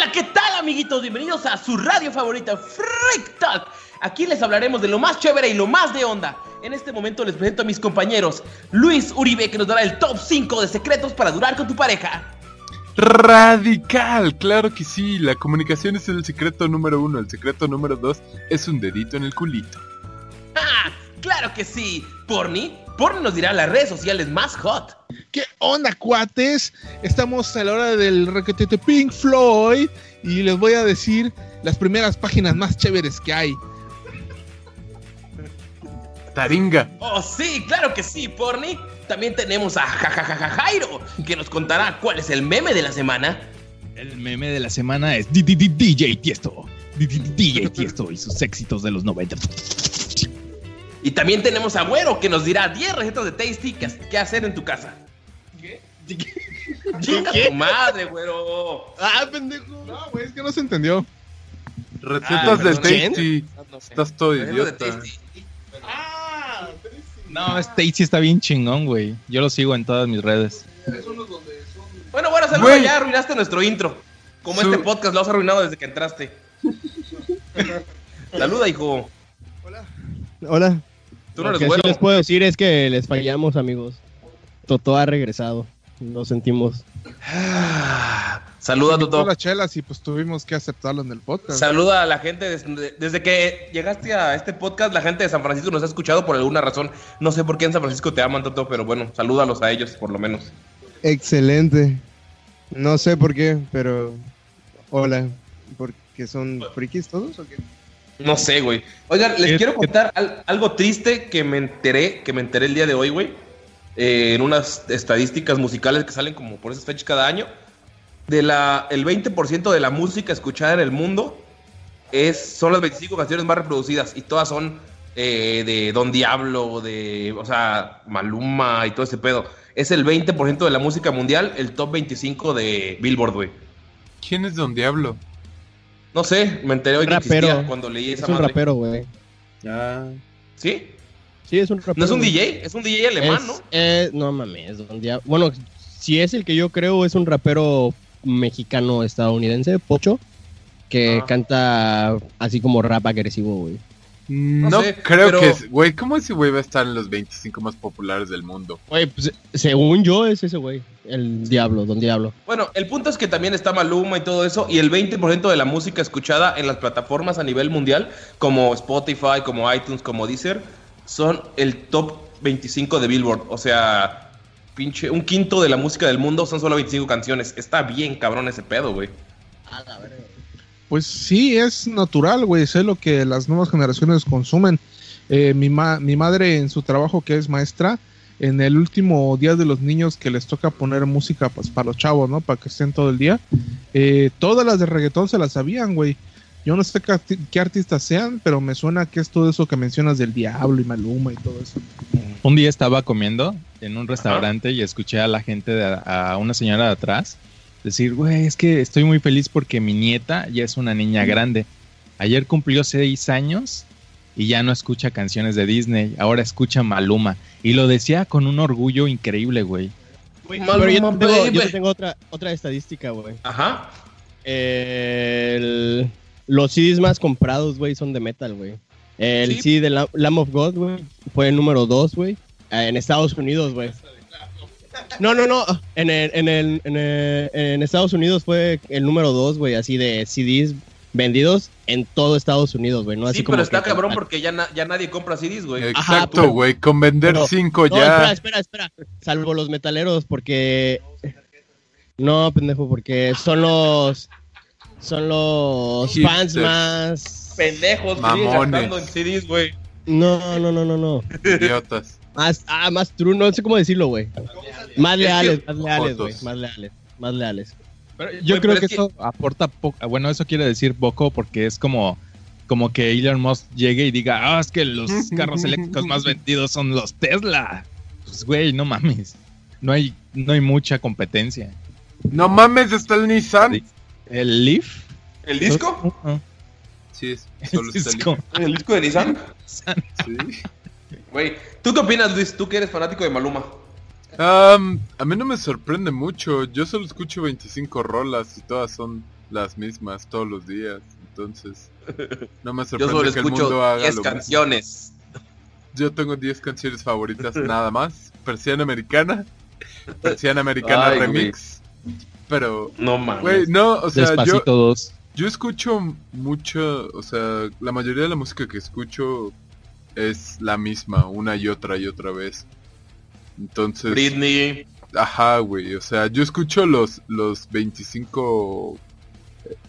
Hola, ¿qué tal amiguitos? Bienvenidos a su radio favorita, Freak Talk. Aquí les hablaremos de lo más chévere y lo más de onda. En este momento les presento a mis compañeros Luis Uribe que nos dará el top 5 de secretos para durar con tu pareja. Radical, claro que sí, la comunicación es el secreto número uno, el secreto número dos es un dedito en el culito. ¡Ah! ¡Claro que sí! Porni, Porni nos dirá las redes sociales más hot. ¿Qué onda, cuates? Estamos a la hora del requetete Pink Floyd y les voy a decir las primeras páginas más chéveres que hay. Taringa. Oh, sí, claro que sí, Porni. También tenemos a Jajajaja Jairo, que nos contará cuál es el meme de la semana. El meme de la semana es DJ Tiesto. DJ Tiesto y sus éxitos de los 90. Y también tenemos a Güero, que nos dirá 10 recetas de Tasty que, que hacer en tu casa. ¿Qué? Tu madre, Güero. Ah, pendejo. No, güey, es que no se entendió. Recetas Ah, de. Tasty. No sé. Estás todo Recetas de idiota. Tasty. No, Stacy está bien chingón, güey. Yo lo sigo en todas mis redes. Bueno, bueno, saluda, Güey. ya arruinaste nuestro intro. Como Su- este podcast lo has arruinado desde que entraste. Saluda, hijo. Hola. Tú no Lo eres que sí les puedo decir es que les fallamos, amigos. Toto ha regresado. Lo sentimos. Saluda, Invitó Toto. las chelas y pues tuvimos que aceptarlo en el podcast. Saluda a la gente. Desde, desde que llegaste a este podcast, la gente de San Francisco nos ha escuchado por alguna razón. No sé por qué en San Francisco te aman, Toto, pero bueno, salúdalos a ellos, por lo menos. Excelente. No sé por qué, pero. Hola. ¿Porque son frikis todos o qué? No sé, güey. Oigan, les ¿Qué- quiero contar al- algo triste que me enteré, que me enteré el día de hoy, güey. eh, en unas estadísticas musicales que salen como por esas fechas cada año. De la, el 20% de la música escuchada en el mundo es, son las 25 canciones más reproducidas y todas son eh, de Don Diablo, de, o sea, Maluma y todo ese pedo. Es el 20% de la música mundial, el top 25 de Billboard, güey. ¿Quién es Don Diablo? No sé, me enteré hoy que Rapero. existía cuando leí Es esa un madre. rapero, güey. ¿Sí? Sí, es un rapero. ¿No es un güey. DJ? Es un DJ alemán, Es- ¿no? eh, no mames, Dia- Bueno, si es el que yo creo, es un rapero mexicano-estadounidense, Pocho, que Ah. canta así como rap agresivo, güey. No, sé, creo pero- que es. Güey, ¿cómo ese güey va a estar en los 25 más populares del mundo? Güey, pues, según yo es ese güey, el Diablo, Don Diablo. Bueno, el punto es que también está Maluma y todo eso, y el 20% de la música escuchada en las plataformas a nivel mundial, como Spotify, como iTunes, como Deezer, son el top 25 de Billboard. O sea, pinche, un quinto de la música del mundo son solo 25 canciones. Está bien cabrón ese pedo, güey. Pues sí, es natural, güey. Sé lo que las nuevas generaciones consumen. Eh, mi, ma- mi madre en su trabajo, que es maestra, en el último día de los niños que les toca poner música pues, para los chavos, ¿no? Para que estén todo el día. eh, todas las de reggaetón se las sabían, güey. Yo no sé qué, arti- qué artistas sean, pero me suena que es todo eso que mencionas del diablo y Maluma y todo eso. Un día estaba comiendo en un restaurante y escuché a la gente, de, a una señora de atrás, decir, güey, es que estoy muy feliz porque mi nieta ya es una niña grande. Ayer cumplió seis años y ya no escucha canciones de Disney, ahora escucha Maluma. Y lo decía con un orgullo increíble, güey. Pero yo te tengo, yo otra, otra estadística, güey. Ajá. El- los CDs más comprados, güey, son de metal, güey. El Sí. CD de La- Lamb of God, güey, fue el número 2, güey. En Estados Unidos, güey. No, no, no. En, el, en, el, en, el- en Estados Unidos fue el número 2, güey, así de CDs vendidos en todo Estados Unidos, güey. No así Sí, como pero está que- cabrón porque ya, na- ya nadie compra CDs, güey. Exacto, güey. Con vender pero- 5 No, ya. espera, espera, espera. Salvo los metaleros, porque. No, pendejo, porque son los. Son los fans más. Pendejos, Mamones. en CDs, güey. No, no, no, no, no. Idiotas. Más, ah, más true, no sé cómo decirlo, güey. Más leales, más leales, güey. Más leales, más leales. Pero yo creo pero que es que- eso aporta poco. Bueno, eso quiere decir poco porque es como, como que Elon Musk llegue y diga, ah, es que los carros eléctricos más vendidos son los Tesla. Pues, güey, no mames. No hay, no hay mucha competencia. No mames, está el Nissan. ¿El Leaf? ¿El disco? Ah, Sí, es, solo es está el ¿El disco de Nissan? Sí. Güey, ¿tú qué opinas, Luis? Tú que eres fanático de Maluma. Am, a mí no me sorprende mucho. Yo solo escucho 25 rolas y todas son las mismas todos los días. Entonces, no me Yo sorprende solo que el mundo haga 10 lo mismo. canciones. Yo tengo 10 canciones favoritas nada más. Persiana Americana, Persiana Americana Ay, güey. Remix. Pero, No mames. güey, no, o sea, yo, dos. yo escucho mucho, o sea, la mayoría de la música que escucho es la misma, una y otra y otra vez. Entonces, Britney. ajá, güey, o sea, yo escucho los, los 25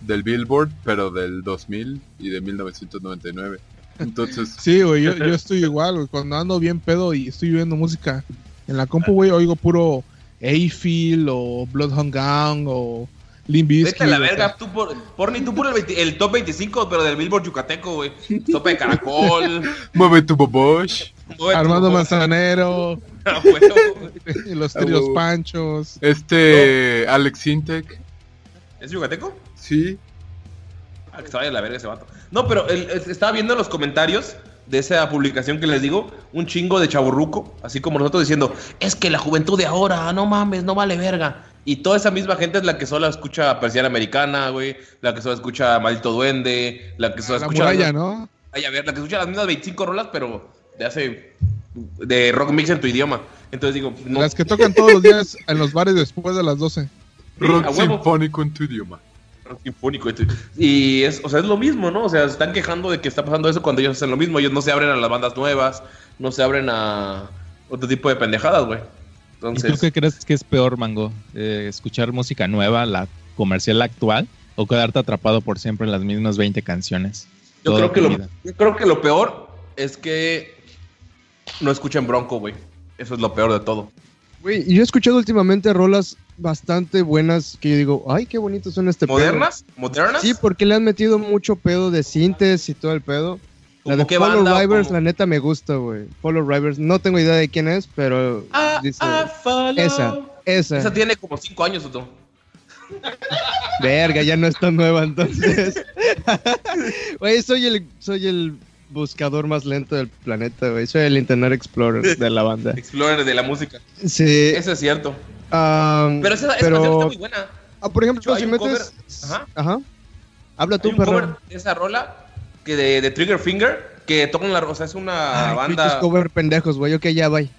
del Billboard, pero del 2000 y de 1999. Entonces, Sí, güey, yo, yo estoy igual, güey. Cuando ando bien pedo y estoy viendo música en la compu, güey, oigo puro Ayfield o Bloodhound Gang o Limp Bizkit, Vete a la verga, tú por, Porni, tú por el, 20 el top 25, pero del Billboard Yucateco, güey. Tope de caracol. mueve tu bobosh. mueve tu Armando. Manzanero, Ah, los Ah, tríos huevo. Panchos. Este, Alex Intec, ¿Es Yucateco? sí. Ah, que se vaya a la verga ese vato. No, pero el- el- estaba viendo en los comentarios de esa publicación que les digo, un chingo de chaburruco, así como nosotros diciendo, es que la juventud de ahora, no mames, no vale verga. Y toda esa misma gente es la que solo escucha Persiana Americana, güey, la que solo escucha Maldito Duende, la que solo La escucha... muralla, ¿no? Ay, a ver, la que escucha las mismas 25 rolas, pero de hace... de rock mix en tu idioma. Entonces digo, no, Las que tocan todos los días en los bares después de las 12. Rock sinfónico en tu idioma. rock sinfónico. esto- Y es, o sea, es lo mismo, ¿no? O sea, se están quejando de que está pasando eso cuando ellos hacen lo mismo. Ellos no se abren a las bandas nuevas, no se abren a otro tipo de pendejadas, güey. ¿Y tú Entonces, qué crees que es peor, Mango? Eh, ¿Escuchar música nueva, la comercial actual, o quedarte atrapado por siempre en las mismas 20 canciones? yo creo, que lo, yo creo que lo peor es que no escuchen Bronco, güey. Eso es lo peor de todo. Güey, y yo he escuchado últimamente rolas bastante buenas que yo digo, ay, qué bonito son este pedo". ¿Modernas? ¿Modernas? Sí, porque le han metido mucho pedo de sintes y todo el pedo. La ¿Cómo de qué Follow banda o Rivers, la neta me gusta, güey. Follow Rivers, no tengo idea de quién es, pero Ah, dice, ah, esa, esa, Esa tiene como 5 años, Otto. verga, ya no es tan nueva entonces. Güey, soy el, soy el buscador más lento del planeta, güey. Soy el Internet Explorer de la banda. Explorer de la música. Sí. Eso es cierto. um, Pero esa, esa pero- canción está muy buena. ah, por ejemplo, si metes... Ajá. Ajá. Habla tú, perro. de esa rola que de, de Trigger Finger que tocan la o sea, es una Ay, banda cover pendejos, güey. Ok, ya, bye.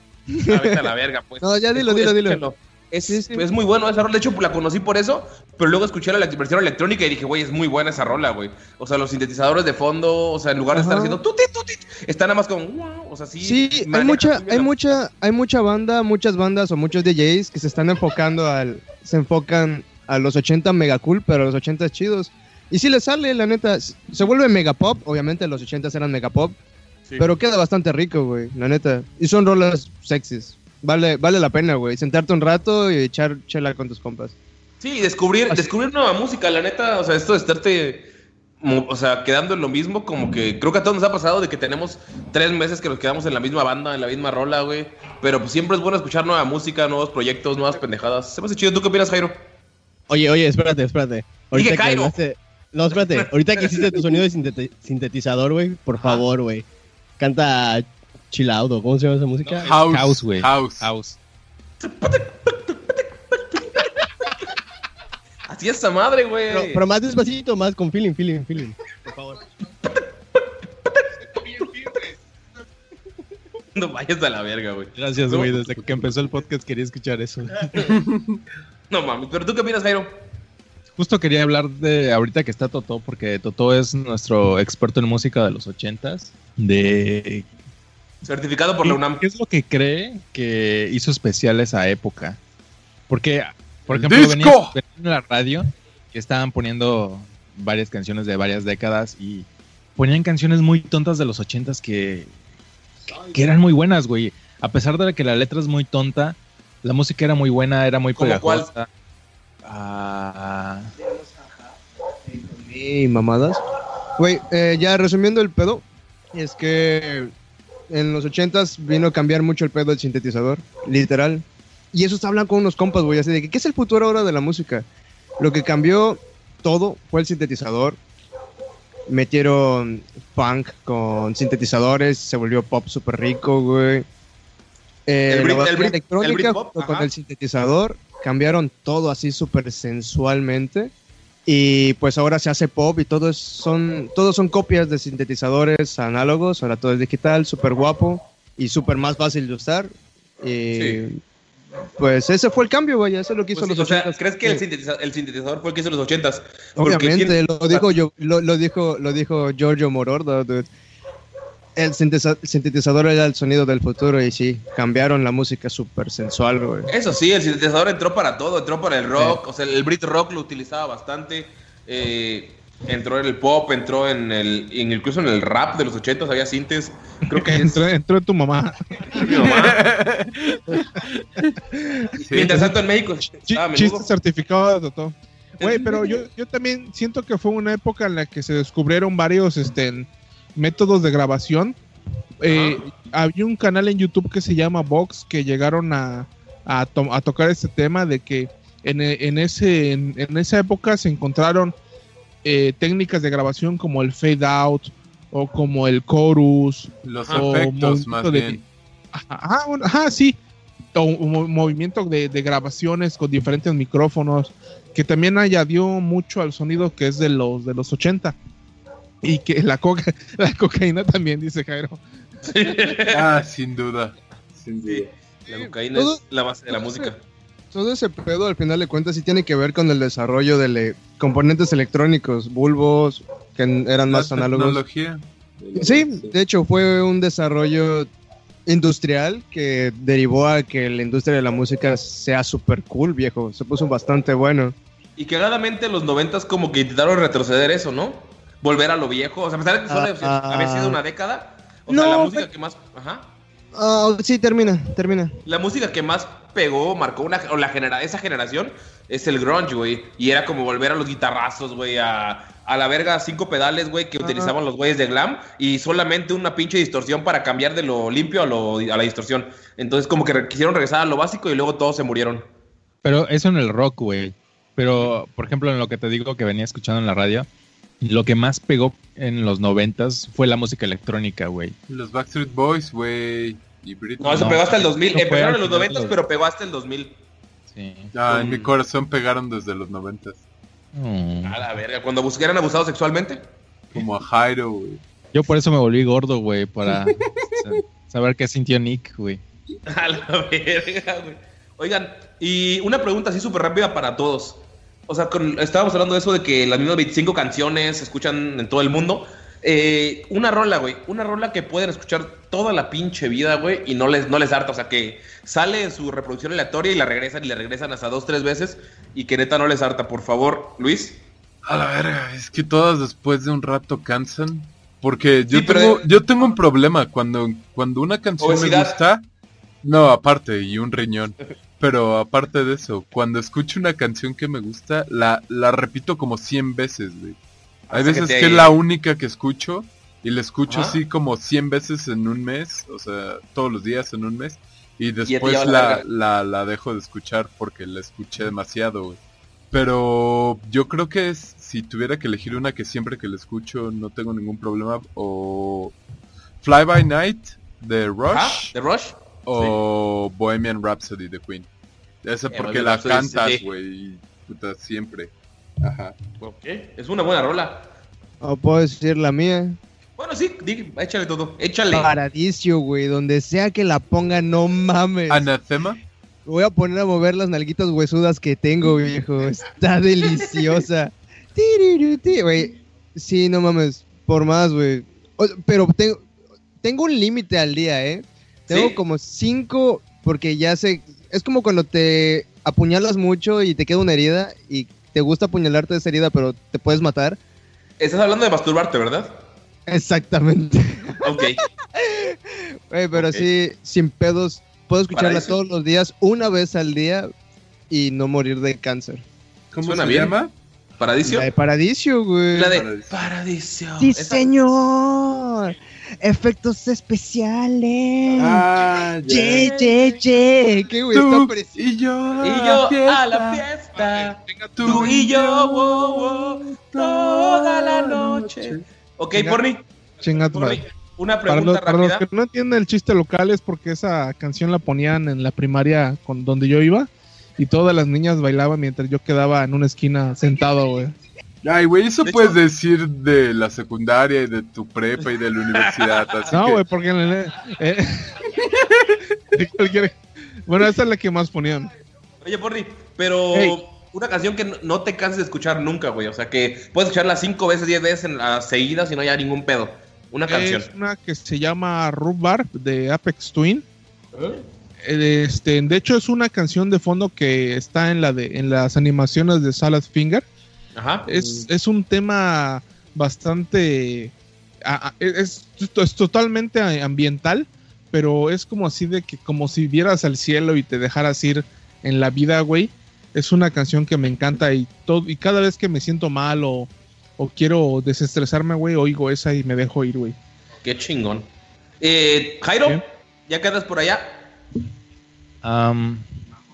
Ah, a la verga, pues. No, ya dilo, dilo, dilo. Es, Sí, sí. es muy bueno esa rola, de hecho la conocí por eso, pero luego escuché la versión electrónica y dije, güey, es muy buena esa rola, güey. O sea, los sintetizadores de fondo, o sea, en lugar de estar haciendo tuti, tuti, están nada más como, wow, o sea, sí. Sí, hay mucha, hay la- mucha, hay mucha banda, muchas bandas o muchos DJs que se están enfocando al, se enfocan a los 80 mega cool, pero a los 80 chidos. Y sí le sale, la neta, se vuelve mega pop, obviamente los 80 eran mega pop, Sí. pero queda bastante rico, güey, la neta. Y son rolas sexys. Vale, vale la pena, güey, sentarte un rato y echar chela con tus compas. Sí, y descubrir, descubrir nueva música, la neta, o sea, esto de estarte, o sea, quedando en lo mismo, como que creo que a todos nos ha pasado de que tenemos tres meses que nos quedamos en la misma banda, en la misma rola, güey. Pero pues siempre es bueno escuchar nueva música, nuevos proyectos, nuevas pendejadas. Se me hace chido. ¿Tú qué opinas, Jairo? Oye, oye, espérate, espérate. Dije que Cairo. hablaste- No, espérate. Ahorita que hiciste tu sonido de sinteti- sintetizador, güey, por favor, güey. Canta Chill Out, ¿o ¿cómo se llama esa música? House. House, güey. House. House. Así es esa madre, güey. Pero, pero más despacito, más con feeling, feeling, feeling. Por favor. No vayas a la verga, güey. Gracias, güey. Desde que empezó el podcast quería escuchar eso. No mames, pero tú qué opinas, Jairo? Justo quería hablar de ahorita que está Totó, porque Totó es nuestro experto en música de los ochentas. De Certificado por la UNAM. ¿Qué es lo que cree que hizo especial esa época? Porque, por ¡El ejemplo, venía, en la radio que estaban poniendo varias canciones de varias décadas y ponían canciones muy tontas de los ochentas que, que eran muy buenas, güey. A pesar de que la letra es muy tonta, la música era muy buena, era muy ¿Cómo cuál? Ah, Y mamadas. Güey, eh, ya resumiendo el pedo, es que en los ochentas vino a cambiar mucho el pedo del sintetizador, literal. Y eso está hablando con unos compas, güey, así de que, ¿qué es el futuro ahora de la música? Lo que cambió todo fue el sintetizador. Metieron funk con sintetizadores, se volvió pop súper rico, güey. Eh, El la el electrónica con ajá. el sintetizador cambiaron todo así súper sensualmente. Y pues ahora se hace pop y todo es- son, todos son copias de sintetizadores análogos, ahora todo es digital, súper guapo y súper más fácil de usar. Y Sí. pues ese fue el cambio, güey, eso es lo que hizo Pues sí, los o sea, 80s. ¿crees que el, sintetiza- el sintetizador fue el que hizo los ochentas? Porque Obviamente, tiene- lo dijo yo, lo, lo dijo, lo dijo Giorgio Moroder, dude. El sintetiza- sintetizador era el sonido del futuro y sí, cambiaron la música súper sensual, güey. Eso sí, el sintetizador entró para todo, entró para el rock, o sea, el Brit rock lo utilizaba bastante, eh, entró en el pop, entró en el, en- incluso en el rap de los ochentas había sintes, creo que es Entró, entró tu mamá. mi mamá. Sí. Mientras tanto en México Ch- chiste certificado de todo. Güey, pero yo, yo también siento que fue una época en la que se descubrieron varios este, métodos de grabación. Eh, había un canal en YouTube que se llama Vox que llegaron a, a, to- a tocar este tema de que en, e- en ese, en, en esa época se encontraron eh, técnicas de grabación como el fade out o como el chorus Los efectos, más de- bien. Ajá, ajá, bueno, ajá, sí. O un mo- movimiento de, de grabaciones con diferentes micrófonos, que también añadió mucho al sonido que es de los de los 80. Y que la coca, la cocaína también, dice Jairo. Ah, sin duda. Sin duda. La cocaína Todo- es la base de la música. Todo ese pedo, al final de cuentas, sí tiene que ver con el desarrollo de le- componentes electrónicos, bulbos, que eran más La análogos. tecnología. Sí, de hecho fue un desarrollo industrial que derivó a que la industria de la música sea súper cool, viejo. Se puso bastante bueno. Y cagadamente en los noventas como que intentaron retroceder eso, ¿no? Volver a lo viejo, o sea, a pesar de que solo Ah, había sido ah. una década, o No, sea, la música pero- que más... Ajá. Ah, sí, termina, termina. La música que más pegó, marcó una, o la genera, esa generación es el grunge, güey. Y era como volver a los guitarrazos, güey, a, a la verga cinco pedales, güey, que utilizaban los güeyes de glam y solamente una pinche distorsión para cambiar de lo limpio a, lo, a la distorsión. Entonces como que re- quisieron regresar a lo básico y luego todos se murieron. Pero eso en el rock, güey. Pero, por ejemplo, en lo que te digo que venía escuchando en la radio, lo que más pegó en los noventas fue la música electrónica, güey. Los Backstreet Boys, güey. No, eso No, pegó hasta el 2000. eso fue Empezaron al en los final de 90, los- pero pegó hasta el 2000. Sí. Ah, en mi corazón pegaron desde los noventas. Mm. A la verga, cuando buscaran abusados sexualmente. Como a Jairo, güey. Yo por eso me volví gordo, güey, para sa- saber qué sintió Nick, güey. A la verga, güey. Oigan, y una pregunta así súper rápida para todos. O sea, con- estábamos hablando de eso de que las mismas 25 canciones se escuchan en todo el mundo. Eh, una rola, güey. Una rola que pueden escuchar toda la pinche vida, güey, y no les, no les harta. O sea, que sale en su reproducción aleatoria y la regresan y le regresan hasta dos, tres veces y que neta no les harta. Por favor, Luis. A la verga, es que todas después de un rato cansan. Porque yo, Sí, pero- tengo, yo tengo un problema. Cuando, cuando una canción Obesidad. me gusta. No, aparte, y un riñón. Pero aparte de eso, cuando escucho una canción que me gusta, la, la repito como 100 veces, güey. Hay Hasta que veces que es la única que escucho. Y la escucho así como 100 veces en un mes. O sea, todos los días en un mes. Y después la la, dejo de escuchar porque la escuché demasiado, güey. Pero yo creo que es, si tuviera que elegir una que siempre que la escucho no tengo ningún problema, o Fly By Night de Rush, ¿De Rush? O Bohemian Rhapsody de Queen. Esa Eh, porque la Rhapsody, cantas, güey, puta, siempre. Ajá. Ok, es una buena rola. O puedo decir la mía. Bueno, sí, di- échale todo. Échale. Paradiso, güey. Donde sea que la ponga, no mames. Anathema. Voy a poner a mover las nalguitas huesudas que tengo, viejo. Está deliciosa. Güey, sí, no mames. Por más, güey. Pero tengo, tengo un límite al día, ¿eh? Tengo ¿Sí? como cinco, porque ya sé. Es como cuando te apuñalas mucho y te queda una herida y te gusta apuñalarte esa herida, pero te puedes matar. Estás hablando de masturbarte, ¿verdad? Exactamente. Ok. Güey, pero Ok. sí, sin pedos. Puedo escucharla todos los días, una vez al día y no morir de cáncer. ¿Cómo Suena se bien. llama? Paradiso. La de Paradiso, güey. La de Paradiso. Paradiso. Sí, Esa- señor. Efectos especiales. Ah, Ye, ye, ye. Qué güey, está Tú precioso. y yo, Y yo a la fiesta. Tú y yo, wow, wow, toda la noche. Ok, Venga. Porni. Chinga tu Porni, madre. una Para los, pregunta para los rápida. que no entienden el chiste local es porque esa canción la ponían en la primaria con donde yo iba y todas las niñas bailaban mientras yo quedaba en una esquina sentado, güey. Ay, güey, eso De puedes hecho- decir de la secundaria y de tu prepa y de la universidad. Así No, que- güey, porque en el- eh, de cualquier- Bueno, esa es la que más ponían. Oye, Porri, pero Hey. una canción que no- te canses de escuchar nunca, güey. O sea, que puedes escucharla cinco veces, diez veces en las seguidas y no haya ningún pedo. Una canción. Es una que se llama Rhubarb de Apex Twin. Eh, Este, de hecho, es una canción de fondo que está en la de en las animaciones de Salad Finger. Ajá. Es, es un tema bastante. a- a- es, es totalmente ambiental, pero es como así de que, como si vieras al cielo y te dejaras ir en la vida, güey. Es una canción que me encanta y, todo, y cada vez que me siento mal o, o quiero desestresarme, güey, oigo esa y me dejo ir, güey. Qué chingón. Eh, Jairo, ¿Qué? ya quedas por allá.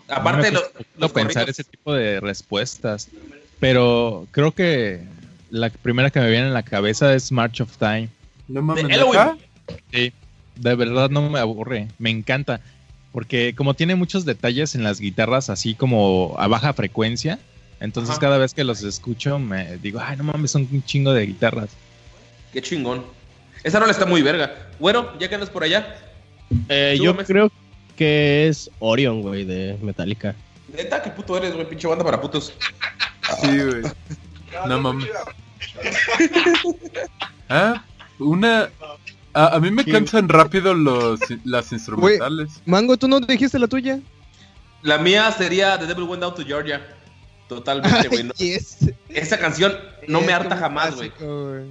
Aparte de no lo- los pensar corridos. ese tipo de respuestas, pero creo que la primera que me viene en la cabeza es March of Time. No mames. Sí, de verdad no me aburre, me encanta. Porque como tiene muchos detalles en las guitarras, así como a baja frecuencia, entonces Ajá. cada vez que los escucho me digo, ay, no mames, son un chingo de guitarras. Qué chingón. Esa rola está muy verga. Bueno, ya que andas por allá. Eh, yo creo que es Orion, güey, de Metallica. Neta, qué puto eres, güey, pinche banda para putos. Sí, güey. No mames. Ah, una. A, a mí me Sí. cansan rápido los, las instrumentales. Mango, ¿tú no dijiste la tuya? La mía sería The Devil Went Down to Georgia. Totalmente, güey. no- Yes. Esa canción no me harta jamás, güey.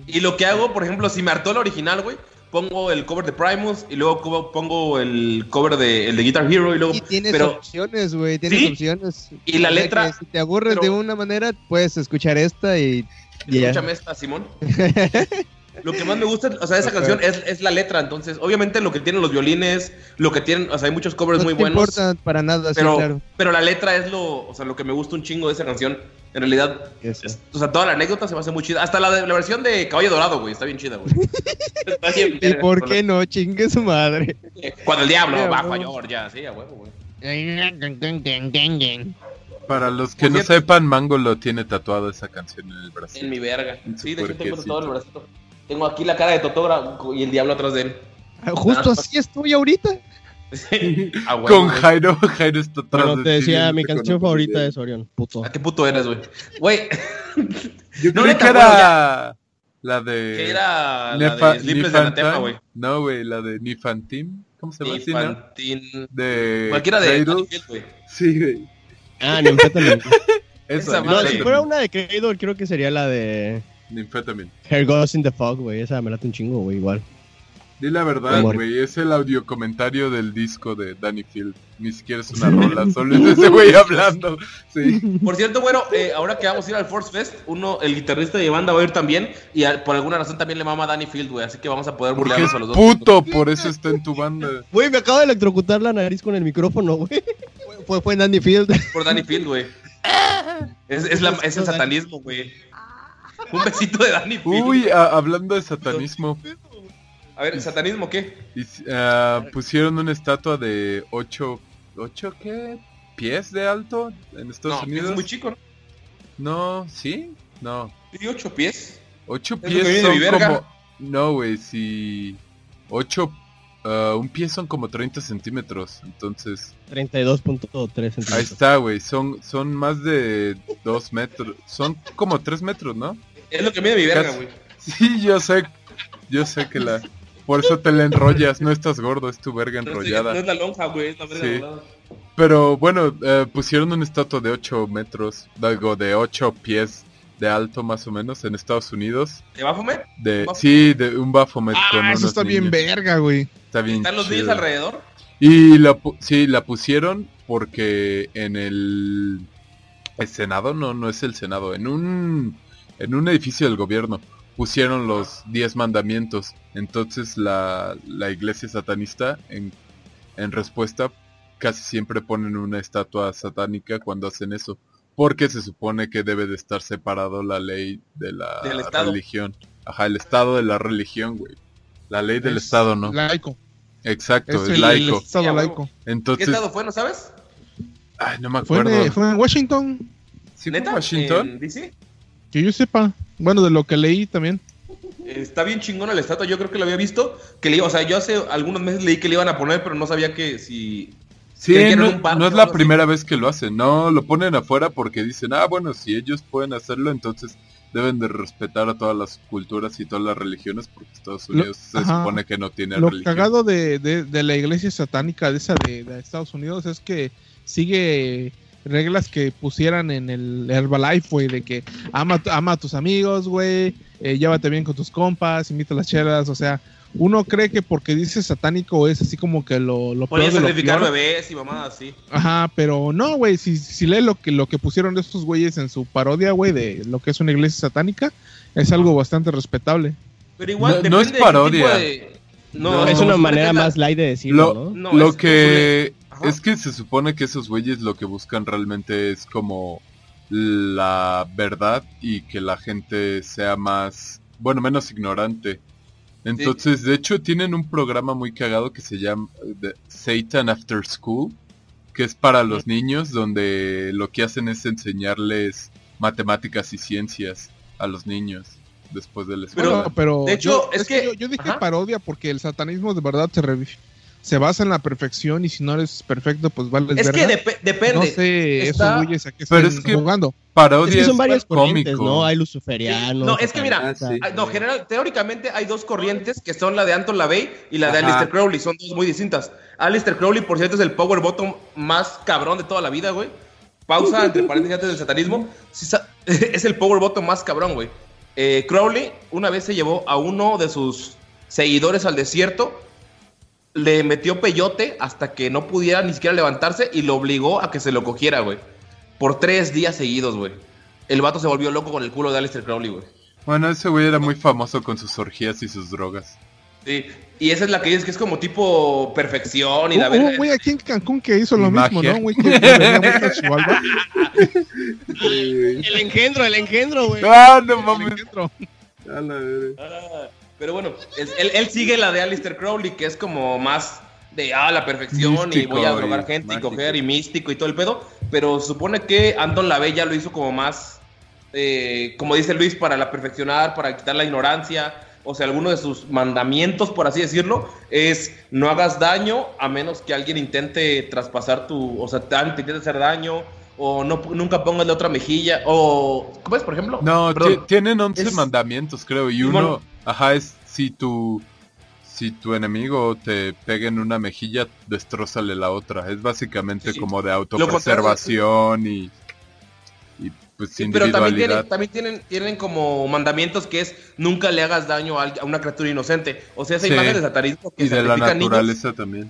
Y lo que hago, por ejemplo, si me hartó el original, güey, pongo el cover de Primus y luego pongo el cover de, el de Guitar Hero y luego... Y tienes pero opciones, güey. Tienes Sí. opciones. Y la O sea letra- Si te aburres pero- de una manera, puedes escuchar esta y. Escúchame esta, Simón. Lo que más me gusta, o sea, de esa canción es, es la letra. Entonces, obviamente, lo que tienen los violines, lo que tienen, o sea, hay muchos covers No muy te buenos. importa para nada, sí, Pero, claro. pero la letra es lo, o sea, lo que me gusta un chingo de esa canción. En realidad, es- o sea, toda la anécdota se me hace muy chida. Hasta la, de- la versión de Caballo Dorado, güey, está bien chida, güey. Está bien ¿Y por qué no? Chingue su madre. Cuando el diablo Ya, bajo a. Georgia, sí, a huevo, güey. Para los que no cierto- sepan, Mango lo tiene tatuado esa canción en el brazo. En mi verga. Sí, de hecho tengo todo el bracito. Tengo aquí la cara de Totógrafo y el diablo atrás de él. Ah, Justo así estoy ahorita. A huevo, Con güey. Jairo, Jairo está atrás Bueno, de te decía, mi canción favorita video. es Orion, puto. ¿A qué puto eres, güey? Güey, Yo No, creí que bueno, era la de... que era la Nefa- de Sleepless de. Anathema, güey. No, güey, la de Nifantim. ¿Cómo se llama no? Infantil. De Cualquiera de güey. Sí, güey. Ah, Nymphetamine. Esa, Esa no, madre. si fuera una de Cradle, creo que sería la de Ninfetamine. Hair Goes in the Fog, güey. Esa me late un chingo, güey, igual. Di la verdad, güey, es el audio comentario del disco de Danny Field. Ni siquiera es una rola, solo es ese güey hablando. Sí. Por cierto, bueno, eh, ahora que vamos a ir al Force Fest, uno, el guitarrista de banda va a ir también. Y a- por alguna razón también le mama a Danny Field, güey. Así que vamos a poder burlarnos a los dos. puto, por eso está en tu banda. Güey, me acabo de electrocutar la nariz con el micrófono, güey. Fue, fue en Danny Field. Por Danny Field, güey. Es, es, la- es el satanismo, güey. Un besito de Danny Field. Uy, a- hablando de satanismo, A ver, ¿satanismo qué? hic- ah, pusieron una estatua de 8, 8 qué? ¿Pies de alto en Estados No, Unidos? es muy chico, ¿no? No, ¿sí? No. ¿Y ocho pies? 8 Es lo que viene pies de son mi verga. como... No, güey, si... 8... un pie son como 30 centímetros, entonces... 32.3 Ahí centímetros. está, güey, son, son más de 2 metros, son como 3 metros, ¿no? Es lo que mide mi verga, güey. Sí, yo sé, yo sé que la... Por eso te la enrollas, no estás gordo, es tu verga enrollada. no es la lonja, güey, es la verga Sí. Pero bueno, eh, pusieron una estatua de 8 metros, digo, de 8 pies de alto más o menos en Estados Unidos. De, ¿Baphomet? sí, de un Baphomet con Ah, eso unos está bien verga, güey. Está bien ¿Están los niños alrededor? Y la, sí, la pusieron porque en el, el Senado, no, no es el Senado, en un, en un edificio del gobierno pusieron los 10 mandamientos. Entonces la, la iglesia satanista, en, en respuesta, casi siempre ponen una estatua satánica cuando hacen eso. Porque se supone que debe de estar separado la ley de la Del religión. Ajá, el Estado de la religión, güey. La ley del Es Estado, ¿no? Laico. Exacto, Es el, laico. el estado laico. ¿Qué Entonces, estado fue, no sabes? ay, no me Fue en, acuerdo. eh, fue en Washington. ¿Sí. Washington? ¿En DC? Que yo sepa. Bueno, de lo que leí también. Está bien chingona la estatua, yo creo que la había visto. Que le, o sea, yo hace algunos meses leí que le iban a poner, pero no sabía que si. Sí, que no, parque no es la así. primera vez que lo hacen, no, lo ponen afuera porque dicen, ah, bueno, si ellos pueden hacerlo, entonces deben de respetar a todas las culturas y todas las religiones porque Estados Lo- Unidos se ajá. supone que no tiene Lo religión. cagado de, de- de la iglesia satánica de esa de, de Estados Unidos es que sigue reglas que pusieran en el Herbalife, güey, de que ama, ama a tus amigos, güey, eh, llévate bien con tus compas, invita a las chelas, o sea, uno cree que porque dice satánico es así como que lo, lo peor lo sacrificar peor. bebés y mamadas así. Ajá, pero no, güey, si, si lees lo que, lo que pusieron estos güeyes en su parodia, güey, de lo que es una iglesia satánica, es algo bastante respetable. Pero igual, No- no es depende de qué parodia. de- No, es una manera más light de decirlo, Lo, ¿no? No, lo es- que Ajá. es que se supone que esos güeyes lo que buscan realmente es como la verdad y que la gente sea más, bueno, menos ignorante. Entonces, de hecho, tienen un programa muy cagado que se llama The Satan After School, que es para los niños, donde lo que hacen es enseñarles matemáticas y ciencias a los niños después de la escuela. Pero de hecho, yo, es que- yo, yo dije ajá. parodia porque el satanismo de verdad se, revi- se basa en la perfección y si no eres perfecto, pues vales Es que depende. No sé Está- esos güeyes a qué Pero estén es que- jugando. Parodia Es que son es varias corrientes, cómico. ¿no? Hay luciferianos. No, es que mira, Ah, sí. Ay, No, general, teóricamente hay dos corrientes que son la de Anton LaVey y la de Ajá. Alistair Crowley, son dos muy distintas. Alistair Crowley, por cierto, es el power bottom más cabrón de toda la vida, güey. Pausa entre paréntesis antes del satanismo. Es el power bottom más cabrón, güey. Eh, Crowley una vez se llevó a uno de sus seguidores al desierto, le metió peyote hasta que no pudiera ni siquiera levantarse y lo obligó a que se lo cogiera, güey. Por tres días seguidos, güey. El vato se volvió loco con el culo de Alistair Crowley, güey. Bueno, ese güey era muy famoso con sus orgías y sus drogas. Sí, y esa es la que dices que es como tipo perfección y la Hubo un güey aquí en Cancún que hizo lo mismo. ¿no? Güey que venía. El engendro, el engendro, güey. ¡Ah, no mames! Dentro. A la verga. Ah, pero bueno, es- él, él sigue la de Alistair Crowley, que es como más de ah, la perfección y voy a drogar gente mágico. y coger y místico y todo el pedo. Pero supone que Anton LaVey ya lo hizo como más, eh, como dice Luis, para la perfeccionar, para quitar la ignorancia. O sea, alguno de sus mandamientos, por así decirlo, es no hagas daño a menos que alguien intente traspasar tu, o sea, te, te intente hacer daño, o no, nunca pongas la otra mejilla, o, ¿cómo es, por ejemplo? No, tienen 11 Es- mandamientos, creo, y uno, ajá, es si tu si tu enemigo te pega en una mejilla, destrózale la otra. Es básicamente Sí, sí. como de autopreservación y y pues Sí, pero también, tienen, también tienen, tienen como mandamientos que es nunca le hagas daño a, una criatura inocente. O sea, esa Sí. imagen de satanismo que y de la niños. naturaleza también.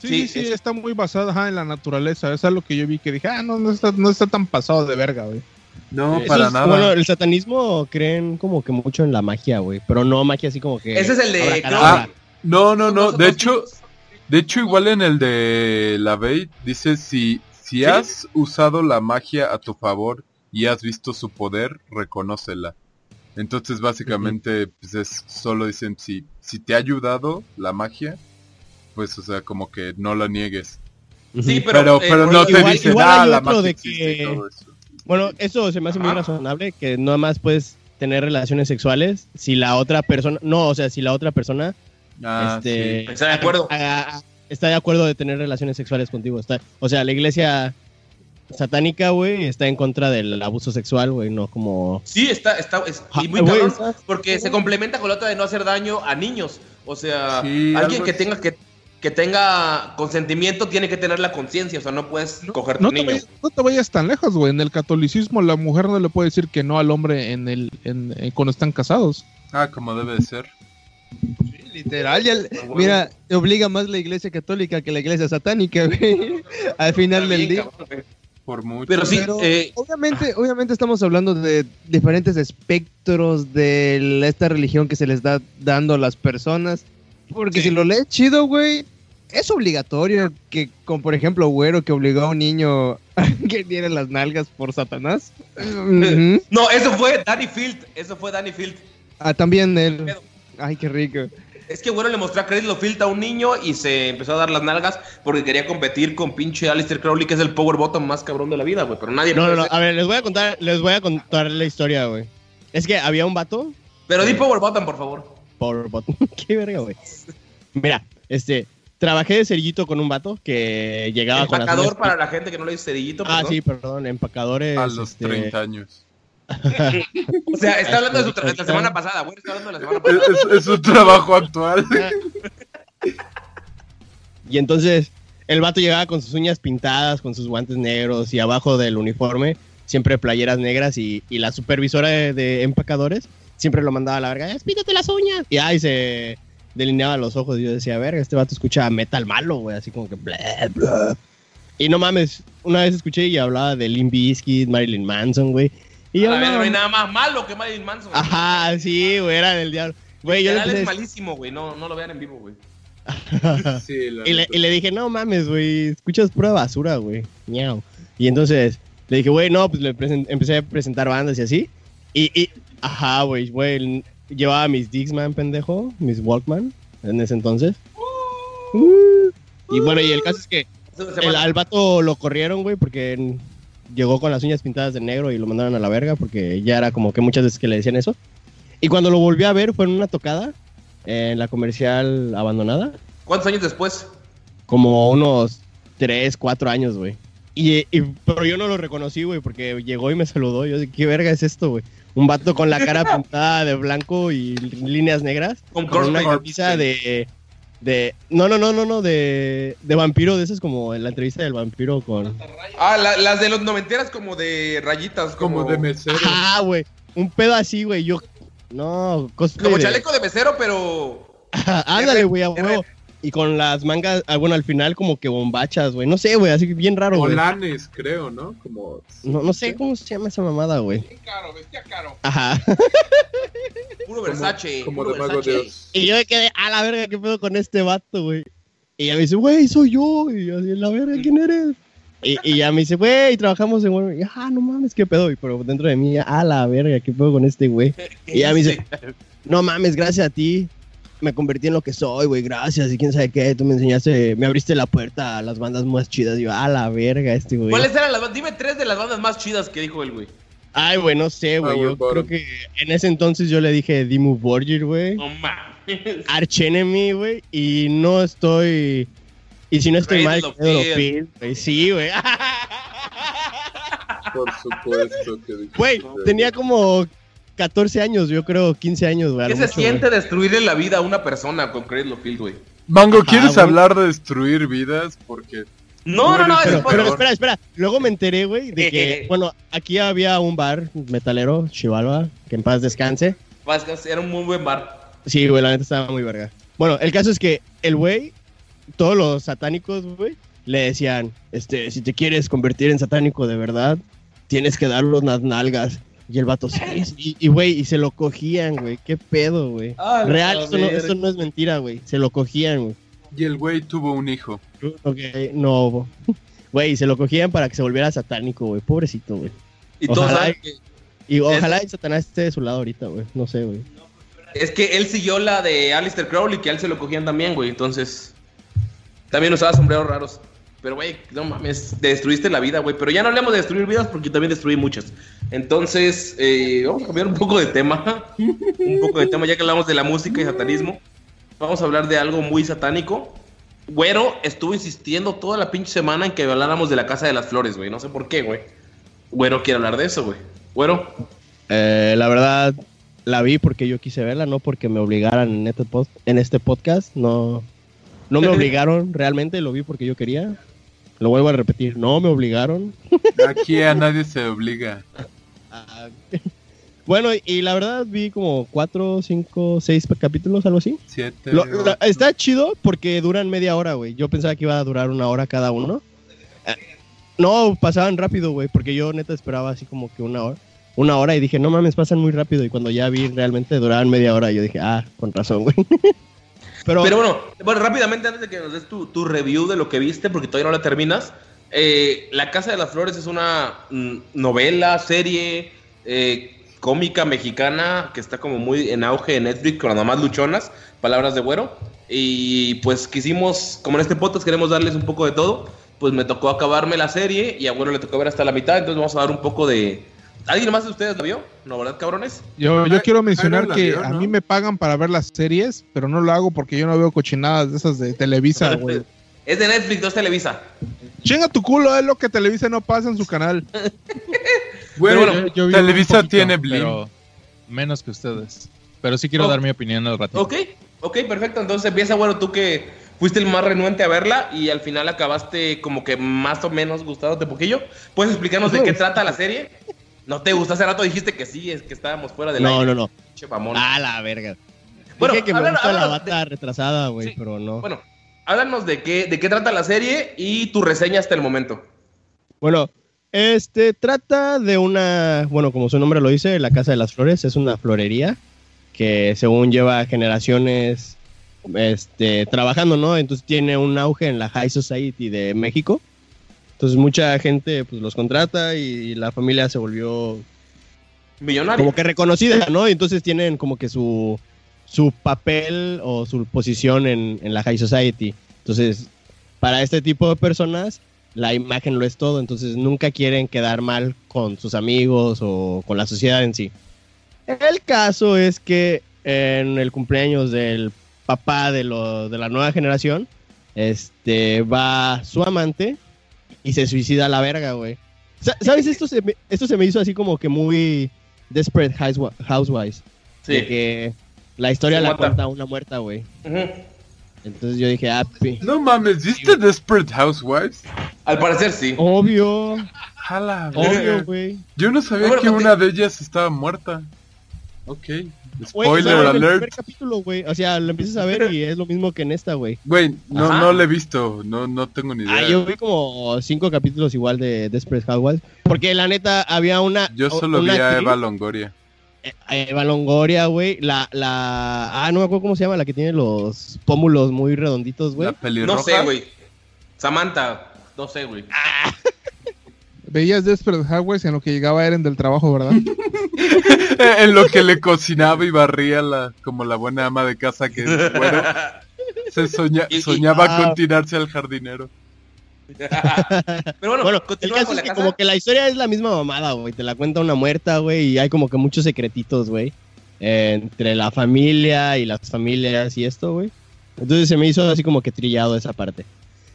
Sí, Sí, sí, sí, es- está muy basada ajá, en la naturaleza. Eso es lo que yo vi que dije, ah, no, no está, no está tan pasado de verga, güey. No, Eso para es- nada. Bueno, el satanismo creen como que mucho en la magia, güey. Pero no magia así como que. Ese es el de. Crowley. no, no, no. De hecho, de hecho igual en el de la Bey dice si si ¿Sí? has usado la magia a tu favor y has visto su poder, reconócela. Entonces básicamente pues es, solo dicen si si te ha ayudado la magia, pues o sea, como que no la niegues. Sí, Pero pero, eh, no te dicen igual ah, la magia de que- todo eso. Bueno, eso se me hace muy razonable, que nada más puedes tener relaciones sexuales si la otra persona, no, o sea, si la otra persona Ah, este, sí. Está de acuerdo. a- a- está de acuerdo de tener relaciones sexuales contigo. Está, o sea, la iglesia satánica, güey, está en contra del abuso sexual, güey, no como... Sí, está, está, es- y muy Ah, güey, cabrón, porque se complementa con la otra de no hacer daño a niños. O sea, Sí, alguien que es- tenga que, que tenga consentimiento tiene que tener la conciencia, o sea, no puedes coger tu No te, niño. vayas, no te vayas tan lejos, güey. En el catolicismo la mujer no le puede decir que no al hombre en el, en, en- cuando están casados. Ah, como debe de ser. Literal, ya, mira, te obliga más la iglesia católica que la iglesia satánica, güey. Al final del día. cabrón. Por mucho. Pero sí, Pero eh, obviamente, obviamente estamos hablando de diferentes espectros de esta religión que se les da dando a las personas. Porque Sí. si lo lees chido, güey, es obligatorio que, como por ejemplo, Güero que obligó a un niño a que diera las nalgas por Satanás. No, eso fue Danny Field, eso fue Danny Field. Ah, también él. Ay, qué rico. Es que bueno le mostró a Chris Lofield a un niño y se empezó a dar las nalgas porque quería competir con pinche Alistair Crowley, que es el power bottom más cabrón de la vida, güey. Pero nadie No, lo no, no. A ver, les voy a contar, les voy a contar la historia, güey. Es que había un vato Pero di power bottom, por favor. por bot- Qué verga, güey. Mira, este, trabajé de cerillito con un vato que llegaba con las Empacador para la gente que no le dice cerillito. Ah, perdón. sí, perdón, empacadores. A los este, 30 años. O sea, está hablando de, su tra- la semana pasada, güey. Está hablando de la semana Es, pasada. es- es un trabajo actual. Y entonces el vato llegaba con sus uñas pintadas, con sus guantes negros y abajo del uniforme siempre playeras negras y, y la supervisora de, de empacadores siempre lo mandaba a la verga, "Es, píntate las uñas. Y ahí se delineaba los ojos y yo decía, verga, este vato escucha metal malo, güey, así como que bla, bla. Y no mames, una vez escuché y hablaba de Limp Bizkit, Marilyn Manson, güey. Y yo, A ver, no, no hay nada más malo que Marilyn Manson. güey. Ajá, sí, güey, era del diablo. Güey, yo le Literal es empecé- malísimo, güey. No, no lo vean en vivo, güey. Sí, Y le, neta. y le dije, no mames, güey, escuchas pura basura, güey. Miau. Y entonces le dije, güey, no, pues le empecé a presentar bandas y así. Y, y ajá, güey, güey, llevaba mis Dixman, pendejo, mis Walkman, en ese entonces. Uh. y bueno, y el caso es que el, al vato lo corrieron, güey, porque llegó con las uñas pintadas de negro y lo mandaron a la verga, porque ya era como que muchas veces que le decían eso. Y cuando lo volví a ver fue en una tocada en la comercial abandonada ¿Cuántos años después? como unos 3, 4 años, güey. Y, y- pero yo no lo reconocí, güey, porque llegó y me saludó. Yo dije, ¿qué verga es esto, güey? Un vato con la cara pintada de blanco y líneas negras. Con Con una corte. camisa de... de no, no, no, no, no, de, de vampiro. De eso es como en la entrevista del vampiro con... Ah, la- las de los noventeras como de rayitas. Como, Como de mesero. Ajá, güey. Un pedo así, güey. Yo... No, Como de- chaleco de mesero, pero. Ándale, güey, a huevo. Y con las mangas, ah, bueno, al final como que bombachas, güey. No sé, güey, así que bien raro, güey. Olanes, creo, ¿no? Como... No, no sé cómo se llama esa mamada, güey. caro, vestía caro. Ajá. Puro Versace. Como puro de Versace. de Oz. Y yo me quedé, a la verga, ¿qué pedo con este vato, güey? Y ella me dice, güey, soy yo. Y yo así, la verga, ¿quién eres? Y, y ya me dice, güey, trabajamos en Walmart. Y, ah, no mames, qué pedo. Y pero dentro de mí, a la verga, ¿qué pedo con este güey? Y ya me dice, no mames, gracias a ti. Me convertí en lo que soy, güey, gracias. Y quién sabe qué, tú me enseñaste, me abriste la puerta a las bandas más chidas. Y yo, a la verga, este güey. ¿Cuáles eran las bandas? Dime tres de las bandas más chidas que dijo el güey. Ay, güey, no sé, güey. Power Yo Bottom. creo que en ese entonces yo le dije Dimmu Borgir, güey. No mames. Arch Enemy, güey. Y no estoy. Y si no estoy mal, güey. Sí, güey. Por supuesto que dije. Güey, tenía como 14 años, yo creo, 15 años, güey. a ¿Qué se mucho, siente destruirle la vida a una persona con Cradle of Field, güey? Mango, Ajá, ¿quieres hablar de destruir vidas? Porque No, no, no, Pero- es Pero, espera, espera. Luego me enteré, güey, de que, bueno, aquí había un bar metalero, Chivalva, que en paz descanse. Era un muy buen bar. Sí, güey, la neta estaba muy verga. Bueno, el caso es que el güey, todos los satánicos, güey, le decían, este, si te quieres convertir en satánico de verdad, tienes que darle unas nalgas. Y el vato, sí. Y, güey, y se lo cogían, güey. ¿Qué pedo, güey? Ah, Real, esto no, esto no es mentira, güey. Se lo cogían, güey. Y el güey tuvo un hijo. Ok, no. Güey, se lo cogían para que se volviera satánico, güey. Pobrecito, güey. Y todos Ojalá saben que Y ojalá el Satanás esté de su lado ahorita, güey. No sé, güey. es que él siguió la de Alistair Crowley, que a él se lo cogían también, güey. Entonces, también usaba sombreros raros. Pero, güey, no mames, destruiste la vida, güey. Pero ya no hablemos de destruir vidas porque yo también destruí muchas. Entonces, eh, vamos a cambiar un poco de tema. un poco de tema, ya que hablamos de la música y satanismo. Vamos a hablar de algo muy satánico. Güero estuvo insistiendo toda la pinche semana en que habláramos de la Casa de las Flores, güey. No sé por qué, güey. Güero quiere hablar de eso, güey. Güero, Eh, la verdad, la vi porque yo quise verla, no porque me obligaran en este, post- en este podcast. No, no me obligaron, realmente lo vi porque yo quería. Lo vuelvo a repetir, no me obligaron. Aquí a nadie se obliga. Ah, bueno, y la verdad vi como cuatro, cinco, seis capítulos, algo así. Siete. Lo- está chido porque duran media hora, güey. Yo pensaba que iba a durar una hora cada uno. Eh, No, pasaban rápido, güey, porque yo neta esperaba así como que una hora. Una hora y dije, no mames, pasan muy rápido. Y cuando ya vi realmente duraban media hora, yo dije, ah, con razón, güey. Pero, bueno, bueno, rápidamente antes de que nos des tu, tu review de lo que viste, porque todavía no la terminas. eh, la Casa de las Flores es una mm, novela, serie. eh, cómica mexicana que está como muy en auge en Netflix con las mamás luchonas, palabras de güero. Y pues quisimos, como en este podcast queremos darles un poco de todo, pues me tocó acabarme la serie y a güero le tocó ver hasta la mitad, entonces vamos a dar un poco de... ¿Alguien más de ustedes la vio? ¿No, verdad, cabrones? Yo, yo quiero mencionar ay, que vio, a mí me pagan para ver las series, pero no lo hago porque yo no veo cochinadas de esas de Televisa, güey. Es de Netflix, no es Televisa. Chinga tu culo, es lo que Televisa no pasa en su canal. Güey, bueno, Yo- yo vi Televisa poquito, tiene Blim. pero menos que ustedes. Pero sí quiero Oh. dar mi opinión al ratito. Ok, ok, perfecto. Entonces empieza, bueno, tú que fuiste el más renuente a verla y al final acabaste como que más o menos gustándote poquillo. ¿Puedes explicarnos de qué trata la serie? ¿No te gusta? Hace rato dijiste que sí, es que estábamos fuera del No, aire. no, no. Che, mamón. Ah, la verga. Bueno, Dije que me háblanos- gusta la háblanos bata retrasada, güey, Sí. pero no. Bueno, háblanos de qué, de qué trata la serie y tu reseña hasta el momento. Bueno, este trata de una, bueno, como su nombre lo dice, la Casa de las Flores es una florería que según lleva generaciones este, trabajando, ¿no? Entonces tiene un auge en la High Society de México. Entonces mucha gente pues los contrata y la familia se volvió Millonario. como que reconocida, ¿no? Y entonces tienen como que su, su papel o su posición en, en la High Society. Entonces, para este tipo de personas, la imagen lo es todo. Entonces, nunca quieren quedar mal con sus amigos o con la sociedad en sí. El caso es que en el cumpleaños del papá de, lo, de la nueva generación, este, va su amante y se suicida a la verga, güey. Sa- ¿Sabes? Esto se, me, esto se me hizo así como que muy Desperate Housewi- Housewives. De Sí. que la historia Se la mata. cuenta una muerta, güey. Entonces yo dije, ah, No mames, ¿viste Desperate Housewives? Al parecer sí. obvio, Jala, obvio, güey. Yo no sabía que una de ellas estaba muerta. Ok. Spoiler sale en el alert. primer capítulo, güey. O sea, lo empiezas a ver y es lo mismo que en esta, güey. Güey, no, Ajá. no la he visto. No, no tengo ni idea. Ah, yo vi como cinco capítulos igual de Desperate Housewives. Porque la neta había una. Yo solo una vi a Eva Longoria. eh, Eva Longoria, güey. La, la. Ah, no me acuerdo cómo se llama, la que tiene los pómulos muy redonditos, güey. La pelirroja. No sé, güey. Samantha, no sé, güey. Veías Desperate Housewives en lo que llegaba Eren del trabajo, ¿verdad? En lo que le cocinaba y barría la, como la buena ama de casa que es, bueno, se soña- soñaba ah. con tirarse al jardinero. Pero bueno, Bueno, el caso con es la que casa. como que la historia es la misma mamada, güey. Te la cuenta una muerta, güey, y hay como que muchos secretitos, güey. eh, entre la familia y las familias y esto, güey. Entonces se me hizo así como que trillado esa parte.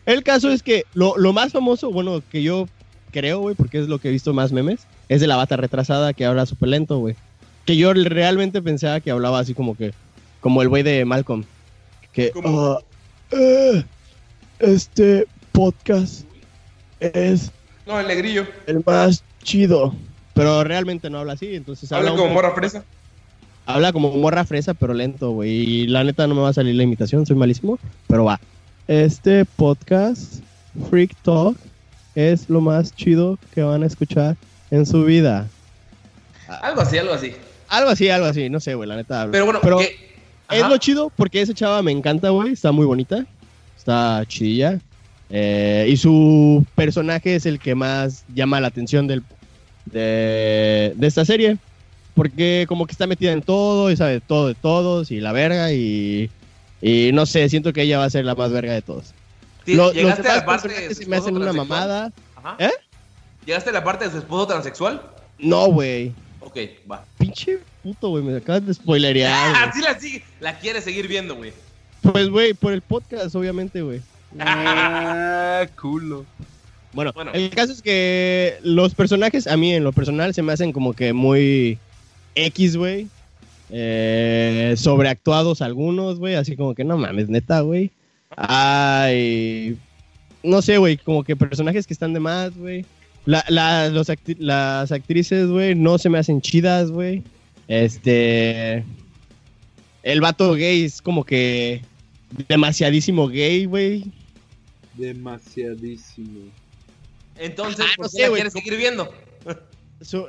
El caso es que lo, lo más famoso, bueno, que yo creo, güey, porque es lo que he visto más memes, es de la bata retrasada que habla súper lento, güey. Que yo realmente pensaba que hablaba así como que, como el güey de Malcolm. Que. "Ah, eh, este podcast es No, el negrillo. el más chido. Pero realmente no habla así, entonces habla, Habla como morra fresa. habla como morra fresa, pero lento, güey. Y la neta no me va a salir la imitación, soy malísimo, pero va. Este podcast, Freak Talk, es lo más chido que van a escuchar en su vida. Algo así, algo así. Algo así, algo así, no sé, güey, la neta. Pero bueno, pero que- es lo chido porque esa chava me encanta, güey. Está muy bonita. Está chidilla. Eh, y su personaje es el que más llama la atención del, de, de esta serie. Porque como que está metida en todo y sabe todo de todos y la verga y, y no sé, siento que ella va a ser la más verga de todos. Lo- los a la parte de se me hacen una transexual? mamada. Ajá. ¿Eh? ¿Llegaste a la parte de su esposo transexual? No, güey. Ok, va. Pinche puto, güey. Me acabas de spoilerear. Así la sigue. La quiere seguir viendo, güey. Pues, güey, por el podcast, obviamente, güey. Ah, culo. Bueno, Bueno. el caso es que los personajes, a mí en lo personal, se me hacen como que muy X, güey. Eh, sobreactuados algunos, güey. Así como que no mames, neta, güey. Ay. No sé, güey. Como que personajes que están de más, güey. La- la- los acti- las actrices, güey, no se me hacen chidas, güey. Este. El vato gay es como que demasiadísimo gay, güey. Demasiadísimo. Entonces, Ah, ¿por no qué sé, la güey. quieres seguir viendo?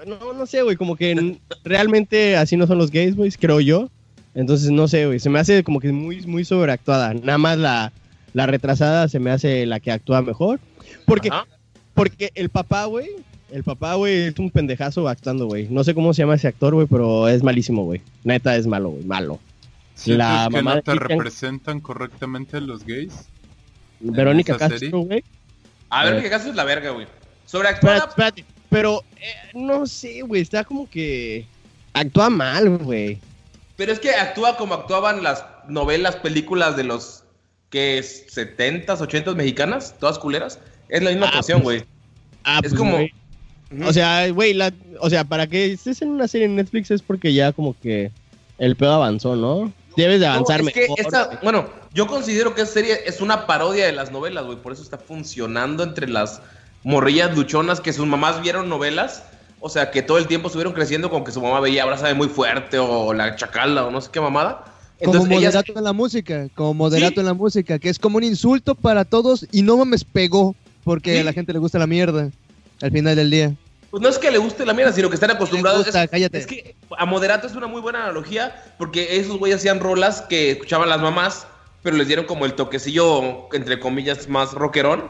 No, no sé, güey, como que realmente así no son los gays, güey, creo yo. Entonces, no sé, güey, se me hace como que muy, muy sobreactuada. Nada más la, la retrasada se me hace la que actúa mejor. Porque, Ajá. porque el papá, güey, El papá, güey, es un pendejazo actuando, güey. No sé cómo se llama ese actor, güey, pero es malísimo, güey. Neta, es malo, güey, malo. ¿Sientes La que mamá no te Christian- representan correctamente los gays? Verónica? Castro, güey. A ver, Eh. qué caso es la verga, güey. Sobre Espérate, actuada, espérate. Pero, eh, no sé, güey, está como que... Actúa mal, güey. Pero es que actúa como actuaban las novelas, películas de los que 70s, 80s mexicanas, todas culeras. Es la misma Ah, actuación, pues, güey. Ah, Es pues, como-. O sea, güey, o sea, para que estés en una serie en Netflix es porque ya como que el pedo avanzó, ¿no? Debes de No, avanzar que esta- bueno, yo considero que esta serie es una parodia de las novelas, güey. Por eso está funcionando entre las morrillas luchonas que sus mamás vieron novelas. O sea, que todo el tiempo estuvieron creciendo con que su mamá veía Abrázame muy fuerte o La Chacala o no sé qué mamada. Como Entonces ellas... moderato en la música, como moderato Sí. en la música, que es como un insulto para todos y no mames pegó porque Sí. a la gente le gusta la mierda al final del día. Pues no es que le guste la mierda, sino que están acostumbrados. gusta, es, cállate. es que a Moderato es una muy buena analogía porque esos güeyes hacían rolas que escuchaban las mamás, pero les dieron como el toquecillo, entre comillas, más rockerón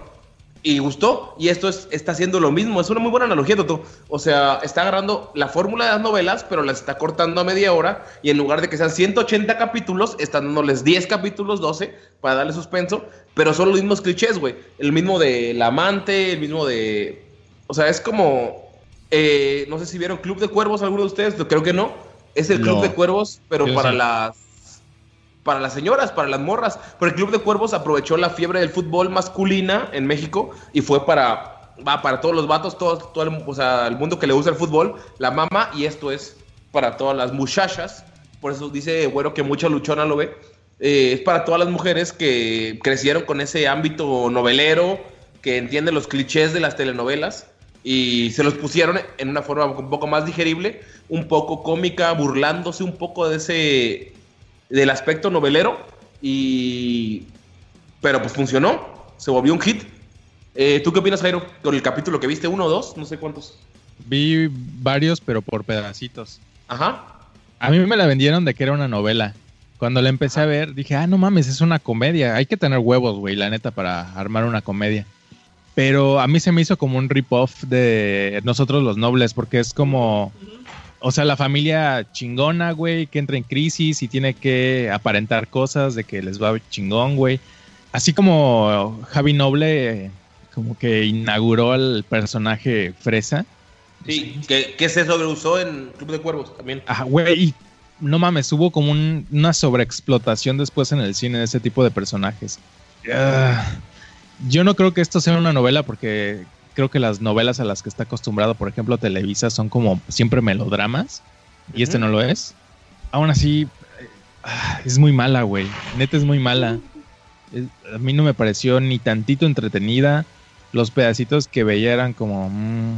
y gustó. Y esto es, está haciendo lo mismo. Es una muy buena analogía, Toto. O sea, está agarrando la fórmula de las novelas, pero las está cortando a media hora y en lugar de que sean 180 capítulos, están dándoles 10 capítulos, 12, para darle suspenso, pero son los mismos clichés, güey. El mismo del amante, el mismo de... O sea, es como... eh, no sé si vieron Club de Cuervos, alguno de ustedes, creo que no. Es el Club de Cuervos, pero para las para las señoras, para las morras. Pero el Club de Cuervos aprovechó la fiebre del fútbol masculina en México y fue para, va, para todos los vatos, todo, todo el, o sea, el mundo que le gusta el fútbol, la mama, y esto es para todas las muchachas. Por eso dice Güero que mucha luchona lo ve. Eh, es para todas las mujeres que crecieron con ese ámbito novelero, que entienden los clichés de las telenovelas y se los pusieron en una forma un poco más digerible, un poco cómica, burlándose un poco de ese del aspecto novelero y pero pues funcionó, se volvió un hit. Eh, ¿Tú qué opinas, Jairo? Con el capítulo que viste, uno o dos, no sé cuántos. Vi varios, pero por pedacitos. Ajá. A mí me la vendieron de que era una novela. Cuando la empecé a ver, dije, ah, no mames, es una comedia. Hay que tener huevos, güey, la neta, para armar una comedia. Pero a mí se me hizo como un rip-off de Nosotros los Nobles, porque es como, o sea, la familia chingona, güey, que entra en crisis y tiene que aparentar cosas de que les va chingón, güey. Así como Javi Noble, como que inauguró al personaje Fresa. Sí, que, que se sobreusó en Club de Cuervos también. Ajá, güey, y no mames, hubo como un- una sobreexplotación después en el cine de ese tipo de personajes. Ah, yo no creo que esto sea una novela porque creo que las novelas a las que está acostumbrado, por ejemplo, Televisa, son como siempre melodramas y este Ujú. no lo es. Aún así, eh, ah, es muy mala, güey. Neta es muy mala. Es- a mí no me pareció ni tantito entretenida. Los pedacitos que veía eran como... mm.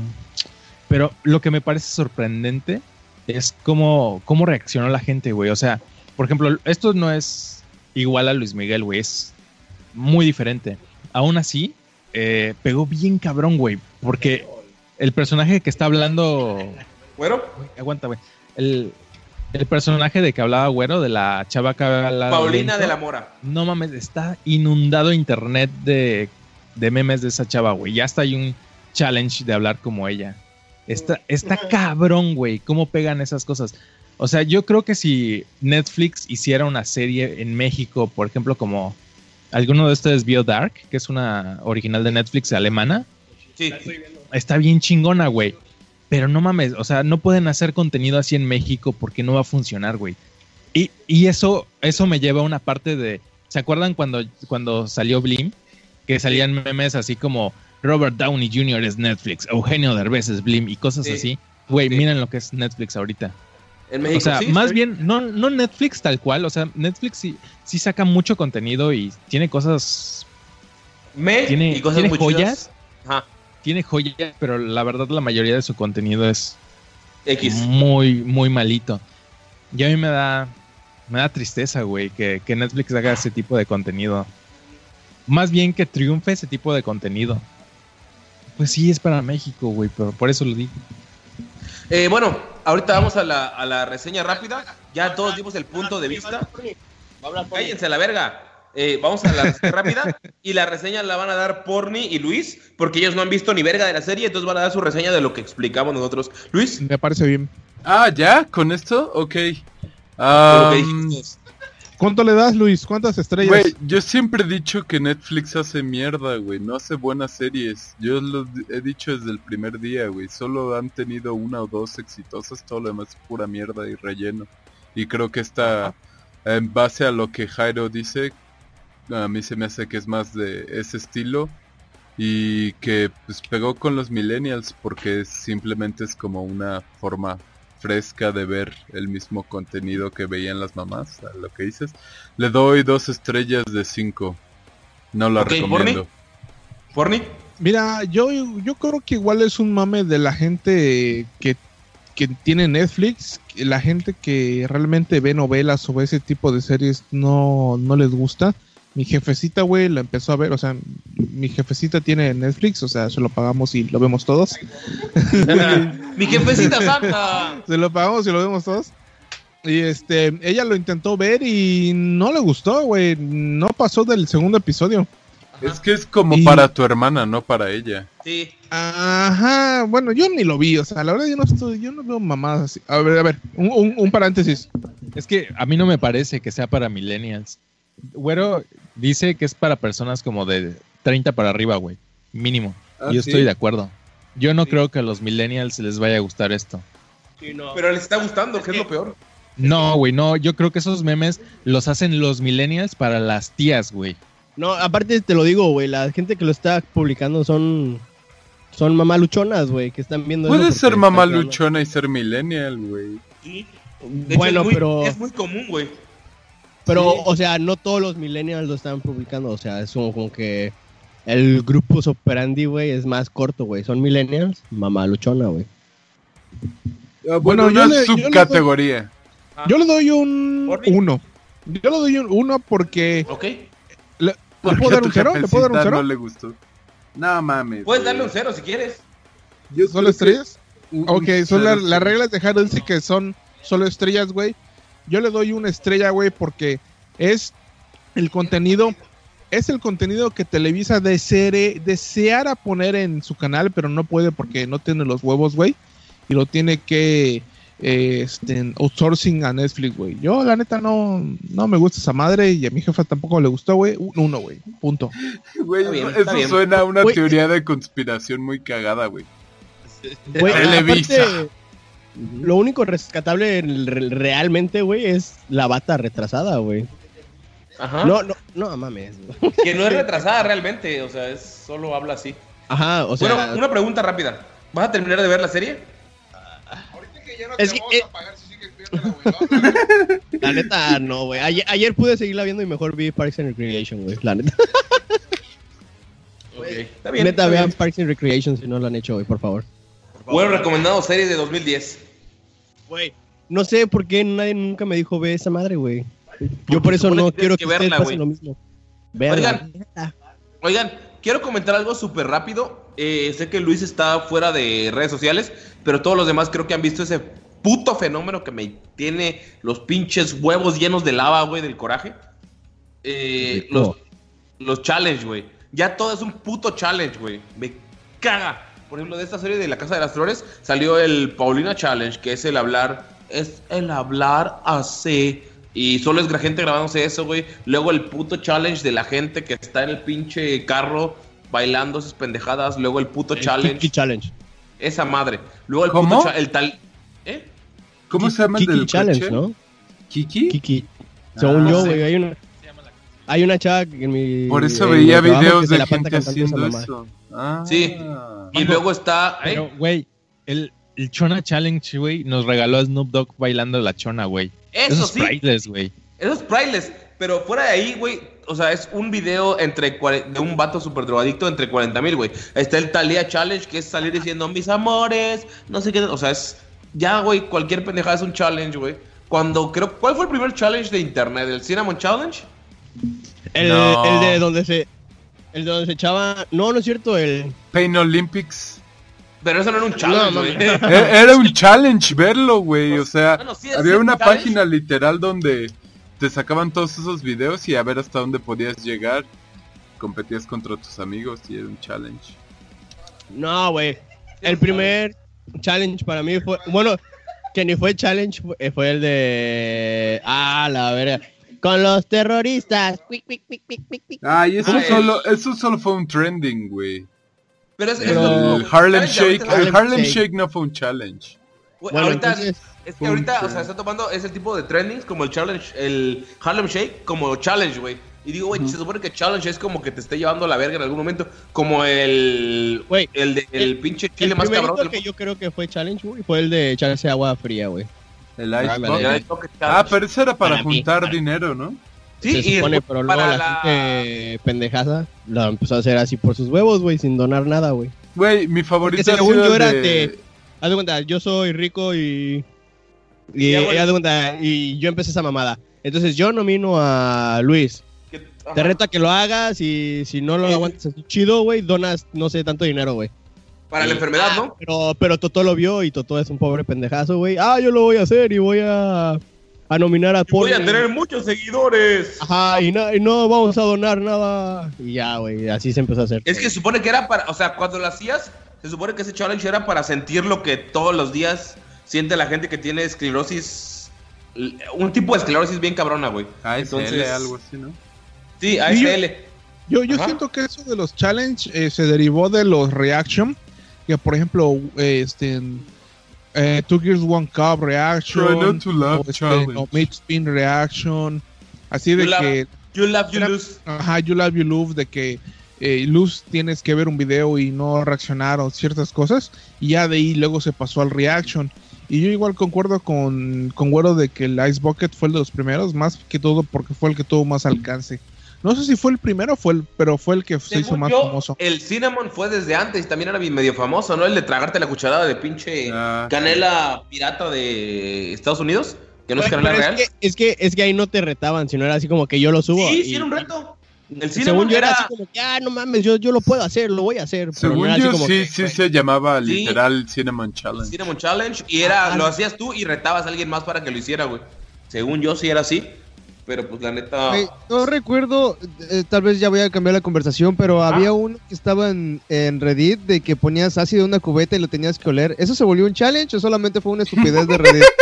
Pero lo que me parece sorprendente es cómo, cómo reaccionó la gente, güey. O sea, por ejemplo, esto no es igual a Luis Miguel, güey. Es muy diferente. Aún así, eh, pegó bien cabrón, güey. Porque el personaje que está hablando... Güero, Güey, aguanta, güey. El, el personaje de que hablaba Güero, de la chava que habla Paulina de la Mora. No mames, está inundado internet de, de memes de esa chava, güey. Ya hasta hay un challenge de hablar como ella. Está, está cabrón, güey, cómo pegan esas cosas. O sea, yo creo que si Netflix hiciera una serie en México, por ejemplo, como alguno de ustedes vio Dark, que es una original de Netflix alemana, Sí. está bien chingona, güey. Pero no mames, o sea, no pueden hacer contenido así en México porque no va a funcionar, güey. Y, y eso, eso me lleva a una parte de. ¿Se acuerdan cuando, cuando salió Blim? Que salían memes así como Robert Downey Jr. es Netflix, Eugenio Derbez es Blim y cosas Sí. así. Güey, Sí. miren lo que es Netflix ahorita. En México. o sea, sí, más sí. bien, no, no Netflix tal cual. O sea, Netflix sí, sí saca mucho contenido y tiene cosas. Me Tiene, y cosas tiene muy joyas. Ajá. Tiene joyas, pero la verdad la mayoría de su contenido es X. muy, muy malito. Y a mí me da, me da tristeza, güey, que, que Netflix haga ese tipo de contenido. Más bien que triunfe ese tipo de contenido. Pues sí, es para México, güey, pero por eso lo digo. Eh, bueno, ahorita vamos a la, a la reseña rápida. Ya todos dimos el punto de vista. Cállense a la verga. eh, vamos a la reseña rápida y la reseña la van a dar Porni y Luis, porque ellos no han visto ni verga de la serie, entonces van a dar su reseña de lo que explicamos nosotros. Luis, Me parece bien. Ah, ¿ya? ¿Con esto? Ok. de lo que Ah, dijimos. ¿Cuánto le das, Luis? ¿Cuántas estrellas? Güey, yo siempre he dicho que Netflix hace mierda, güey. No hace buenas series. Yo lo he dicho desde el primer día, güey. Solo han tenido una o dos exitosas. Todo lo demás es pura mierda y relleno. Y creo que esta, en base a lo que Jairo dice, a mí se me hace que es más de ese estilo. Y que pues pegó con los millennials porque simplemente es como una forma fresca de ver el mismo contenido que veían las mamás, a lo que dices. Le doy dos estrellas de cinco. No la recomiendo. Porni, Mira, yo, yo creo que igual es un mame de la gente que, que tiene Netflix. La gente que realmente ve novelas o ve ese tipo de series no, no les gusta. Mi jefecita, güey, la empezó a ver. O sea, mi jefecita tiene Netflix, o sea, se lo pagamos y lo vemos todos. mi jefecita santa. Se lo pagamos y lo vemos todos. Y este, ella lo intentó ver y no le gustó, güey. No pasó del segundo episodio. Es que es como Y- para tu hermana, no para ella. Sí, Ajá, bueno, yo ni lo vi, o sea, la verdad yo no estoy, yo no veo mamadas así. A ver, a ver, un, un- un paréntesis. Es que a mí no me parece que sea para millennials. Güero dice que es para personas como de 30 para arriba, güey. Mínimo. Ah, Yo ¿sí? estoy de acuerdo. Yo no creo que a los millennials les vaya a gustar esto. pero les está gustando, que es lo peor. No, güey, no. Yo creo que esos memes los hacen los millennials para las tías, güey. No, aparte te lo digo, güey, la gente que lo está publicando son son mamaluchonas, güey, que están viendo eso Puede ser está mamá claro. luchona y ser millennial, güey. Sí. De hecho, Bueno, es muy- pero Es muy común, güey. Pero sí. o sea, no todos los millennials lo están publicando, o sea, es como, como que el grupo operandi, güey, es más corto, güey. Son millennials, mamaluchona, güey. Ah, Bueno, bueno, yo una le- yo le subcategoría. Yo le doy un Orbi. uno. Yo le doy un uno porque Ok. ¿le puedo dar un cero? ¿Le puedo dar un jefecita cero? no le gustó. No mames. Puedes darle un cero si quieres. Yo ¿Solo que estrellas? un Ok, son la- las sí. reglas de Harold dice que son solo estrellas, güey. Yo le doy una estrella, güey, porque es el contenido, es el contenido que Televisa desee, deseara poner en su canal, pero no puede porque no tiene los huevos, güey. Y lo tiene que eh, este, outsourcing a Netflix, güey. Yo, la neta, no, no me gusta esa madre y a mi jefa tampoco le gustó, güey. Un uno, güey. Punto. Güey, eso bien. suena a una teoría de conspiración muy cagada, güey. Güey, Televisa. aparte, lo único rescatable re- realmente, güey, es la bata retrasada, güey. Ajá. No, no, no mames. Que no es retrasada realmente, o sea, es solo habla así. Ajá, o sea, bueno, una pregunta rápida. ¿Vas a terminar de ver la serie? Es que, eh, la neta, no, güey. Ayer, ayer pude seguirla viendo y mejor vi Parks and Recreation, güey. La neta. Ok, Está bien. neta, está vean bien. Parks and Recreation si no lo han hecho, güey, por favor. Bueno, recomendado serie de 2010. Güey, no sé por qué nadie nunca me dijo ve esa madre, güey. Yo por eso no quiero que verla, lo mismo. Veanla. Oigan. Oigan, quiero comentar algo súper rápido. Eh, sé que Luis está fuera de redes sociales, pero todos los demás creo que han visto ese puto fenómeno que me tiene los pinches huevos llenos de lava, güey, del coraje. Eh, los, los challenge, güey. Ya todo es un puto challenge, güey. Me caga. Por ejemplo, de esta serie de La Casa de las Flores salió el Paulina Challenge, que es el hablar, es el hablar así. Y solo es la gente grabándose eso, güey. Luego el puto challenge de la gente que está en el pinche carro bailando esas pendejadas. Luego el puto El challenge. Kiki Challenge. Esa madre. Luego el ¿Cómo? puto el tal. ¿Eh? ¿Cómo se llama el Kiki del Challenge, coche? ¿no? ¿Kiki? Kiki. Según Ah, yo, sí. güey, hay una. Hay una chava que en mi. Por eso en veía videos de la gente haciendo mamá. eso. Ah. Sí. Y luego está. ¿eh? Pero, güey, el, el Chona Challenge, güey, nos regaló a Snoop Dogg bailando la chona, güey. Eso, Eso es sí. priceless, güey. Eso es priceless. Pero fuera de ahí, güey. O sea, es un video entre de un vato súper drogadicto entre 40 mil, güey. Está el Talia Challenge, que es salir diciendo mis amores, no sé qué. O sea, es. Ya, güey, cualquier pendejada es un challenge, güey. Cuando creo. ¿Cuál fue el primer challenge de internet? ¿El Cinnamon Challenge? El, No. el de donde se. El de donde se echaba. No, no es cierto, el. Pain Olympics. Pero eso no era un challenge, no. E- Era un challenge verlo, güey. O sea, Bueno, sí, sí, había una challenge. página literal donde te sacaban todos esos videos y a ver hasta dónde podías llegar. Competías contra tus amigos y era un challenge. No, güey. El primer challenge para mí fue. Bueno, que ni fue challenge, fue, fue el de. Ah, la verga. Con los terroristas. Cuic. Ay, eso Ah, solo, eso solo fue un trending, güey. Pero es, es Pero- lo- El Harlem challenge Shake, el Harlem Shake. Shake no fue un challenge. Bueno, ahorita entonces, es que ahorita, o sea, está tomando ese tipo de trendings como el challenge, el Harlem Shake como challenge, güey. Y digo, güey, se supone que challenge es como que te esté llevando a la verga en algún momento, como el Güey, el de, el, el- pinche chile el más cabrón que yo creo que fue challenge, güey, fue el de echarse agua fría, güey. El Ah, Ice vale. Bucket. El toque Ah, challenge. pero eso era para, Para mí, juntar para- dinero, ¿no? sí, se y supone, pero luego para la, la- gente pendejaza lo empezó a hacer así por sus huevos, güey, sin donar nada, güey. Güey, mi favorito según yo era de... de- Haz de cuenta, yo soy rico y. Y, haz de cuenta, y yo empecé esa mamada. Entonces yo nomino a Luis. que- Te reto a que lo hagas y si no lo Sí. aguantas así chido, güey, donas, no sé, tanto dinero, güey. Para la enfermedad, ¿no? Pero, pero Totó lo vio y Totó es un pobre pendejazo, güey. Ah, yo lo voy a hacer y voy a, a nominar a Voy a tener muchos seguidores. Ajá, y no, y no vamos a donar nada. Y ya, güey, así se empezó a hacer. Es que se supone que era para, o sea, cuando lo hacías, se supone que ese challenge era para sentir lo que todos los días siente la gente que tiene esclerosis, un tipo de esclerosis bien cabrona, güey. ASL, Entonces- algo así, ¿no? Sí, ASL. Yo, yo Ajá. siento que eso de los challenge eh, se derivó de los reaction. Que por ejemplo, eh, este, eh, Two Gears One Cup reaction. Try not to laugh o, este, challenge. o Mid Spin reaction. Así de You love- que, You love, you lose. ajá, You Love You Love, de que eh, Luz tienes que ver un video y no reaccionar o ciertas cosas. Y ya de ahí luego se pasó al reaction. Y yo igual concuerdo con, con Güero de que el Ice Bucket fue el de los primeros, más que todo porque fue el que tuvo más alcance. No sé si fue el primero, fue el, pero fue el que se hizo más yo, famoso. el cinnamon fue desde antes, también era medio famoso, ¿no? El de tragarte la cucharada de pinche Ah, canela pirata de Estados Unidos, que no es canela es real. que, es que es que ahí no te retaban, sino era así como que yo lo subo. sí, y- sí era un reto. El Según cinnamon yo era era... así como que, ah, no mames, yo, yo lo puedo hacer, lo voy a hacer. pero no Según era así yo como sí, que, sí se llamaba Sí. literal Cinnamon Challenge. Cinnamon Challenge y era, Ah, lo no. hacías tú y retabas a alguien más para que lo hiciera, güey. Según yo sí era así, pero pues la neta... No recuerdo, eh, tal vez ya voy a cambiar la conversación, pero había uno que estaba en, en Reddit de que ponías ácido en una cubeta y lo tenías que oler. ¿Eso se volvió un challenge o solamente fue una estupidez de Reddit?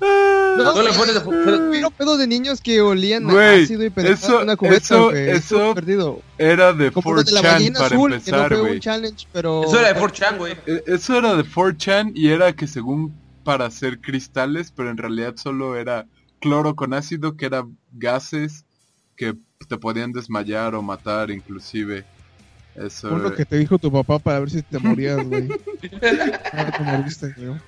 No le pones Pero pedo de niños que olían ácido y eso- en una cubeta, eso- perdido. Era de Como lo de la 4chan ballena para azul, no empezar, fue güey. un challenge, pero... Eso era de 4chan, güey. E- Eso era de 4chan y era que según para hacer cristales, pero en realidad solo era cloro con ácido, que eran gases que te podían desmayar o matar inclusive. Eso. Fue lo que te dijo tu papá para ver si te morías, güey. Ahora te moriste, güey.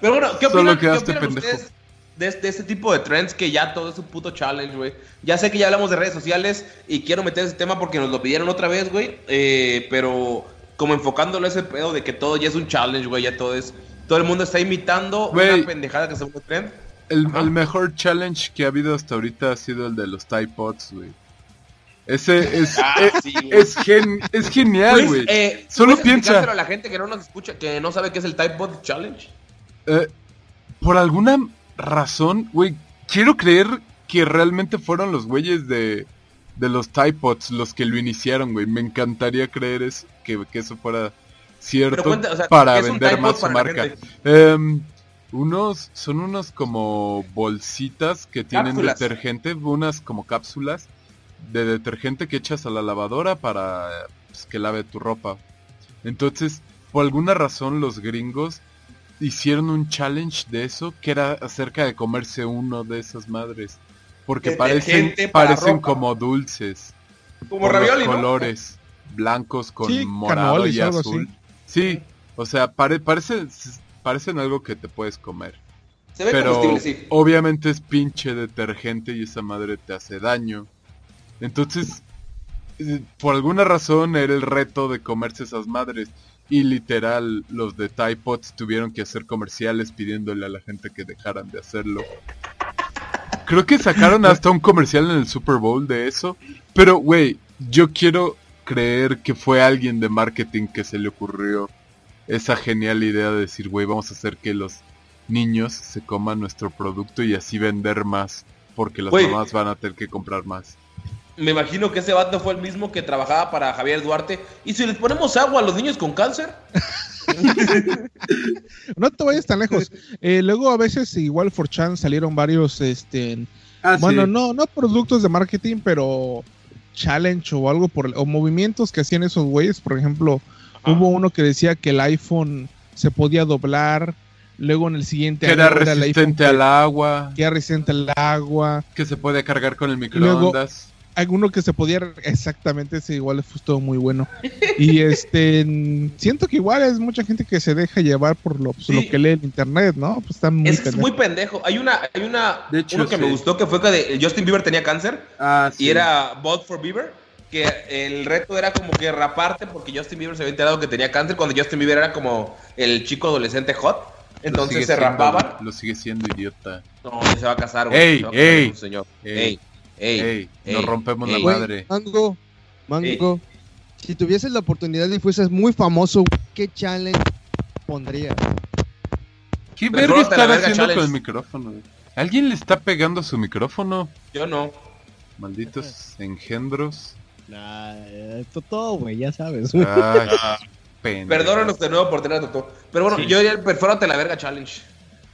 Pero bueno, ¿qué Solo opinan, ¿qué quedaste opinan pendejo. ustedes de, de este tipo de trends que ya todo es un puto challenge, güey? Ya sé que ya hablamos de redes sociales y quiero meter ese tema porque nos lo pidieron otra vez, güey. eh, pero como enfocándolo a ese pedo de que todo ya es un challenge, güey. Ya todo es... Todo el mundo está imitando Güey. una pendejada que se vuelve trend. El, mejor challenge que ha habido hasta ahorita ha sido el de los Tide Pods, güey. Ese es, Ah, es, sí, güey. es, gen- es genial, Luis, güey. eh, Solo ¿puedes piensa. a la gente que no nos escucha, que no sabe qué es el Type Bot Challenge. Eh, por alguna razón, güey, quiero creer que realmente fueron los güeyes de, de los Typods los que lo iniciaron, güey. Me encantaría creer es, que, que eso fuera cierto Pero cuenta, o sea, para ¿qué es un vender más su marca. Unos, son unos como bolsitas que tienen Cápsulas. detergente, unas como cápsulas de detergente que echas a la lavadora para pues, que lave tu ropa. Entonces, por alguna razón los gringos hicieron un challenge de eso que era acerca de comerse uno de esas madres. Porque parecen, parecen ropa. como dulces. Como los ravioli, ¿no? colores blancos con Sí, morado y azul. así. Sí, o sea, pare- parece, parecen algo que te puedes comer. Se ve Pero comestible, sí. obviamente es pinche detergente y esa madre te hace daño. Entonces, eh, por alguna razón era el reto de comerse esas madres. Y literal, los de Tide tuvieron que hacer comerciales pidiéndole a la gente que dejaran de hacerlo. Creo que sacaron hasta un comercial en el Super Bowl de eso. Pero, güey, yo quiero creer que fue alguien de marketing que se le ocurrió esa genial idea de decir, güey, vamos a hacer que los niños se coman nuestro producto y así vender más porque las mamás van a tener que comprar más. Me imagino que ese vato fue el mismo que trabajaba para Javier Duarte. ¿Y si les ponemos agua a los niños con cáncer? No te vayas tan lejos. Eh, luego a veces igual for Chan salieron varios, este, Ah, bueno, sí. no, no productos de marketing, pero challenge o algo por, o movimientos que hacían esos güeyes. Por ejemplo, Ajá. hubo uno que decía que el iPhone se podía doblar. Luego en el siguiente Que era el resistente al agua, que era resistente al agua. que se puede cargar con el microondas. Alguno que se podía exactamente ese igual fue todo muy bueno. Y este siento que igual es mucha gente que se deja llevar por lo, Sí. lo que lee en internet, ¿no? Pues están muy Es, es pendejos. muy pendejo. Hay una, hay una, De hecho, uno que me gustó que fue que de- Justin Bieber tenía cáncer Ah, sí. y era Vote for Bieber. Que el reto era como que raparte porque Justin Bieber se había enterado que tenía cáncer cuando Justin Bieber era como el chico adolescente hot. Entonces se siendo, rapaban. Lo sigue siendo idiota. No, ya se va a casar, güey. Ey, ey, señor. ey, Ey, ey, Ey, ey, nos rompemos ey. la madre. Mango, Mango, si tuvieses la oportunidad y fueses muy famoso, ¿qué challenge pondrías? ¿Qué verga verga, haciendo con el micrófono? ¿Alguien le está pegando a su micrófono? Yo no. Malditos engendros. Nah, todo, güey, ya sabes. Pendejo. Perdónanos de nuevo por tener a Totó. Pero bueno, Sí. yo diría el perfórate la verga challenge.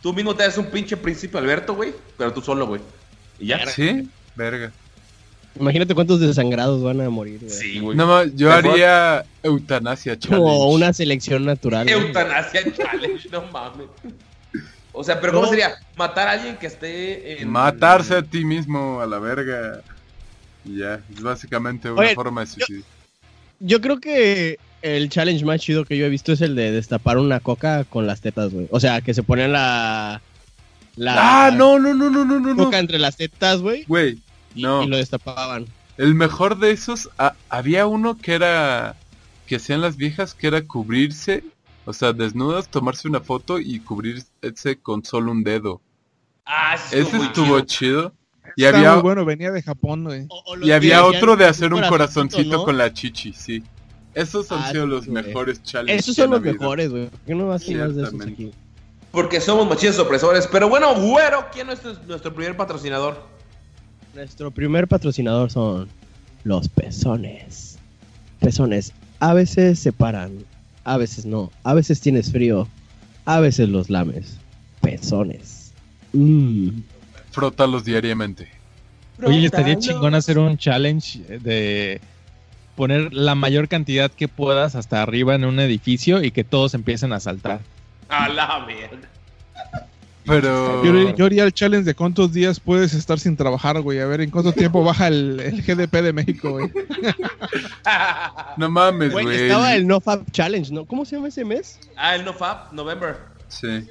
Tú mismo te das un pinche príncipe Alberto, güey. Pero tú solo, güey. Y ya. ¿Sí? Verga. Imagínate cuántos desangrados van a morir, güey. Sí, güey. No yo haría eutanasia challenge. Como una selección natural. güey. Eutanasia challenge, no mames. O sea, pero ¿cómo sería? Matar a alguien que esté en... Matarse a ti mismo a la verga. Y ya, es básicamente una Oye, forma de suicidio. Yo creo que el challenge más chido que yo he visto es el de destapar una coca con las tetas, güey. O sea, que se ponen la. La Ah, no, no, no, no, no, no, no. coca entre las tetas, güey. Güey, y- no. Y lo destapaban. El mejor de esos, había uno que era, que hacían las viejas, que era cubrirse, o sea, desnudas, tomarse una foto y cubrirse con solo un dedo. Ah, sí, Ese estuvo chido. chido. Y Está había, muy bueno, venía de Japón, güey. O- o los y había otro de hacer un corazoncito, con la chichi, sí. Esos han Ah, sido los güey. mejores challenges. Esos son los mejores, güey. ¿Por qué no hacen más de esos aquí? Porque somos machines opresores. Pero bueno, güero, ¿quién es nuestro, nuestro primer patrocinador? Nuestro primer patrocinador son los pezones. Pezones. A veces se paran, a veces no. A veces tienes frío, a veces los lames. Pezones. Mmm. Frótalos diariamente. Oye, estaría chingón hacer un challenge de poner la mayor cantidad que puedas hasta arriba en un edificio y que todos empiecen a saltar. A la verga. Pero... Yo, yo haría el challenge de cuántos días puedes estar sin trabajar, güey. A ver en cuánto tiempo baja el, el GDP de México, güey. No mames, Güey, güey. estaba el No Fab Challenge, ¿no? ¿Cómo se llama ese mes? ah, el NoFap, November. Sí.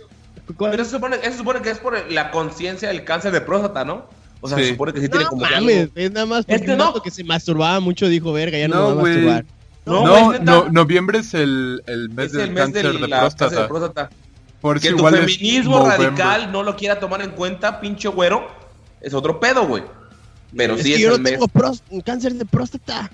Pero eso se supone, eso se supone que es por la conciencia del cáncer de próstata, ¿no? O sea, Sí. se supone que sí tiene No como que mames, algo- es nada más porque Este un no. que se masturbaba mucho dijo, verga, ya no, No, me va a masturbar. No, No, no, noviembre es el, el mes es del el mes cáncer de de la próstata. cáncer de próstata. Por Que tu igual feminismo radical no lo quiera tomar en cuenta, pinche güero, es otro pedo, güey. Pero es sí que es yo el no mes. tengo pros- un cáncer de próstata.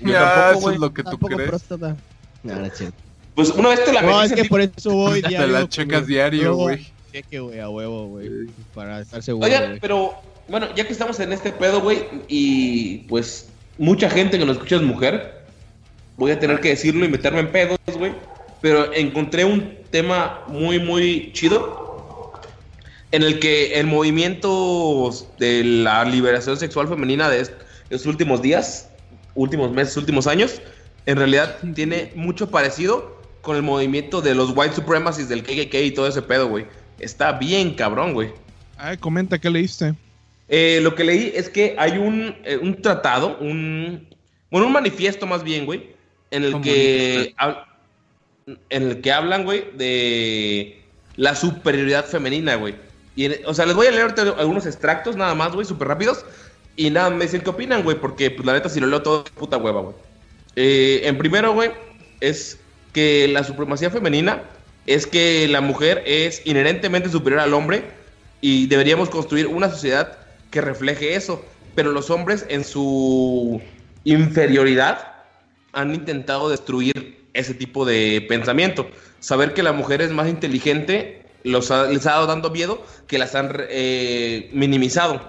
Yo Ya, tampoco, eso es lo que tú crees. próstata. No, no es cierto. Pues una vez te la No, es que por eso voy Te diario. la checas diario, güey. Cheque, güey, a huevo, güey. Para estar seguro, Oigan, pero bueno, ya que estamos en este pedo, güey, y pues mucha gente que nos escucha es mujer, voy a tener que decirlo y meterme en pedos, güey. Pero encontré un tema muy, muy chido en el que el movimiento de la liberación sexual femenina de est- estos últimos días, últimos meses, últimos años, en realidad tiene mucho parecido con el movimiento de los white supremacists del KKK y todo ese pedo, güey. Está bien cabrón, güey. Ay, comenta qué leíste. Eh, lo que leí es que hay un, eh, un tratado, un, bueno, un manifiesto más bien, güey, en el que hab- en el que hablan, güey, de la superioridad femenina, güey. Y o sea, les voy a leer algunos extractos nada más, güey, súper rápidos. Y nada, me dicen qué opinan, güey, porque pues la neta si lo leo todo puta hueva, güey. Eh, en primero, güey, es que la supremacía femenina es que la mujer es inherentemente superior al hombre y deberíamos construir una sociedad que refleje eso. Pero los hombres en su inferioridad han intentado destruir ese tipo de pensamiento. Saber que la mujer es más inteligente los ha- les ha dado dando miedo que las han eh, minimizado.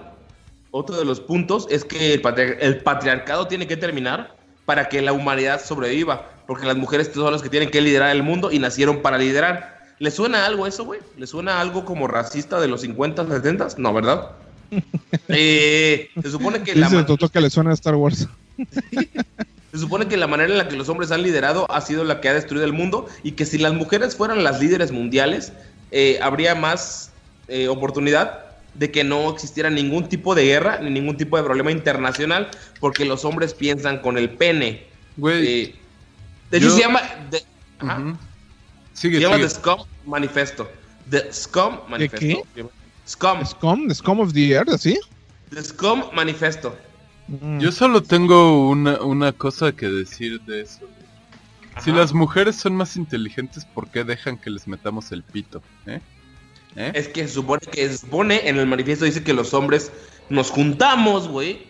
otro de los puntos es que el, patriar- el patriarcado tiene que terminar para que la humanidad sobreviva, porque las mujeres son las que tienen que liderar el mundo y nacieron para liderar. ¿Le suena algo eso, güey? ¿Le suena algo como racista de los 50, 70? No, ¿verdad? Eh, se supone que la Dice el Toto que le suena a Star Wars. se supone que la manera en la que los hombres han liderado ha sido la que ha destruido el mundo y que si las mujeres fueran las líderes mundiales, eh, habría más eh, oportunidad de que no existiera ningún tipo de guerra ni ningún tipo de problema internacional porque los hombres piensan con el pene. Güey, Eh, de hecho, yo- se llama, de- ajá, ujú. se sigue, llama sigue. The Scum Manifesto. The Scum Manifesto. Scum. Scum, the Scum of the Earth, ¿así? The Scum Manifesto. Mm. Yo solo tengo una, una cosa que decir de eso. Si las mujeres son más inteligentes, ¿por qué dejan que les metamos el pito? ¿Eh? ¿Eh? Es que se supone que se supone en el manifiesto dice que los hombres nos juntamos, güey,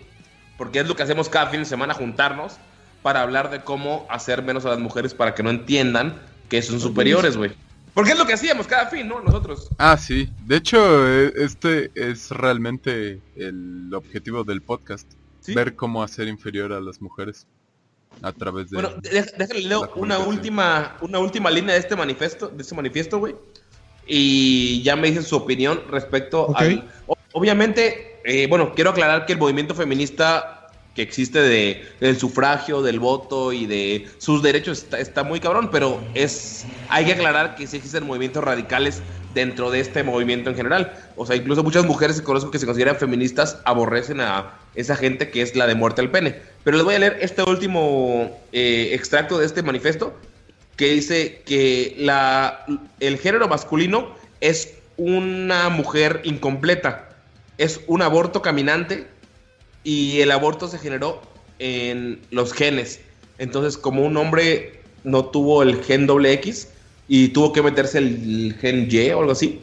porque es lo que hacemos cada fin de semana, juntarnos para hablar de cómo hacer menos a las mujeres para que no entiendan que son superiores, güey. Porque es lo que hacíamos cada fin, ¿no? Nosotros. Ah, sí. De hecho, eh, este es realmente el objetivo del podcast. ¿sí? Ver cómo hacer inferior a las mujeres a través de... Bueno, déjale leo una última, una última línea de este manifiesto, de este manifiesto, güey. Y ya me dicen su opinión respecto Ok. al. Obviamente, eh, bueno, quiero aclarar que el movimiento feminista que existe de, del sufragio, del voto y de sus derechos está, muy cabrón, pero es hay que aclarar que sí existen movimientos radicales dentro de este movimiento en general. O sea, incluso muchas mujeres que conozco que se consideran feministas aborrecen a esa gente que es la de muerte al pene. Pero les voy a leer este último eh, extracto de este manifiesto que dice que la, el género masculino es una mujer incompleta, es un aborto caminante y el aborto se generó en los genes. Entonces, como un hombre no tuvo el gen doble X y tuvo que meterse el gen Y o algo así,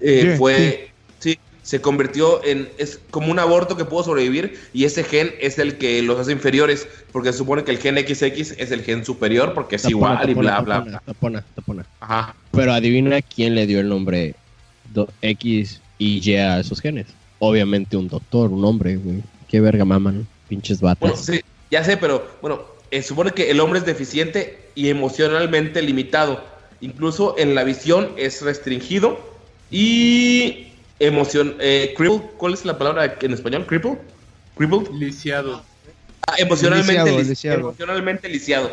eh, fue, sí, se convirtió en, es como un aborto que pudo sobrevivir y ese gen es el que los hace inferiores, porque se supone que el gen XX es el gen superior porque es Tapona, igual y tapona, bla, bla, tapona, bla. Tapona, tapona. Ajá. Pero adivina quién le dio el nombre do- X y Y a esos genes. Obviamente un doctor, un hombre, güey. Qué verga maman, pinches Bueno, vatos. sí, ya sé, pero bueno, eh, supone que el hombre es deficiente y emocionalmente limitado. Incluso en la visión es restringido y emoción, eh, crippled, ¿cuál es la palabra en español? Crippled, crippled. Lisiado. Ah, emocionalmente, Lisiado, lis- lisiado. emocionalmente lisiado.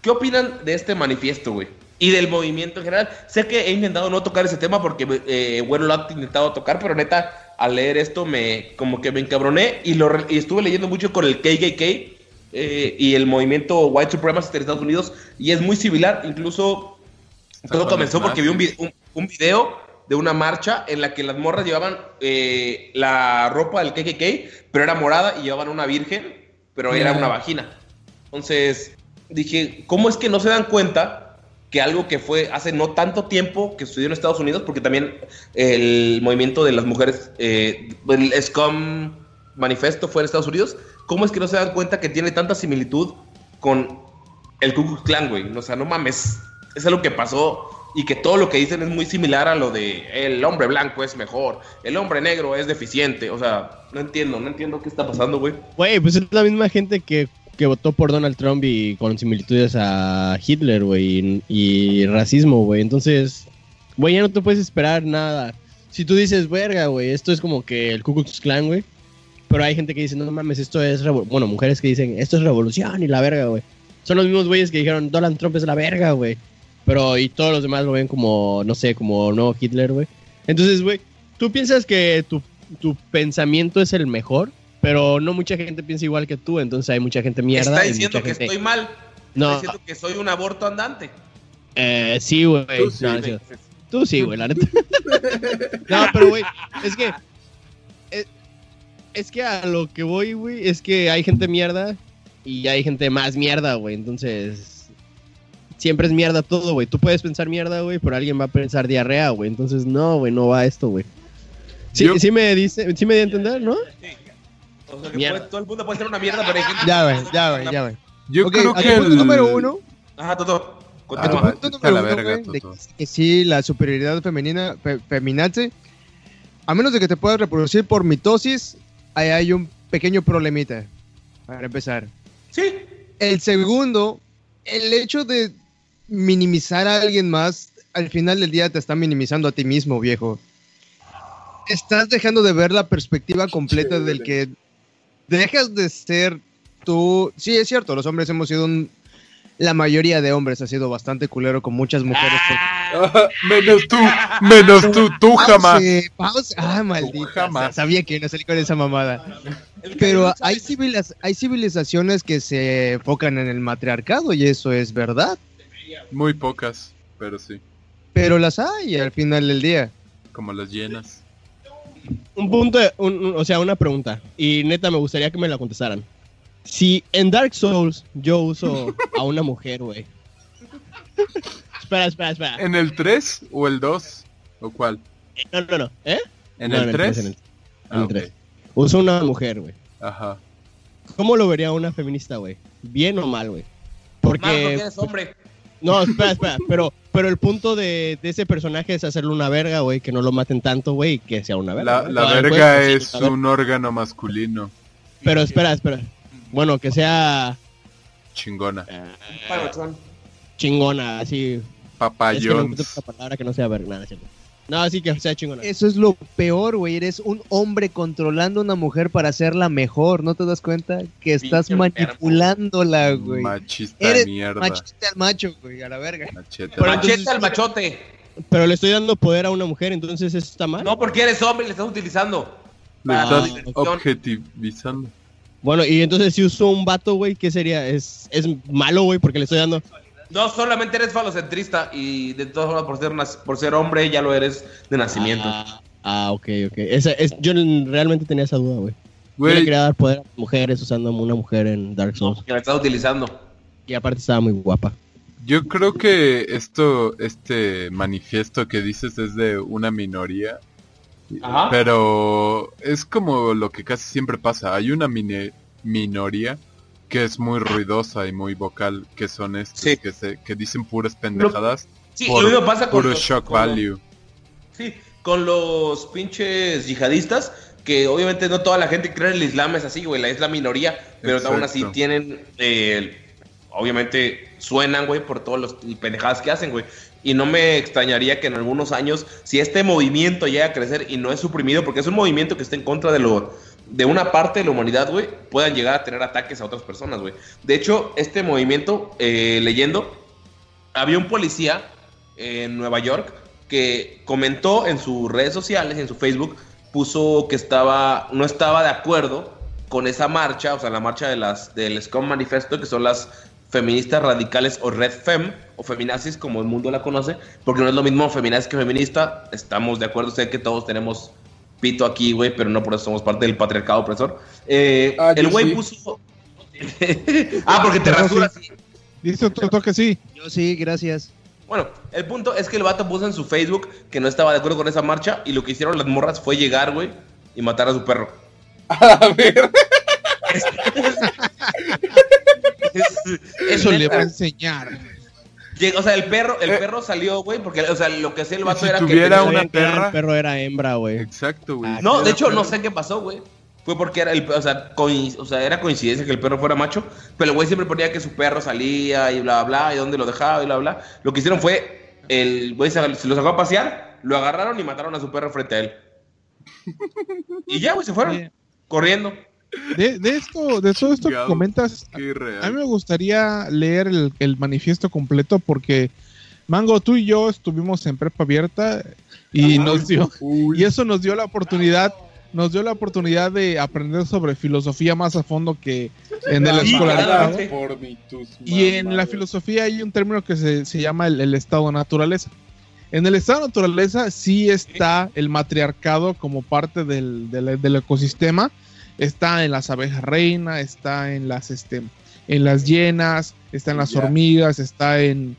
¿Qué opinan de este manifiesto, güey? Y del movimiento en general. Sé que he intentado no tocar ese tema porque, eh, bueno, lo ha intentado tocar, pero neta, al leer esto me como que me encabroné y, lo, y estuve leyendo mucho con el KKK eh, y el movimiento White Supremacist de Estados Unidos y es muy similar. Incluso todo comenzó porque vi un, un, un video de una marcha en la que las morras llevaban eh, la ropa del KKK, pero era morada y llevaban una virgen, pero era una vagina. Entonces dije, ¿cómo es que no se dan cuenta que algo que fue hace no tanto tiempo que sucedió en Estados Unidos, porque también el movimiento de las mujeres, eh, el SCOM manifesto fue en Estados Unidos, ¿cómo es que no se dan cuenta que tiene tanta similitud con el Ku Klux Klan, güey? O sea, no mames, es algo que pasó y que todo lo que dicen es muy similar a lo de el hombre blanco es mejor, el hombre negro es deficiente, o sea, no entiendo, no entiendo qué está pasando, güey. Güey, pues es la misma gente que, que votó por Donald Trump y con similitudes a Hitler, güey, y, racismo, güey. Entonces, güey, ya no te puedes esperar nada. Si tú dices, verga, güey, esto es como que el Ku Klux Klan, güey. Pero hay gente que dice, no mames, esto es... revo-". Bueno, mujeres que dicen, esto es revolución y la verga, güey. Son los mismos güeyes que dijeron, Donald Trump es la verga, güey. Pero, y todos los demás lo ven como, no sé, como no Hitler, güey. Entonces, güey, tú piensas que tu, tu pensamiento es el mejor, pero no mucha gente piensa igual que tú, entonces hay mucha gente mierda. está y diciendo mucha que gente- estoy mal, No, está diciendo que soy un aborto andante. eh, sí, güey. Tú sí, No, güey. sí. Tú sí, güey, la neta. no, pero, güey, es que. Es, es que a lo que voy, güey, es que hay gente mierda y hay gente más mierda, güey. Entonces. Siempre es mierda todo, güey. Tú puedes pensar mierda, güey, pero alguien va a pensar diarrea, güey. Entonces, no, güey, no va esto, güey. Sí, Yo- sí me dice, sí me di a entender, ¿no? O sea, que Mierda. puede- todo el mundo puede ser una mierda, pero hay gente... Ya, güey, ya, güey, ya, güey. Yo creo tu que punto el... número uno, Ajá, Toto. tu. Ah, punto número uno, verga, güey, de Toto. que, que sí, la superioridad femenina, fe- feminace, a menos de que te puedas reproducir por mitosis, ahí hay un pequeño problemita, para empezar. Sí. El segundo, el hecho de minimizar a alguien más, al final del día te está minimizando a ti mismo, viejo. Estás dejando de ver la perspectiva completa del que dejas de ser tú. Sí, es cierto, los hombres hemos sido un. La mayoría de hombres ha sido bastante culero con muchas mujeres. Ah, menos tú, menos tú, tú jamás. Pause, pause. Ah, maldita. jamás. Sabía que no salí con esa mamada. Pero hay, civiliz- hay civilizaciones que se enfocan en el matriarcado y eso es verdad. Muy pocas, pero sí. Pero las hay al final del día. Como las llenas. Un punto, de- un- un- o sea, una pregunta. Y neta, me gustaría que me la contestaran. Si en Dark Souls yo uso a una mujer, güey. espera, espera, espera. ¿En el 3 o el 2? ¿O cuál? No, no, no. ¿Eh? ¿En No, el 3? En el, en Ah, el ok. 3. Uso una mujer, güey. Ajá. ¿Cómo lo vería una feminista, güey? ¿Bien o mal, güey? Porque Porque... eres hombre. No, espera, espera. Pero, pero el punto de, de ese personaje es hacerle una verga, güey. Que no lo maten tanto, güey. y Que sea una verga. La, Ah, verga pues, es a ver. un órgano masculino. Pero espera, espera. Bueno, que sea Chingona. Panochón. chingona, así. Es que no Papayón. palabra que no sea verga, nada, ¿cierto? No, así que sea chingona. Eso es lo peor, güey. Eres un hombre controlando a una mujer para hacerla mejor. ¿No te das cuenta? Que estás Pinche manipulándola, güey. Machista de Eres mierda. machista al macho, güey, a la verga. Machete. Pero Machete entonces- al machote. Pero le estoy dando poder a una mujer, entonces eso está mal. No porque eres hombre y le estás utilizando. Ah, estás objetivizando. Bueno, y entonces si uso un vato, güey, ¿qué sería? ¿Es, es malo, güey, porque le estoy dando. No solamente eres falocentrista y de todas formas por ser, por ser hombre ya lo eres de nacimiento. Ah, ah, ok, ok. Esa, es, yo realmente tenía esa duda, güey. Yo le Güey, quería dar poder a mujeres usando a una mujer en Dark Souls. Que la estás utilizando. Y aparte estaba muy guapa. yo creo que esto, este manifiesto que dices es de una minoría. Ajá. Pero es como lo que casi siempre pasa. Hay una mine- minoría que es muy ruidosa y muy vocal, que son estos Sí. que, se, que dicen puras pendejadas Sí, por lo mismo pasa con puro los, shock con los- value. sí, con los pinches yihadistas, que obviamente no toda la gente cree en el Islam es así, güey, la es la minoría, pero aún así Exacto. tienen, eh, obviamente suenan, güey, por todos los pendejadas que hacen, güey. Y no me extrañaría que en algunos años, si este movimiento llega a crecer y no es suprimido, porque es un movimiento que está en contra de lo de una parte de la humanidad, güey, puedan llegar a tener ataques a otras personas, güey. De hecho, este movimiento, eh, leyendo, había un policía en Nueva York que comentó en sus redes sociales, en su Facebook, puso que estaba, no estaba de acuerdo con esa marcha, o sea, la marcha de las del Scum Manifesto, que son las feministas radicales o Red Fem, o feminazis como el mundo la conoce, porque no es lo mismo feminazi que feminista, estamos de acuerdo, sé que todos tenemos pito aquí, güey, pero no por eso somos parte del patriarcado opresor. Eh, Ah, el güey sí. puso... ah, porque te Yo sí. rasuras. Dice otro toque sí. Yo sí, gracias. Bueno, el punto es que el vato puso en su Facebook que no estaba de acuerdo con esa marcha y lo que hicieron las morras fue llegar, güey, y matar a su perro. A ver. Es- es Eso le va a enseñar. Llega- O sea, el perro, el Eh. perro salió, güey, porque, o sea, lo que hacía el vato si era tuviera que... una Sabían que era perra. El perro era hembra, güey. Exacto, güey. Ah, No, de hecho, perra. no sé qué pasó, güey. Fue porque era el, o sea, o sea, era coincidencia que el perro fuera macho, pero el güey siempre ponía que su perro salía y bla, bla, bla, y dónde lo dejaba y bla, bla. Lo que hicieron fue, el güey se, se lo sacó a pasear, lo agarraron y mataron a su perro frente a él. Y ya, güey, se fueron, corriendo. De, de esto, de todo esto que comentas, a mí me gustaría leer el, el manifiesto completo porque Mango, tú y yo estuvimos en prepa abierta y nos dio Uy, y eso nos dio la oportunidad nos dio la oportunidad de aprender sobre filosofía más a fondo que en la tus Y en la filosofía hay un término que se, se llama el, el estado de naturaleza. En el estado de naturaleza sí está el matriarcado como parte del, del- del ecosistema. Está en las abejas reina, está en las, este, en las hienas, está en las hormigas, está en,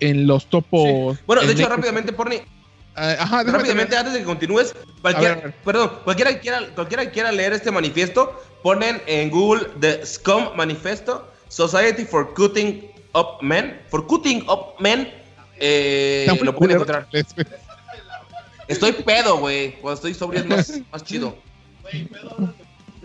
en los topos. Bueno, de hecho, México. rápidamente, Porni, Ah, ajá, rápidamente, antes de que continúes, cualquiera, ver, perdón, cualquiera que, quiera, cualquiera que quiera leer este manifiesto, ponen en Google The Scum Manifesto, Society for Cutting Up Men, for Cutting Up Men, eh, lo pueden encontrar. Estoy pedo, güey, cuando estoy sobrio es más, más chido.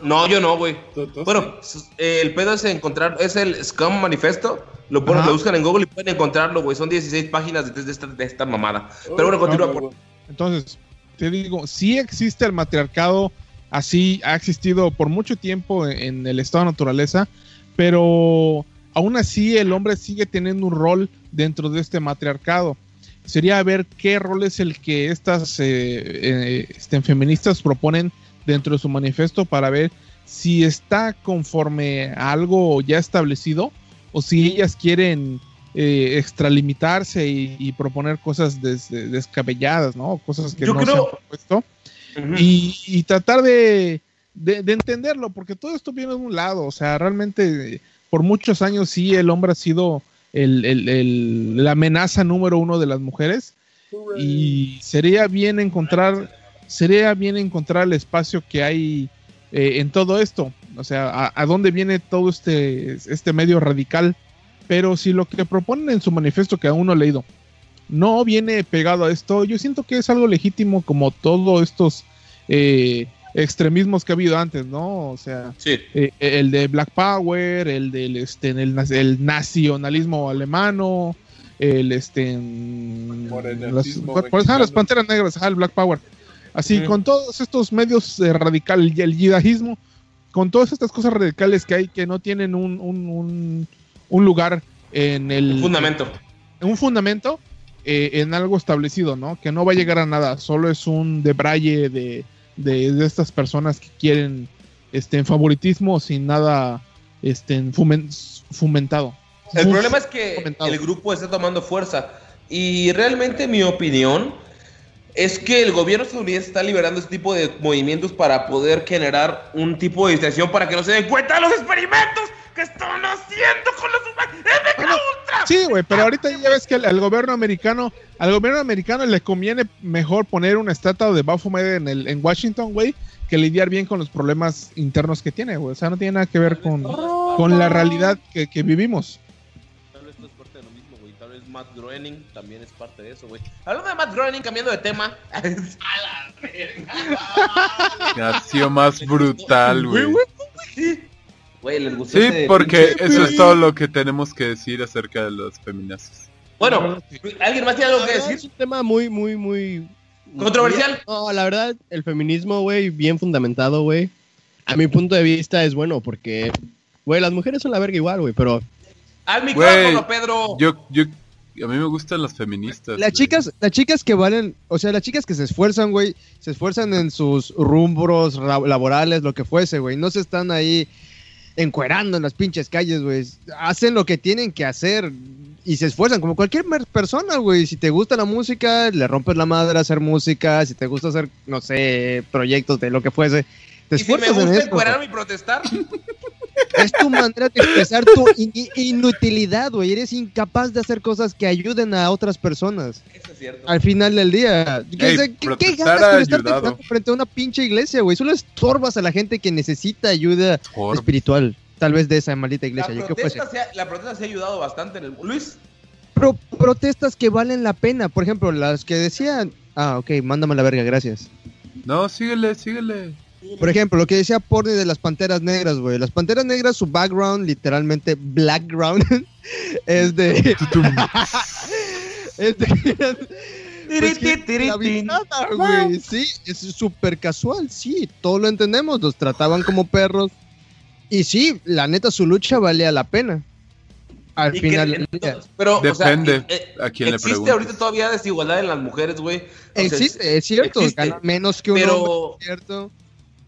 No, yo no, güey. ¿Tú- tú Bueno, eh, el pedo es encontrar, es el Scum Manifesto. Lo ponen, lo buscan en Google y pueden encontrarlo, güey. Son 16 páginas de, de esta, de esta mamada. Pero bueno, continúa. por- Entonces, te digo, sí existe el matriarcado, así ha existido por mucho tiempo en, en el estado de naturaleza, pero aún así el hombre sigue teniendo un rol dentro de este matriarcado. Sería ver qué rol es el que estas eh, eh, este, feministas proponen dentro de su manifiesto para ver si está conforme a algo ya establecido o si ellas quieren eh, extralimitarse y, y proponer cosas des- descabelladas, ¿no? Cosas que Yo no se creo- han propuesto Ujú. y, y tratar de, de- de entenderlo, porque todo esto viene de un lado, o sea, realmente por muchos años sí el hombre ha sido el- el- el- la amenaza número uno de las mujeres y sería bien encontrar, sería bien encontrar el espacio que hay eh, en todo esto, o sea, a, a dónde viene todo este, este medio radical, pero si lo que proponen en su manifiesto que aún no he leído no viene pegado a esto, yo siento que es algo legítimo como todos estos eh, extremismos que ha habido antes, ¿no? O sea, Sí. eh, el de Black Power, el del este, el, nacionalismo alemano, el este las, ah, las panteras negras, ah, el Black Power. Así, Mm. con todos estos medios eh, radicales y el yihadismo, con todas estas cosas radicales que hay que no tienen un, un, un, un lugar en el Fundamento. un fundamento eh, en algo establecido, ¿no? Que no va a llegar a nada, solo es un debraye de, de, de estas personas que quieren este en favoritismo sin nada este en fumen- fomentado. El problema es que fomentado. el grupo está tomando fuerza. Y realmente mi opinión es que el gobierno estadounidense está liberando este tipo de movimientos para poder generar un tipo de distracción para que no se den cuenta de los experimentos que están haciendo con los humanos. ¡MK Ultra! Sí, güey, pero ahorita ya ves que al, al gobierno americano, al gobierno americano le conviene mejor poner una estatua de Baphomet en el en Washington, güey, que lidiar bien con los problemas internos que tiene, güey. O sea, no tiene nada que ver con, con la realidad que, que vivimos. Matt Groening también es parte de eso, güey. Hablando de Matt Groening, cambiando de tema. Ha sido más brutal, güey. Güey, les gustó Sí, ese porque pinche- eso es todo lo que tenemos que decir acerca de los feminazis. Bueno, ¿alguien más tiene algo La que decir? Es un tema muy, muy, muy... ¿Controversial? No, la verdad, el feminismo, güey, bien fundamentado, güey. A mi punto de vista es bueno porque, güey, las mujeres son la verga igual, güey, pero Al micrófono, Pedro. Yo, yo, a mí me gustan las feministas. Las güey. chicas, las chicas que valen, o sea, las chicas que se esfuerzan, güey, se esfuerzan en sus rumbros ra- laborales, lo que fuese, güey. No se están ahí encuerando en las pinches calles, güey. Hacen lo que tienen que hacer y se esfuerzan como cualquier persona, güey. Si te gusta la música, le rompes la madre a hacer música. Si te gusta hacer, no sé, proyectos de lo que fuese, te y si me gusta esto. encuerarme y protestar, Es tu manera de expresar tu in- in- inutilidad, güey. Eres incapaz de hacer cosas que ayuden a otras personas. eso es cierto. Al final del día. ¿Qué, Ey, qué- ganas con estar frente a una pinche iglesia, güey? Solo estorbas a la gente que necesita ayuda espiritual. Tal vez de esa maldita La iglesia. yo fuese. protesta, se ha, la protesta se ha ayudado bastante en el... Luis, Pro- protestas que valen la pena. Por ejemplo, las que decían. Ah, ok, mándame a la verga, gracias. No, síguele, síguele. Por ejemplo, lo que decía Porni de las panteras negras, güey. Las panteras negras, su background, literalmente background, es de. Es de. pues, güey. Sí, es súper casual, sí, todo lo entendemos, los trataban como perros. Y sí, la neta, su lucha valía la pena. Al que- final pero, Depende o sea, eh, a quién le existe ahorita todavía desigualdad en las mujeres, güey. Sea, Existe, es cierto, existe. gana menos que un Pero- hombre, es ¿cierto?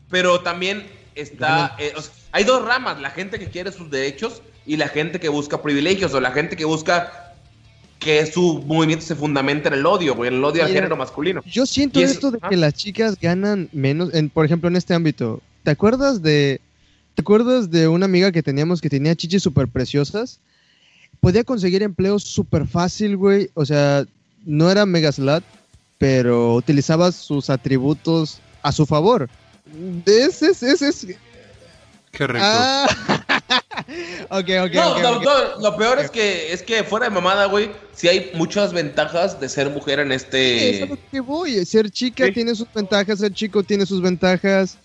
Pero también está. eh, o sea, hay dos ramas: la gente que quiere sus derechos y la gente que busca privilegios, o la gente que busca que su movimiento se fundamenta en el odio, güey, en el odio al Mira, género masculino. Yo siento eso- esto de ah. que las chicas ganan menos, en, por ejemplo, en este ámbito. ¿Te acuerdas de, ¿te acuerdas de una amiga que teníamos que tenía chichis súper preciosas? Podía conseguir empleo súper fácil, güey. O sea, no era mega slut, pero utilizaba sus atributos a su favor. Ese es, ese es. Qué rico. Ah. ok, ok, No, ok, no, no, lo peor es que es que fuera de mamada, güey, sí hay muchas ventajas de ser mujer en Sí, es a este. lo que voy. Ser chica Sí. tiene sus ventajas, ser chico tiene sus ventajas.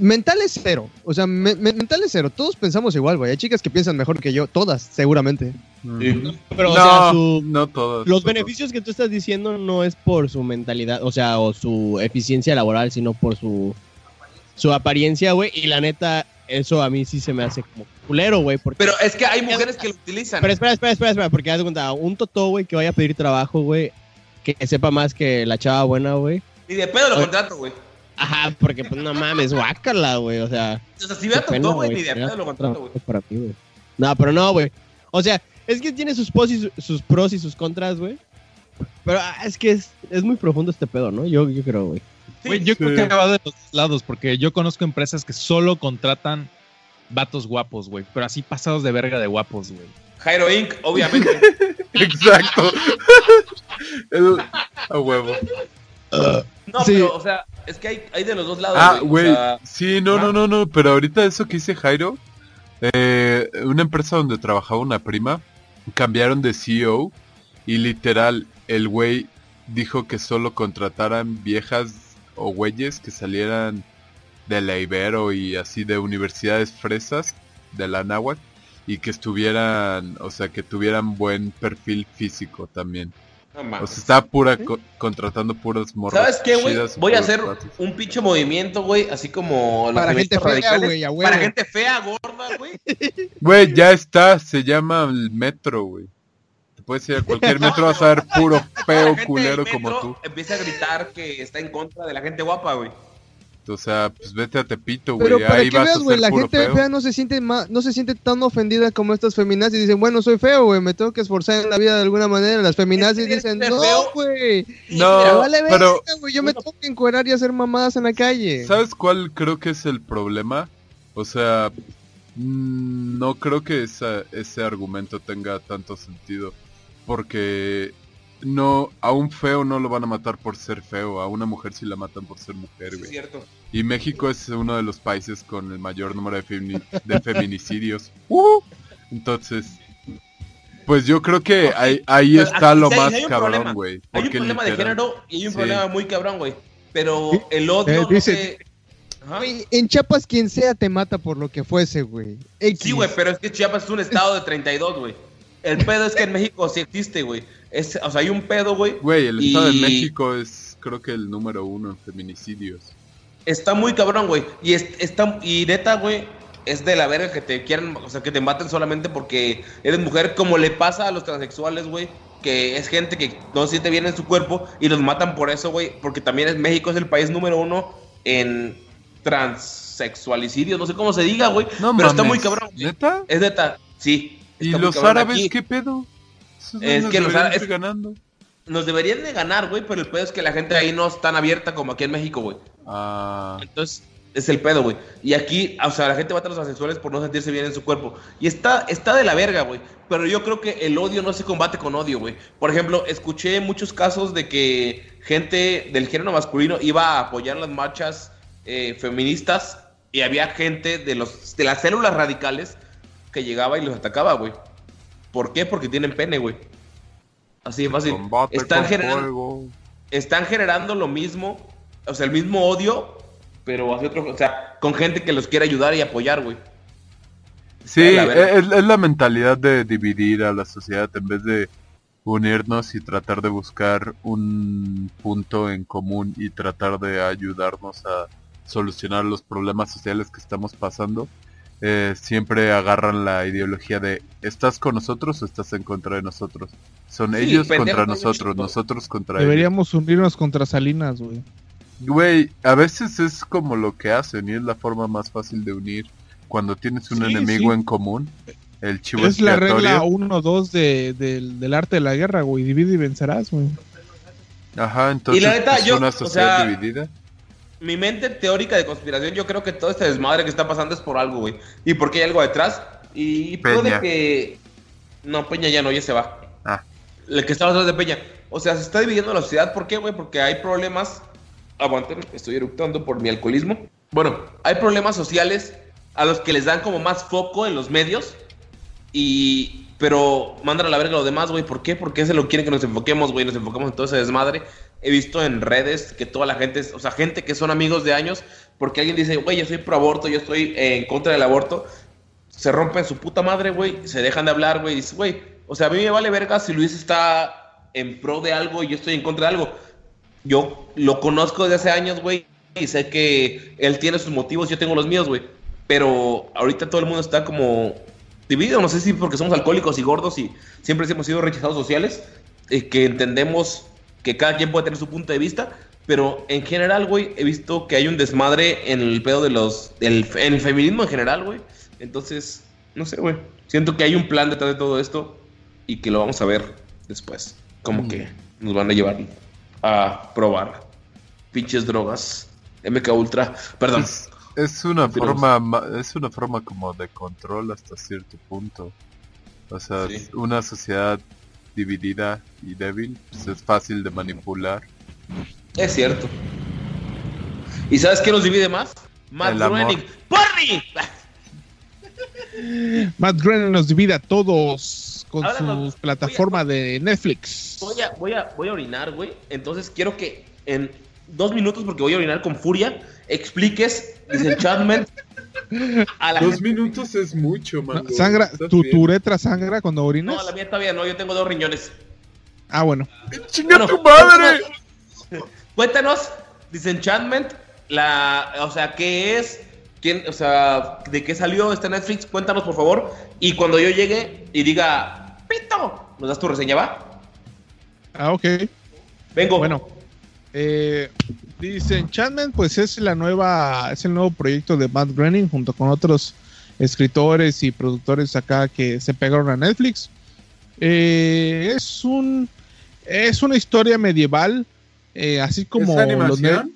Mental es cero. O sea, me- me- mental es cero. Todos pensamos igual, güey. Hay chicas que piensan mejor que yo. Todas, seguramente. Ujú. Pero, o no, sea, su- no todos. los beneficios que tú estás diciendo no es por su mentalidad, o sea, o su eficiencia laboral, sino por su, su apariencia, güey. Y la neta, eso a mí sí se me hace como culero, güey. Pero es que hay mujeres que lo utilizan. Pero espera, espera, espera, espera, porque haz de cuenta, un totó, güey, que vaya a pedir trabajo, güey, que sepa más que la chava buena, güey. Ni de pedo lo contrato, güey. Ajá, porque pues no mames, guácala, güey, o sea. O sea, si pena, tocó, güey, ni de pedo lo contrato, güey. para mí, güey. No, pero no, güey. O sea, es que tiene sus pros y su- sus, pros y sus contras, güey. Pero ah, es que es, es muy profundo este pedo, ¿no? Yo, yo creo, güey. Güey, yo creo que va de los dos lados, porque yo conozco empresas que solo contratan vatos guapos, güey. Pero así pasados de verga de guapos, güey. Jairo Inc., obviamente. Exacto. El- A huevo. No, Sí. pero, o sea, es que hay, hay de los dos lados, Ah, O güey. sea, Sí, no, no, no, no. Pero ahorita eso que dice Jairo. eh, una empresa donde trabajaba una prima. Cambiaron de CEO. Y literal, el güey dijo que solo contrataran viejas o güeyes que salieran de la Ibero y así de universidades fresas de la náhuatl y que estuvieran, o sea, que tuvieran buen perfil físico también. no O sea, está pura co- contratando puras morras. ¿Sabes qué, güey? Voy a hacer un pinche movimiento, güey, así como los Para gente fea, güey. Para gente fea, gorda, güey. Güey, ya está, se llama el metro, güey. Puedes ir a cualquier metro, vas a ver puro gente culero como tú. Empieza a gritar que está en contra de la gente guapa, güey. O sea, pues vete a Tepito, Pero güey. para Ahí que vas veas, güey, la gente feo. fea no se siente ma- no se siente tan ofendida como estas feminazis. Dicen, bueno, soy feo, güey, me tengo que esforzar en la vida de alguna manera. Las feminazis Es que dicen, no, güey. No, me vale pero yo me tengo que encuerar y hacer mamadas en la calle. ¿sabes cuál creo que es el problema? O sea, mm, no creo que esa, ese argumento tenga tanto sentido. Porque no, a un feo no lo van a matar por ser feo, a una mujer sí la matan por ser mujer, güey. cierto. Y México es uno de los países con el mayor número de, femini- de feminicidios. Uh, Entonces, pues yo creo que ahí, ahí Pero está lo hay- más hay cabrón, güey. Hay un problema de género y hay un Sí. problema muy cabrón, güey. Pero el odio Eh, no dice- se-. Güey, en Chiapas quien sea te mata por lo que fuese, güey. X. Sí, güey, pero es que Chiapas es un estado de 32, güey. El pedo es que en México sí existe, güey. Es- O sea, hay un pedo, güey. Güey, el Estado de México es creo que el número uno en feminicidios. Está muy cabrón, güey. Y, es- está, y neta, güey, es de la verga que te quieran, o sea, que te maten solamente porque eres mujer, como le pasa a los transexuales, güey. Que es gente que no se siente bien en su cuerpo y los matan por eso, güey. Porque también es, México es el país número uno en transexualicidios, no sé cómo se diga, güey. No pero está mames, muy cabrón, güey. ¿Neta? Es neta, sí. ¿Y los árabes Aquí qué pedo? Es que los árabes- ganando. Nos deberían de ganar, güey, pero el pedo es que la gente ahí no es tan abierta como aquí en México, güey. Ah, Entonces, es el pedo, güey. Y aquí, o sea, la gente mata a los asexuales por no sentirse bien en su cuerpo. Y está, está de la verga, güey. Pero yo creo que el odio no se combate con odio, güey. Por ejemplo, escuché muchos casos de que gente del género masculino iba a apoyar las marchas eh, feministas y había gente de, los, de las células radicales que llegaba y los atacaba, güey. ¿Por qué? Porque tienen pene, güey. Así de fácil. Están generando, están generando lo mismo, o sea, el mismo odio, pero hacia otro, o sea, con gente que los quiere ayudar y apoyar, güey. Sí, la verga. es, es la mentalidad de dividir a la sociedad en vez de unirnos y tratar de buscar un punto en común y tratar de ayudarnos a solucionar los problemas sociales que estamos pasando. Eh, siempre agarran la ideología de ¿estás con nosotros o estás en contra de nosotros? Son Sí, ellos contra nosotros, nosotros contra ellos. Deberíamos unirnos contra Salinas, güey. Güey, a veces es como lo que hacen y es la forma más fácil de unir cuando tienes un Sí, enemigo sí. en común. El chivo Es la regla 1-2 de, del, del arte de la guerra, güey. Divide y vencerás, güey. Ajá, entonces Y la neta, pues, yo, una o sociedad sea, dividida. Mi mente teórica de conspiración, yo creo que todo este desmadre que está pasando es por algo, güey. Y porque hay algo detrás. Y puede Peña. que... No, Peña ya no, ya se va. Ah. El que estaba atrás de Peña. O sea, se está dividiendo la sociedad. ¿Por qué, güey? Porque hay problemas... Aguanten, estoy eructando por mi alcoholismo. Bueno, hay problemas sociales a los que les dan como más foco en los medios. Y... Pero mandan a la verga a los demás, güey. ¿Por qué? Porque se lo quieren que nos enfoquemos, güey. Nos enfocamos en todo ese desmadre. He visto en redes que toda la gente, o sea, gente que son amigos de años, porque alguien dice, güey, yo soy pro aborto, yo estoy en contra del aborto, se rompen su puta madre, güey, se dejan de hablar, güey, y dices, güey, o sea, a mí me vale verga si Luis está en pro de algo y yo estoy en contra de algo. Yo lo conozco desde hace años, güey, y sé que él tiene sus motivos, yo tengo los míos, güey. Pero ahorita todo el mundo está como dividido, no sé si porque somos alcohólicos y gordos y siempre hemos sido rechazados sociales, eh, que entendemos que cada quien puede tener su punto de vista, pero en general, güey, he visto que hay un desmadre en el pedo de los, del, en el feminismo en general, güey. Entonces, no sé, güey. Siento que hay un plan detrás de todo esto y que lo vamos a ver después. Como que nos van a llevar a probar pinches drogas. MK Ultra, perdón. Es, es una forma ma- es una forma como de control hasta cierto punto. O sea, Sí. una sociedad dividida y débil pues es fácil de manipular. Es cierto. ¿Y sabes qué nos divide más? Matt. Groening. ¡Porni! Matt Groening nos divide a todos con Ahora su plataforma de Netflix. Voy a, voy, a, voy a orinar, güey. Entonces quiero que en dos minutos, porque voy a orinar con furia, expliques Disenchantment a la Dos minutos es mucho, man. Sangra, tu, tu uretra sangra cuando orinas. No, la mía todavía no, yo tengo dos riñones. Ah, bueno. ¡Chinga Bueno, tu madre! Cuéntanos, Disenchantment, la, o sea, ¿qué es? ¿Quién, o sea, de qué salió este Netflix? Cuéntanos, por favor. Y cuando yo llegue y diga, ¡Pito! ¿Nos das tu reseña, va? Ah, ok. Vengo. Bueno, eh, Disenchantment, pues es la nueva, es el nuevo proyecto de Matt Groening junto con otros escritores y productores acá que se pegaron a Netflix. Eh, es un, es una historia medieval, eh, así como ¿Es los animación?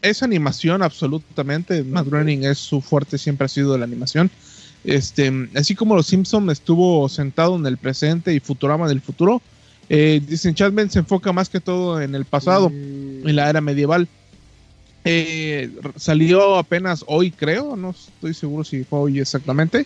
es animación absolutamente. Matt Groening es su fuerte, siempre ha sido la animación. Este, así como los Simpson estuvo sentado en el presente y Futurama en el futuro, eh, Disenchantment se enfoca más que todo en el pasado, en la era medieval. Eh, salió apenas hoy, creo, no estoy seguro si fue hoy exactamente.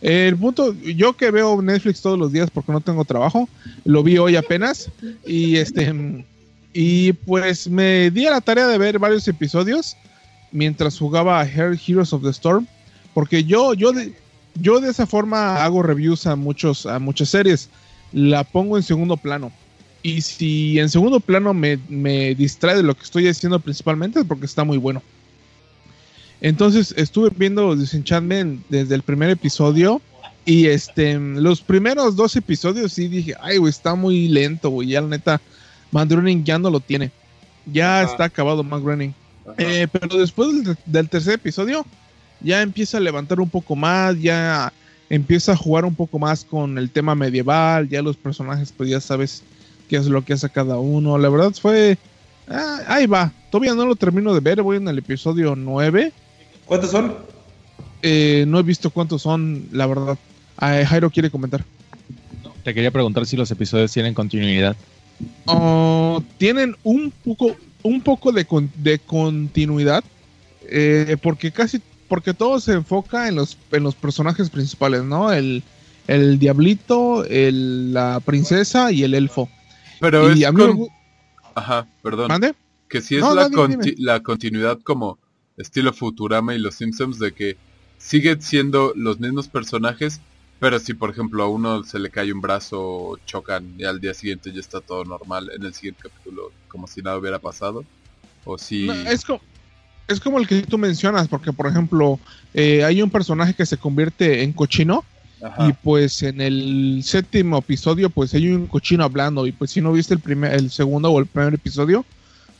El punto, yo que veo Netflix todos los días porque no tengo trabajo, lo vi hoy apenas y este y pues me di a la tarea de ver varios episodios mientras jugaba a Her- Heroes of the Storm, porque yo yo de, yo de esa forma hago reviews a muchos a muchas series, la pongo en segundo plano. Y si en segundo plano me, me distrae de lo que estoy haciendo principalmente es porque está muy bueno. Entonces estuve viendo Disenchantment desde el primer episodio. Y este, los primeros dos episodios sí dije, ay, güey, está muy lento, güey. Ya la neta, Matt Groening ya no lo tiene. Ya Ajá. está acabado Matt Groening. Eh, pero después del, del tercer episodio, ya empieza a levantar un poco más, ya empieza a jugar un poco más con el tema medieval, ya los personajes, pues ya sabes qué es lo que hace cada uno. La verdad fue... ah, ahí va, todavía no lo termino de ver, voy en el episodio 9. ¿Cuántos son? Eh, no he visto cuántos son, la verdad. Ah, Jairo quiere comentar. Te quería preguntar si los episodios tienen continuidad. Oh, tienen un poco, un poco de, con- de continuidad, eh, porque casi, porque todo se enfoca en los, en los personajes principales, ¿no? El, el diablito, el- la princesa y el elfo. Pero y es a mí con- Ajá, perdón. ¿Mande? Que si es No, la, no, dime, conti- dime. la continuidad como estilo Futurama y los Simpsons de que sigue siendo los mismos personajes, pero si por ejemplo a uno se le cae un brazo, chocan y al día siguiente ya está todo normal en el siguiente capítulo, como si nada hubiera pasado. O si... No, es, es como el que tú mencionas, porque por ejemplo, eh, hay un personaje que se convierte en cochino. Ajá. Y pues en el séptimo episodio, pues hay un cochino hablando. Y pues si no viste el primer, el segundo o el primer episodio,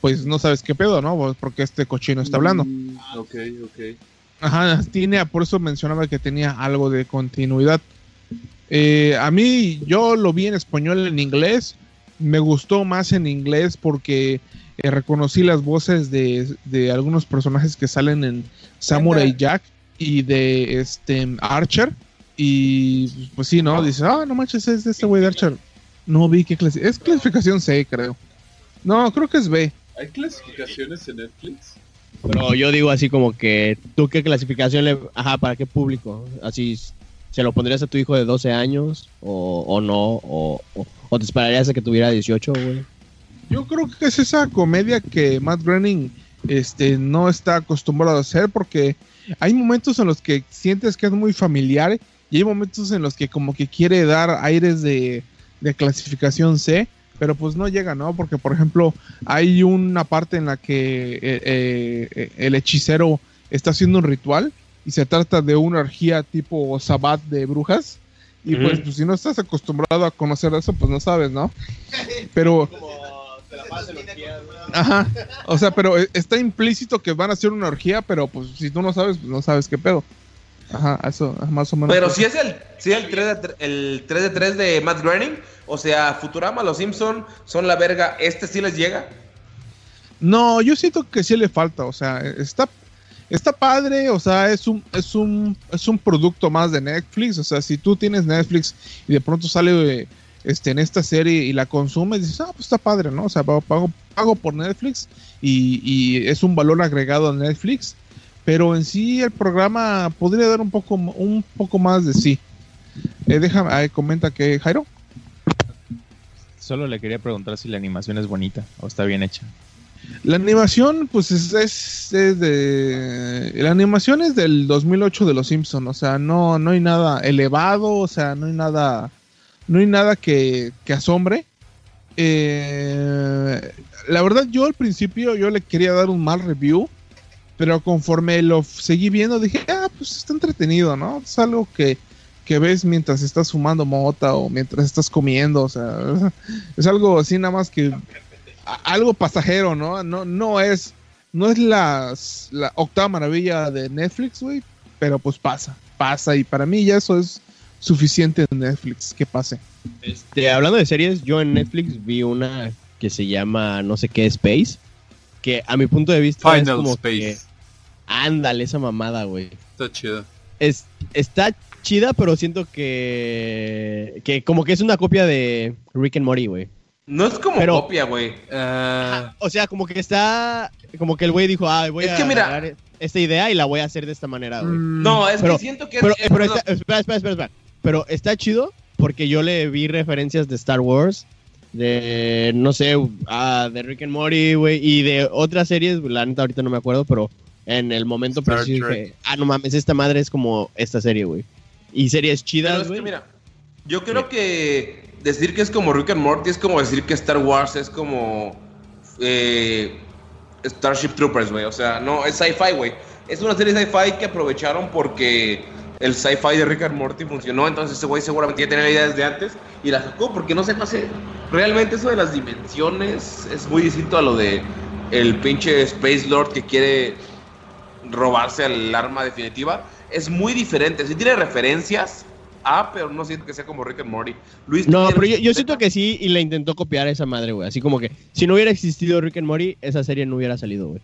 pues no sabes qué pedo, ¿no? Pues porque este cochino está hablando. Mm, ok, ok. Ajá, tiene, por eso mencionaba que tenía algo de continuidad. Eh, a mí, yo lo vi en español, en inglés. Me gustó más en inglés porque eh, reconocí las voces de, de algunos personajes que salen en Samurai Jack y de este Archer. Y pues sí, ¿no? Dices, ah, no manches, es de este güey de Archer. No vi qué clasificación. Es clasificación C, creo. No, creo que es B. ¿Hay clasificaciones en Netflix? Pero yo digo así como que, ¿tú qué clasificación le... Ajá, ¿para qué público? Así, ¿se lo pondrías a tu hijo de 12 años o, o no? O, o, o te esperarías a que tuviera 18, güey? Yo creo que es esa comedia que Matt Groening este, no está acostumbrado a hacer porque hay momentos en los que sientes que es muy familiar y hay momentos en los que como que quiere dar aires de, de clasificación C, pero pues no llega, ¿no? Porque por ejemplo hay una parte en la que eh, eh, el hechicero está haciendo un ritual y se trata de una orgía tipo sabbat de brujas. Y pues, pues, si no estás acostumbrado a conocer eso, pues no sabes, ¿no? Pero Ajá. O sea, pero eh, está implícito que van a hacer una orgía, pero pues si tú no sabes, pues no sabes qué pedo. Ajá, eso, más o menos. Pero si es el, si el 3 de, el 3 de 3 de Matt Groening, o sea, Futurama, Los Simpson son la verga, ¿este sí les llega? No, yo siento que sí le falta, o sea, está está padre, o sea, es un es un es un producto más de Netflix, o sea, si tú tienes Netflix y de pronto sale eh, este en esta serie y la consumes, dices, "Ah, pues está padre, ¿no? O sea, pago pago, pago por Netflix y, y es un valor agregado a Netflix, pero en sí el programa podría dar un poco un poco más de sí. Eh, déjame, ahí comenta que Jairo. Solo le quería preguntar si la animación es bonita o está bien hecha. La animación, pues es, es- es de. La animación es del 2008 de Los Simpson, o sea, no, no hay nada elevado, o sea, no hay nada. No hay nada que, que asombre. Eh, la verdad, yo al principio yo le quería dar un mal review, pero conforme lo seguí viendo, dije, ah, pues está entretenido, ¿no? Es algo que, que ves mientras estás fumando mota o mientras estás comiendo, o sea, es algo así nada más que algo pasajero, ¿no? No, no es, no es las- la octava maravilla de Netflix, güey, pero pues pasa, pasa y para mí ya eso es suficiente en Netflix, que pase. Este, hablando de series, yo en Netflix vi una que se llama no sé qué Space, que a mi punto de vista es Final como Space. que, ándale esa mamada, güey. Está chido. Es, está chida, pero siento que que como que es una copia de Rick and Morty, güey. No es como Pero- copia, güey. Ah, O sea, como que está como que el güey dijo, "Ah, voy Es a que mira- esta idea y la voy a hacer de esta manera, güey." No, es Pero- que siento que es- Pero, es- pero no, está, espera, espera, espera, espera. Pero está chido porque yo le vi referencias de Star Wars, de, no sé, ah, de Rick and Morty, güey, y de otras series, la neta ahorita no me acuerdo, pero en el momento Star preciso Trek. dije, ah, no mames, esta madre es como esta serie, güey. Y series chidas, es güey. que mira, yo creo que decir que es como Rick and Morty es como decir que Star Wars es como eh, Starship Troopers, güey. O sea, no, es sci-fi, güey. Es una serie sci-fi que aprovecharon porque el sci-fi de Rick and Morty funcionó. Entonces ese güey seguramente ya tenía la idea desde antes y la sacó porque no se hace. Realmente eso de las dimensiones es muy distinto a lo de el pinche Space Lord que quiere robarse al arma definitiva. Es muy diferente. Sí tiene referencias a, pero no siento que sea como Rick and Morty. Luis, ¿tú No, pero yo, yo siento que sí y le intentó copiar a esa madre, güey. Así como que si no hubiera existido Rick and Morty, esa serie no hubiera salido, güey.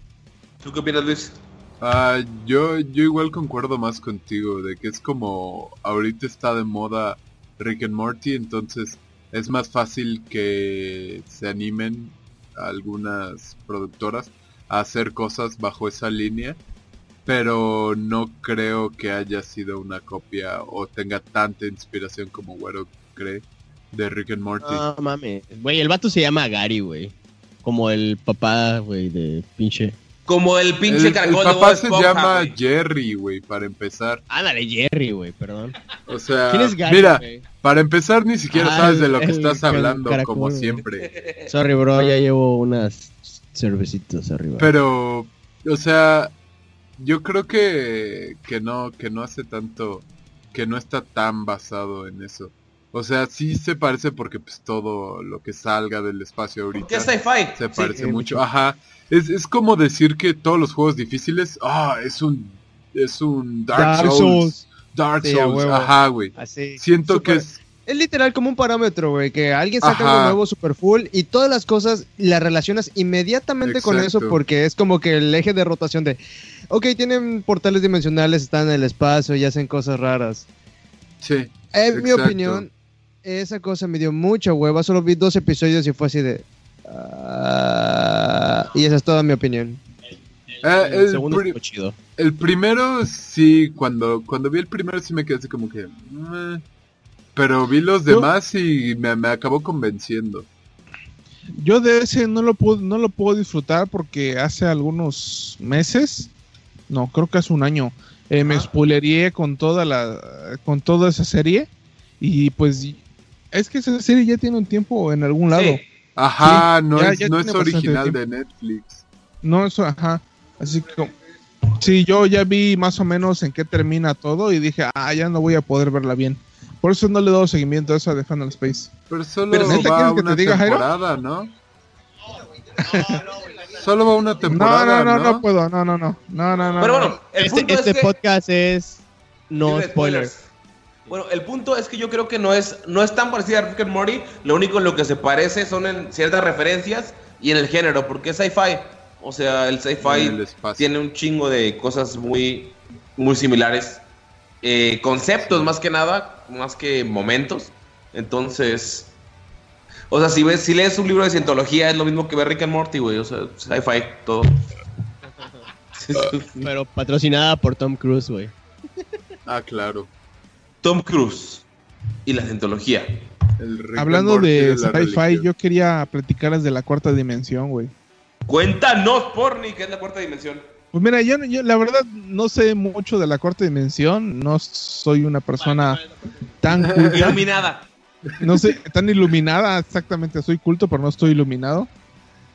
¿Tú qué opinas, Luis? Ah, yo, yo igual concuerdo más contigo, de que es como ahorita está de moda Rick and Morty, entonces es más fácil que se animen algunas productoras a hacer cosas bajo esa línea, pero no creo que haya sido una copia o tenga tanta inspiración como Güero cree de Rick and Morty. No mames. Güey, el vato se llama Gary, güey. Como el papá, güey, de pinche. Como el pinche el, caracol el de papá Bob se Esponja, llama. Jerry, güey, para empezar. Ándale, Jerry, güey, perdón. O sea, ¿Quién es Gary? mira, para empezar ni siquiera Ah, sabes de lo que estás hablando, caracol, como siempre. Sorry, bro, ya llevo unas cervecitas arriba. Pero, o sea, yo creo que, que no, que no hace tanto, que no está tan basado en eso. O sea, sí se parece porque pues todo lo que salga del espacio ahorita es sci-fi. se Sí. parece mucho. Ajá. Es, es como decir que todos los juegos difíciles, ah, es un, es un Dark, Dark Souls. Souls. Dark Sí, Souls, huevo. ajá, güey. Así. Siento que es, Es literal como un parámetro, güey, que alguien saca Ajá. algo nuevo super full y todas las cosas las relacionas inmediatamente con eso porque es como que el eje de rotación de, ok, tienen portales dimensionales, están en el espacio y hacen cosas raras. sí. En mi opinión, esa cosa me dio mucha hueva, solo vi dos episodios y fue así de... ah, y esa es toda mi opinión. Eh, el el segundo pri- chido. El primero, sí, cuando, cuando vi el primero sí me quedé así como que... "Meh". Pero vi los Yo- demás y me, me acabó convenciendo. Yo de ese no lo puedo, no lo puedo disfrutar porque hace algunos meses, no, creo que hace un año, eh, me Ajá. spoilería con toda la, con toda esa serie y pues es que esa serie ya tiene un tiempo en algún lado. Sí. Ajá, no, ya- es, ya no es original de Netflix. No, eso, ajá. Así que, sí, yo ya vi más o menos en qué termina todo y dije, ah, ya no voy a poder verla bien. Por eso no le he dado seguimiento a esa de Final Space. Pero solo Pero, ¿neta va quieres que una te diga, temporada, ¿no? Solo va una No, temporada, no, ¿no? no, no puedo, no, no, no, no, no, no. Pero no. bueno, Este, este es que... podcast es no spoilers. Bueno, el punto es que yo creo que no es, no es tan parecida a Rick and Morty. Lo único en lo que se parece son en ciertas referencias y en el género, porque es sci-fi. O sea, el sci-fi tiene un chingo de cosas muy, muy similares. Eh, conceptos más que nada, más que momentos. Entonces, o sea, si ves, si lees un libro de cientología es lo mismo que ver Rick and Morty, güey. O sea, sci-fi, todo. Pero patrocinada por Tom Cruise, güey. Ah, claro. Tom Cruise y la cientología. Hablando de la sci-fi, yo quería platicarles de la cuarta dimensión, güey. Cuéntanos, Porni, que es la cuarta dimensión. Pues mira, yo, yo la verdad no sé mucho de la cuarta dimensión, no soy una persona tan culta, Iluminada. no sé, tan iluminada, exactamente, soy culto, pero no estoy iluminado.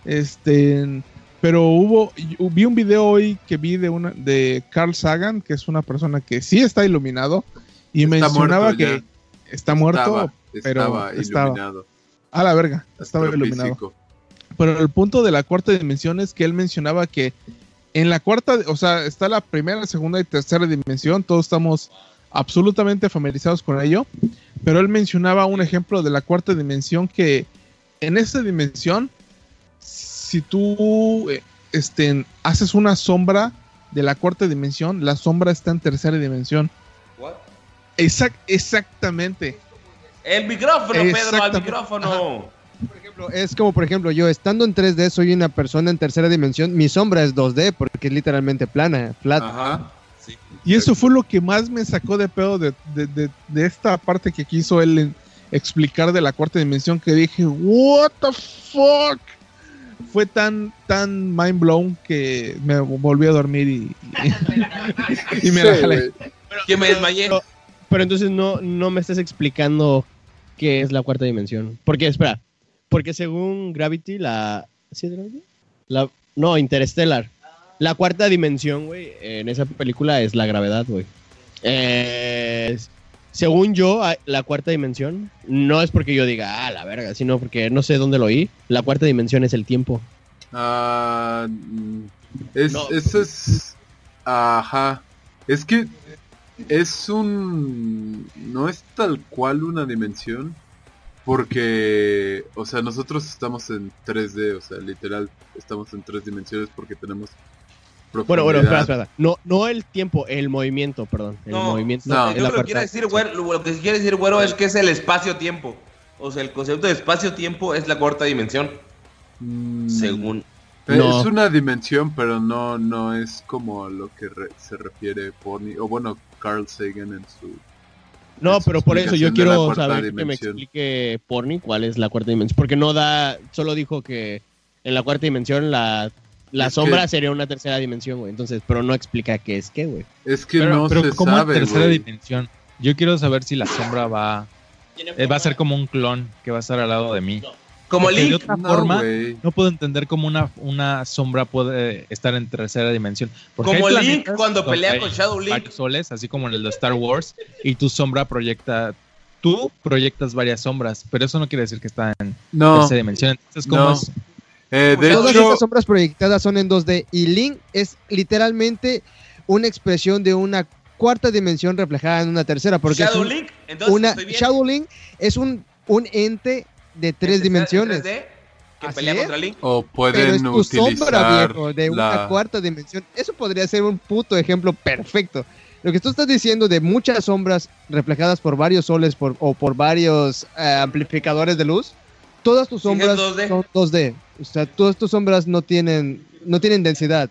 Este, pero hubo, vi un video hoy que vi de una de Carl Sagan, que es una persona que sí está iluminado y Está mencionaba muerto que está muerto, Estaba, pero estaba estaba. iluminado. a la verga, estaba iluminado. Pero el punto de la cuarta dimensión es que él mencionaba que en la cuarta, o sea, está la primera, segunda y tercera dimensión, todos estamos absolutamente familiarizados con ello, pero él mencionaba un ejemplo de la cuarta dimensión que en esta dimensión, si tú este, haces una sombra de la cuarta dimensión, la sombra está en tercera dimensión. Exact, exactamente. El micrófono, Pedro, al micrófono. Por ejemplo, es como, por ejemplo, yo estando en 3D soy una persona en tercera dimensión, mi sombra es 2D porque es literalmente plana, flat. Ajá. Sí. Y eso fue lo que más me sacó de pedo de, de- de- de esta parte que quiso él en- explicar de la cuarta dimensión que dije, what the fuck. Fue tan, tan mind blown que me volví a dormir y, y, y me la Sí, jalé. güey. Que me desmayé. Pero, pero entonces no, no me estás explicando qué es la cuarta dimensión. Porque, espera, porque según Gravity, la... ¿Sí es Gravity? La, no, Interstellar. La cuarta dimensión, güey, en esa película es la gravedad, güey. Eh, según yo, la cuarta dimensión no es porque yo diga, ah, la verga, sino porque no sé dónde lo oí. La cuarta dimensión es el tiempo. Ah, mm, es, No. eso es... Ajá. Es que es un... No es tal cual una dimensión. Porque, o sea, nosotros estamos en 3D, o sea, literal, estamos en tres dimensiones porque tenemos Bueno, bueno, espera, espera. No, no el tiempo, el movimiento, perdón. El No, movimiento no. Yo creo que quiere decir, güero, lo que quiere decir, güero, es que es el espacio-tiempo. O sea, el concepto de espacio-tiempo es la cuarta dimensión, Mm, según. No. Es una dimensión, pero no, no es como a lo que re- se refiere Porni, o bueno, Carl Sagan en su... No, en su pero por eso yo quiero saber que me explique Porni cuál es la cuarta dimensión. Porque no da, solo dijo que en la cuarta dimensión la, la sombra que- sería una tercera dimensión, güey. Entonces, pero no explica qué es qué, güey. Es que Pero, no pero se sabe, tercera dimensión. Yo quiero saber si la sombra va, eh, va a ser como un clon que va a estar al lado de mí. Como Porque de Link. otra No, forma, no puedo entender cómo una, una sombra puede estar en tercera dimensión. Porque Como Link cuando pelea con Shadow Link. soles, así como en el de Star Wars, y tu sombra proyecta, tú proyectas varias sombras, pero eso no quiere decir que está en No, tercera dimensión. Entonces, ¿cómo no. es? eh, de Todas hecho, estas sombras proyectadas son en 2D y Link es literalmente una expresión de una cuarta dimensión reflejada en una tercera, porque es Shadow un- Link. Entonces, una estoy bien. Shadow Link es un, un ente de tres Está en dimensiones. 3D, que Así pelea es. contra Link. o Pero pueden es tu utilizar sombra, viejo, de la- una cuarta dimensión. Eso podría ser un puto ejemplo perfecto. Lo que tú estás diciendo de muchas sombras reflejadas por varios soles por- o por varios eh, amplificadores de luz, todas tus Sí, sombras 2D. son 2D. O sea, todas tus sombras no tienen, no tienen densidad.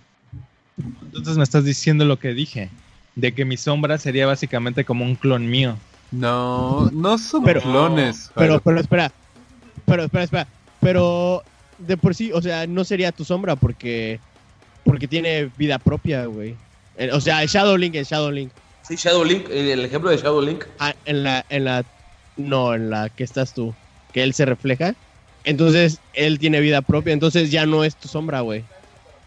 Entonces me estás diciendo lo que dije, de que mi sombra sería básicamente como un clon mío. No, no son Pero- clones. Pero, Jairo. pero espera. Pero espera, espera. pero de por sí, o sea, no sería tu sombra porque porque tiene vida propia, güey. Eh, O sea, el Shadow Link es Shadow Link. Sí, Shadow Link, en el ejemplo de Shadow Link. Ah, en la, en la, no, en la que estás tú, que él se refleja. Entonces, él tiene vida propia, entonces ya no es tu sombra, güey.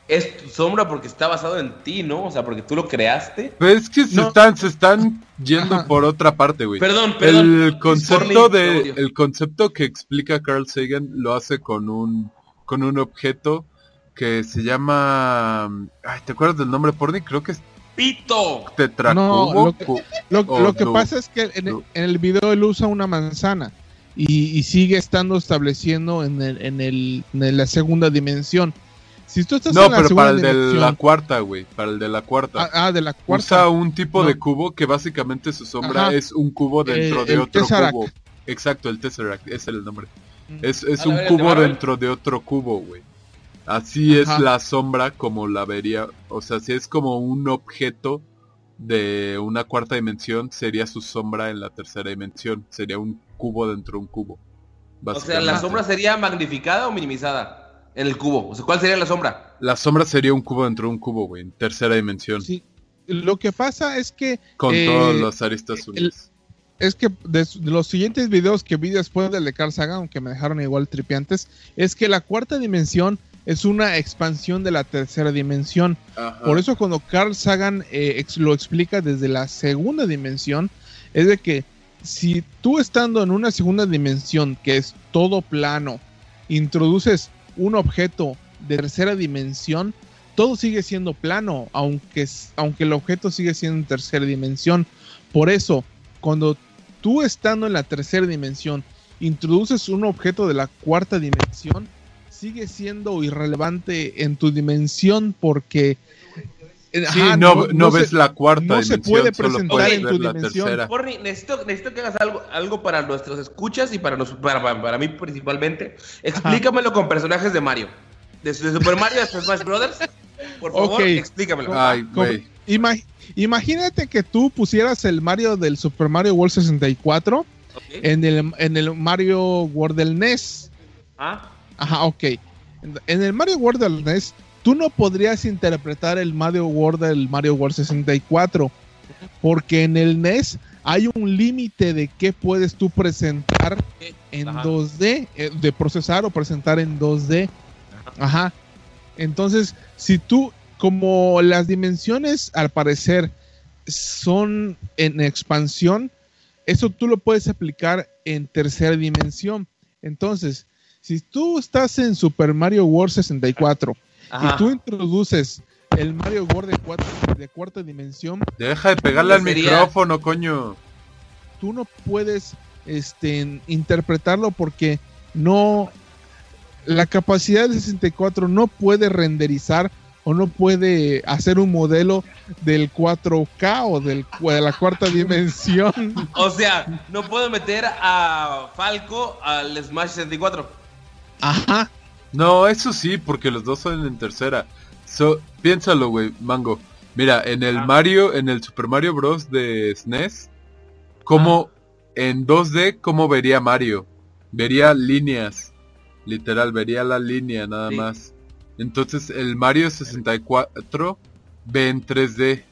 Es tu sombra porque está basado en ti, ¿no? O sea, porque tú lo creaste. Pero es que se, No. están, se están yendo Ajá. por otra parte, güey. Perdón, perdón. El concepto de el concepto que explica Carl Sagan lo hace con un con un objeto que se llama ay, ¿te acuerdas del nombre porni? Creo que es ¡Pito! tetracubo. No, lo que- Lo, Oh, lo que no. pasa es que en, No. en el video él usa una manzana y, y sigue estando estableciendo en, el, en, el, en la segunda dimensión. Si tú estás No, en la pero para el de la cuarta, güey, para el de la cuarta. ah, ah, de la cuarta. Usa un tipo No. de cubo que básicamente su sombra Ajá. es un cubo dentro Eh, de el otro Tesseract. cubo. Exacto, el Tesseract, ese es el nombre. Mm. Es, es ¿A la un de cubo dentro de otro cubo, güey. Así es la sombra como la vería, o sea, si es como un objeto de una cuarta dimensión, sería su sombra en la tercera dimensión. Sería un cubo dentro de un cubo. O sea. ¿la sombra sería magnificada o minimizada en el cubo? O sea, ¿cuál sería la sombra? La sombra sería un cubo dentro de un cubo, güey, en tercera dimensión. Sí. Lo que pasa es que Con Eh, todas las aristas el- unidas. es que de, los siguientes videos que vi después del de Carl Sagan, aunque me dejaron igual tripiantes, es que la cuarta dimensión es una expansión de la tercera dimensión. Ajá. Por eso cuando Carl Sagan eh, ex- lo explica desde la segunda dimensión, es de que si tú estando en una segunda dimensión que es todo plano, introduces un objeto de tercera dimensión, todo sigue siendo plano, aunque, aunque el objeto sigue siendo en tercera dimensión. Por eso, cuando tú estando en la tercera dimensión, introduces un objeto de la cuarta dimensión, sigue siendo irrelevante en tu dimensión porque... eh, Sí, ajá, no, no, ves se- la cuarta no se dimensión, puede solo presentar puedes en ver tu la dimensión. tercera. Porni, necesito, necesito que hagas algo, algo para nuestros escuchas y para, los, para, para, para mí principalmente. Explícamelo con personajes de Mario. De, de Super Mario hasta Smash Brothers. Por favor, explícamelo. Ay, Como- güey. Ima- imagínate que tú pusieras el Mario del Super Mario World 64 Ok. en el, en el Mario World del NES. Ah, Ajá, ok. En, en el Mario World del NES, tú no podrías interpretar el Mario World del Mario World 64. Porque en el NES hay un límite de qué puedes tú presentar en Ajá. 2D, eh, de procesar o presentar en 2D. Ajá. Entonces, si tú, como las dimensiones al parecer son en expansión, eso tú lo puedes aplicar en tercera dimensión. Entonces, si tú estás en Super Mario World 64 ajá. y tú introduces el Mario World de, cuatro- de cuarta dimensión, Deja de pegarle al Sería- micrófono, coño. tú no puedes este, interpretarlo porque no la capacidad de 64 no puede renderizar o no puede hacer un modelo del 4K o del, de la cuarta dimensión. O sea, no puedo meter a Falco al Smash 64. Ajá. No, eso sí, porque los dos son en tercera. So, piénsalo, güey, Mango. Mira, en el Ah. Mario, en el Super Mario Bros. de SNES, ¿cómo en 2D, cómo vería Mario? Vería líneas. Literal, vería la línea nada Sí. más. Entonces el Mario 64 ve en 3D.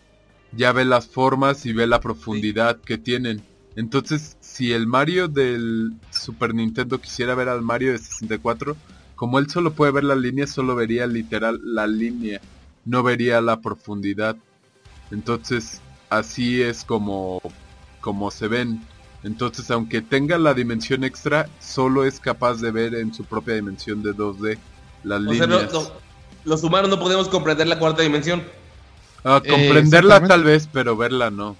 Ya ve las formas y ve la profundidad que tienen. Entonces, si el Mario del Super Nintendo quisiera ver al Mario de 64, como él solo puede ver la línea, solo vería literal la línea, no vería la profundidad. Entonces, así es como, como se ven. Entonces, aunque tenga la dimensión extra, solo es capaz de ver en su propia dimensión de 2D las O sea, no- líneas. no- los humanos no podemos comprender la cuarta dimensión. Ah, comprenderla tal vez, pero verla no.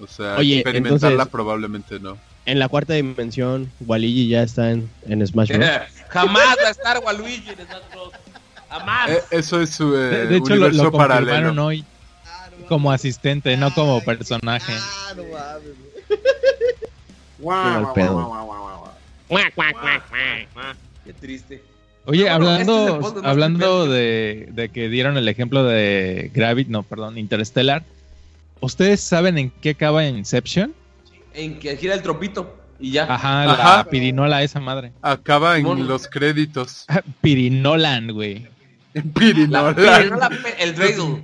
O sea, Oye, experimentarla entonces- probablemente no. En la cuarta dimensión, Waligi ya está en, en Smash Bros. Jamás va a estar Waluigi en Smash Bros. Jamás. Eh, eso es su eh, De, de hecho, lo, universo lo paralelo. hoy como asistente, no como personaje. Qué triste. Oye, Ah, bueno, este es hablando, hablando de, de que dieron el ejemplo de Gravity, no, perdón, Interstellar, ¿ustedes saben en qué acaba Inception? En que gira el tropito. Y ya. Ajá, la Ajá. pirinola esa madre. Acaba en los créditos. Pirinolan, güey. La, Pirinola. el dreidel.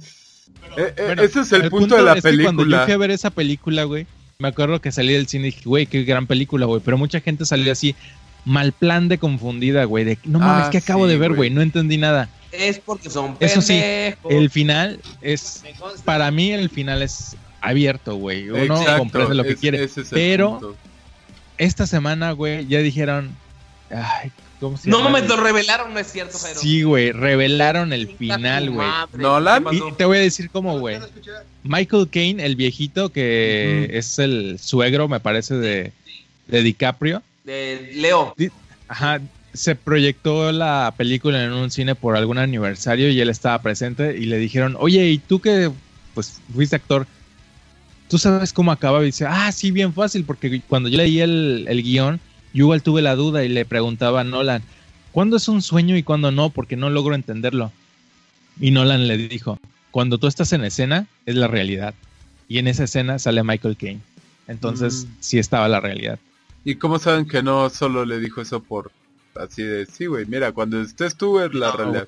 Eh, eh, Bueno, ese es el, punto, de la es que cuando yo película. fui a ver esa película, güey, me acuerdo que salí del cine y dije, güey, qué gran película, güey. Pero mucha gente salió así, mal plan de confundida, güey. De, no mames, Ah, que acabo sí, de ver, güey. no entendí nada. Es porque son Eso sí, pendejos. El final es, para mí el final es abierto, güey. Uno Exacto, comprende lo que es- quiere. ese es el pero punto. esta semana, güey, ya dijeron, ay, ¿cómo se No mames, lo revelaron, no es cierto, Jairo. Sí, güey, revelaron el final, güey. Nolan. ¿Qué Y te voy a decir cómo, güey. Michael Caine, el viejito que es el suegro, me parece, de, de DiCaprio. De Leo. Ajá, se proyectó la película en un cine por algún aniversario y él estaba presente y le dijeron, oye, ¿y tú que pues fuiste actor? ¿Tú sabes cómo acaba? Y dice, ah, sí, bien fácil, porque cuando yo leí el, el guion, yo igual tuve la duda y le preguntaba a Nolan, ¿cuándo es un sueño y cuándo no? Porque no logro entenderlo. Y Nolan le dijo, cuando tú estás en escena, es la realidad. Y en esa escena sale Michael Caine. Entonces, Mm. sí estaba la realidad. ¿Y cómo saben que no solo le dijo eso por así de, sí, güey, mira, cuando estés tú es la No, realidad?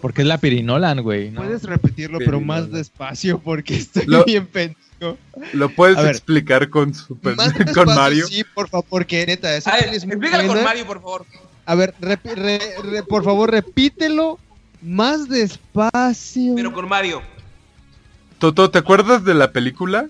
Porque es la pirinolan, güey. ¿no? Puedes repetirlo, pero Pero más despacio porque estoy Lo- bien pendejo. ¿Lo puedes ver. explicar con super, Más con despacio, Mario? Sí, por favor, porque neta, esa A ver, es muy explícalo con buena. Mario, por favor. A ver, repi- re- re- por favor, repítelo más despacio. Pero con Mario. Toto, ¿te acuerdas de la película?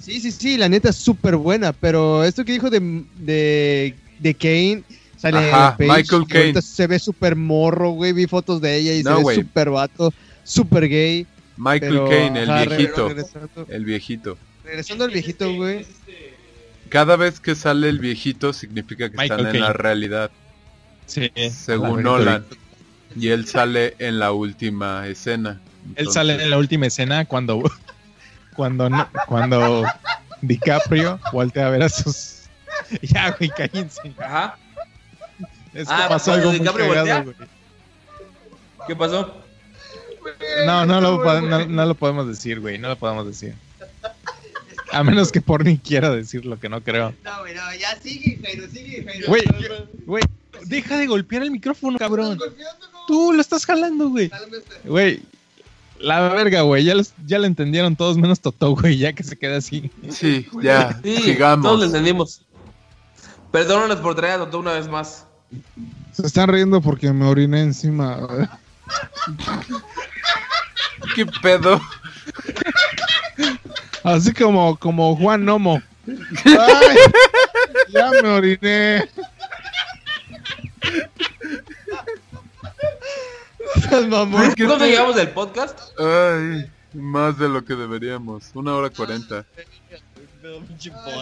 Sí, sí, sí, la neta es súper buena, pero esto que dijo de, de, de Kane, sale Ajá, Michael Caine. se ve súper morro, güey, vi fotos de ella y No, se ve súper vato, súper gay. Michael Caine, el viejito. Regresando, El viejito. regresando al viejito, güey. Cada vez que sale el viejito significa que Michael están en la realidad, Sí, según la Nolan. Y él sale en la última escena. Él sale en la última escena cuando cuando no- cuando DiCaprio voltea a ver a sus ya güey cállense Ajá. Es que Ah, pasó cuando algo muy cagado. ¿Qué pasó? no no lo, no, no lo podemos decir güey no lo podemos decir a menos que Porni quiera decir lo que no creo No, güey, no, ya sigue, Jairo, sigue, Jairo. güey güey deja de golpear el micrófono cabrón tú lo estás jalando güey güey la verga, güey. Ya, los- ya lo entendieron todos menos Totó, güey. Ya que se queda así. Sí, ya, Sí, sigamos. todos lo entendimos. Perdónanos por traer a Totó una vez más. Se están riendo porque me oriné encima. ¿Qué pedo? Así como, como Juan Nomo. ¡Ay! Ya me oriné. ¿Por qué ¿Cuándo te- llegamos del podcast? Ay, más de lo que deberíamos. Una hora cuarenta.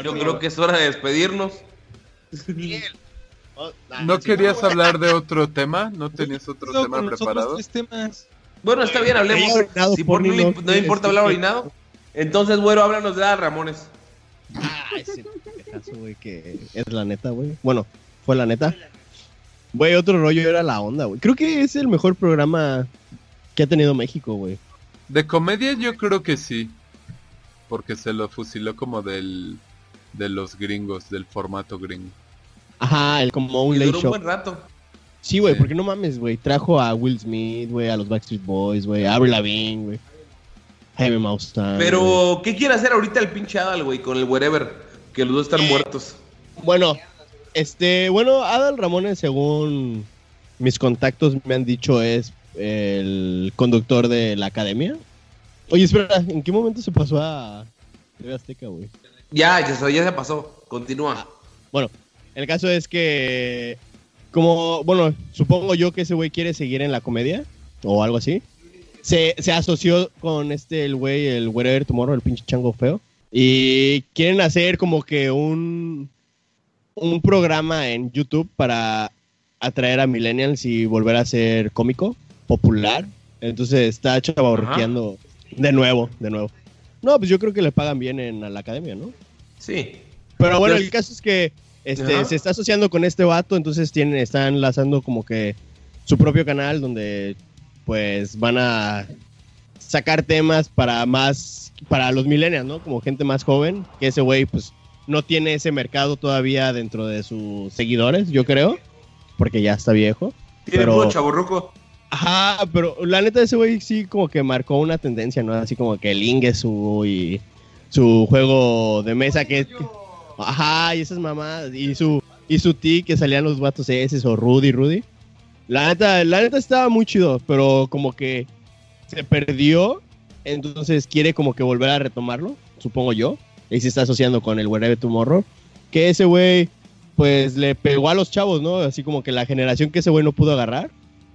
Yo creo que es hora de despedirnos. ¿No querías hablar de otro tema? ¿No tenías otro tema con preparado? tres temas. Bueno, está bien, hablemos. Orinado, Si por no, le- no importa hablar orinado, entonces, güero, háblanos de Ramones. Ah, ese pendejazo, güey, que es la neta, güey. Bueno, fue la neta. Güey, otro rollo era la onda, güey. Creo que es el mejor programa que ha tenido México, güey. De comedia yo creo que sí. Porque se lo fusiló como del de los gringos, del formato gringo. Ajá, el, como un Y late duró un buen rato. Sí, güey, Sí. porque no mames, güey. Trajo a Will Smith, güey, a los Backstreet Boys, güey, a Avril Lavigne, güey. Jaime Maussan. güey. Pero, ¿qué quiere hacer ahorita el pinche Adal, güey, con el wherever? Que los dos están muertos. Bueno, este, bueno, Adal Ramones, según mis contactos me han dicho, es el conductor de la academia. Oye, espera, ¿en qué momento se pasó a TV Azteca, güey? Ya, ya, ya se pasó. Continúa. Bueno, el caso es que, como, bueno, supongo yo que ese güey quiere seguir en la comedia o algo así. Se, se asoció con este, el güey, el Wherever Tomorrow, el pinche chango feo. Y quieren hacer como que un, un programa en YouTube para atraer a millennials y volver a ser cómico, popular. Entonces está chavorqueando de nuevo, de nuevo. No, pues yo creo que le pagan bien en la academia, ¿no? Sí. Pero bueno, el caso es que este, Ajá. se está asociando con este vato, entonces tienen, están enlazando como que su propio canal donde pues van a sacar temas para más, para los millennials, ¿no? Como gente más joven, que ese güey pues no tiene ese mercado todavía dentro de sus seguidores, yo creo, porque ya está viejo. Tiene Pero- chaburruco. Ajá, pero la neta ese güey sí como que marcó una tendencia, ¿no? Así como que el Ingesu y su juego de mesa que... Ajá, y esas mamadas, y su, y su ti que salían los vatos esos o Rudy, Rudy. La neta, la neta estaba muy chido, pero como que se perdió, entonces quiere como que volver a retomarlo, supongo yo. Y se está asociando con el Wherever Tomorrow. Que ese güey, pues le pegó a los chavos, ¿no? Así como que la generación que ese güey no pudo agarrar,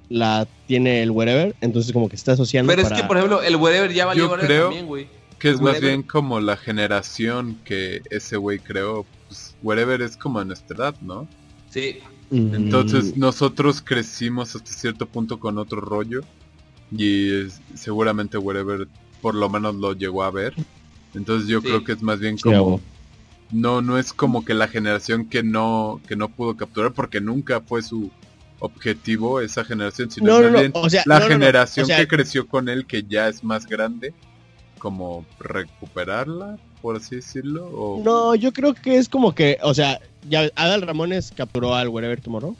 la tiene el Wherever, entonces como que está asociando Pero es que, por ejemplo, el Wherever ya valió Yo creo- también, güey. Que es más bien como la generación que ese güey creó. Pues, wherever es como a nuestra edad, ¿no? Sí. Mm, Entonces nosotros crecimos hasta cierto punto con otro rollo. Y seguramente wherever por lo menos lo llegó a ver. Entonces yo Sí. creo que es más bien como... No, no es como que la generación que no, que no pudo capturar porque nunca fue su objetivo esa generación, sino No, más no, no, bien o sea, la no, no, no, generación o sea- que creció con él que ya es más grande, como recuperarla, por así decirlo. O... No, yo creo que es como que, o sea, ya Adal Ramones capturó al Wherever Tomorrow.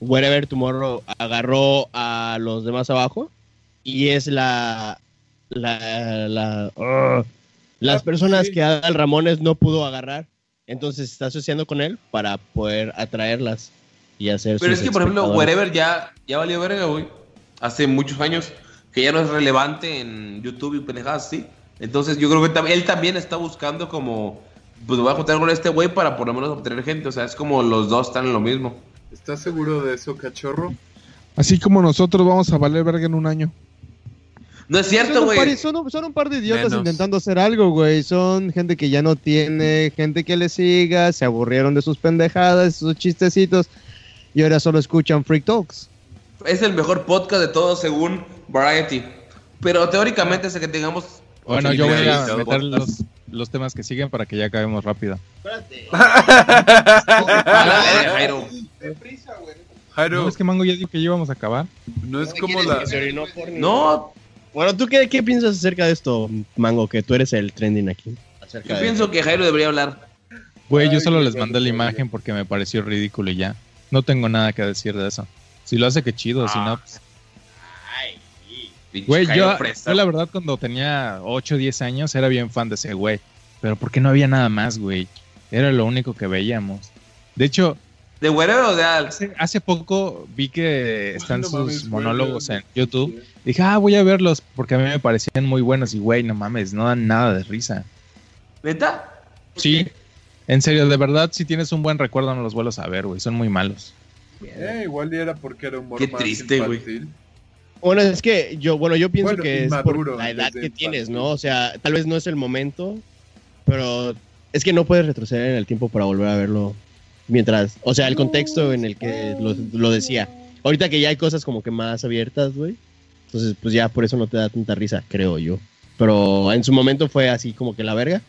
Wherever Tomorrow agarró a los demás abajo y es la la, la las personas que Adal Ramones no pudo agarrar, entonces se está asociando con él para poder atraerlas y hacer Pero sus es que, por ejemplo. Wherever ya, ya valió verga, güey. Hace muchos años que ya no es relevante en YouTube y pendejadas así. Entonces yo creo que él también está buscando como, pues voy a juntar con este güey para por lo menos obtener gente. O sea, es como los dos están en lo mismo. ¿Estás seguro de eso, cachorro? Así como nosotros vamos a valer verga en un año. No es cierto, güey. son, un, son un par de idiotas Menos. intentando hacer algo, güey. Son gente que ya no tiene gente que le siga, se aburrieron de sus pendejadas, sus chistecitos, y ahora solo escuchan Freak Talks. Es el mejor podcast de todos según Variety. Pero teóricamente es el que tengamos... Bueno, yo voy a meter los, los temas que siguen para que ya acabemos rápido. A la verga, Jairo. Jairo, No, es que Mango ya dijo que ya íbamos a acabar. no es como la... No, Bueno, ¿tú qué, qué piensas acerca de esto, Mango? Que tú eres el trending aquí. Acerca yo de- pienso que Jairo debería hablar. Güey, yo solo qué les mandé la imagen porque me pareció ridículo y ya. No tengo nada que decir de eso. Si lo hace, que chido. Si no, pues... Güey, yo, la verdad cuando tenía 8 o 10 años era bien fan de ese güey. Pero porque no había nada más, güey. Era lo único que veíamos. De hecho, ¿De Wherever o de Al? hace, hace poco vi que están no sus mames, monólogos en YouTube. Dije, ah, voy a verlos porque a mí me parecían muy buenos. Y güey, no mames, no dan nada de risa. ¿Neta? Sí, en serio, de verdad, si tienes un buen recuerdo, no los vuelvas a ver, güey. Son muy malos. Eh, igual y era porque era un Qué triste, güey. Bueno, es que yo, bueno, yo pienso Bueno, que es por la edad que tienes, ¿no? O sea, tal vez no es el momento, pero es que no puedes retroceder en el tiempo para volver a verlo. Mientras, o sea, el contexto en el que lo, lo decía. Ahorita que ya hay cosas como que más abiertas, güey. Entonces, pues ya por eso no te da tanta risa, creo yo. Pero en su momento fue así como que la verga.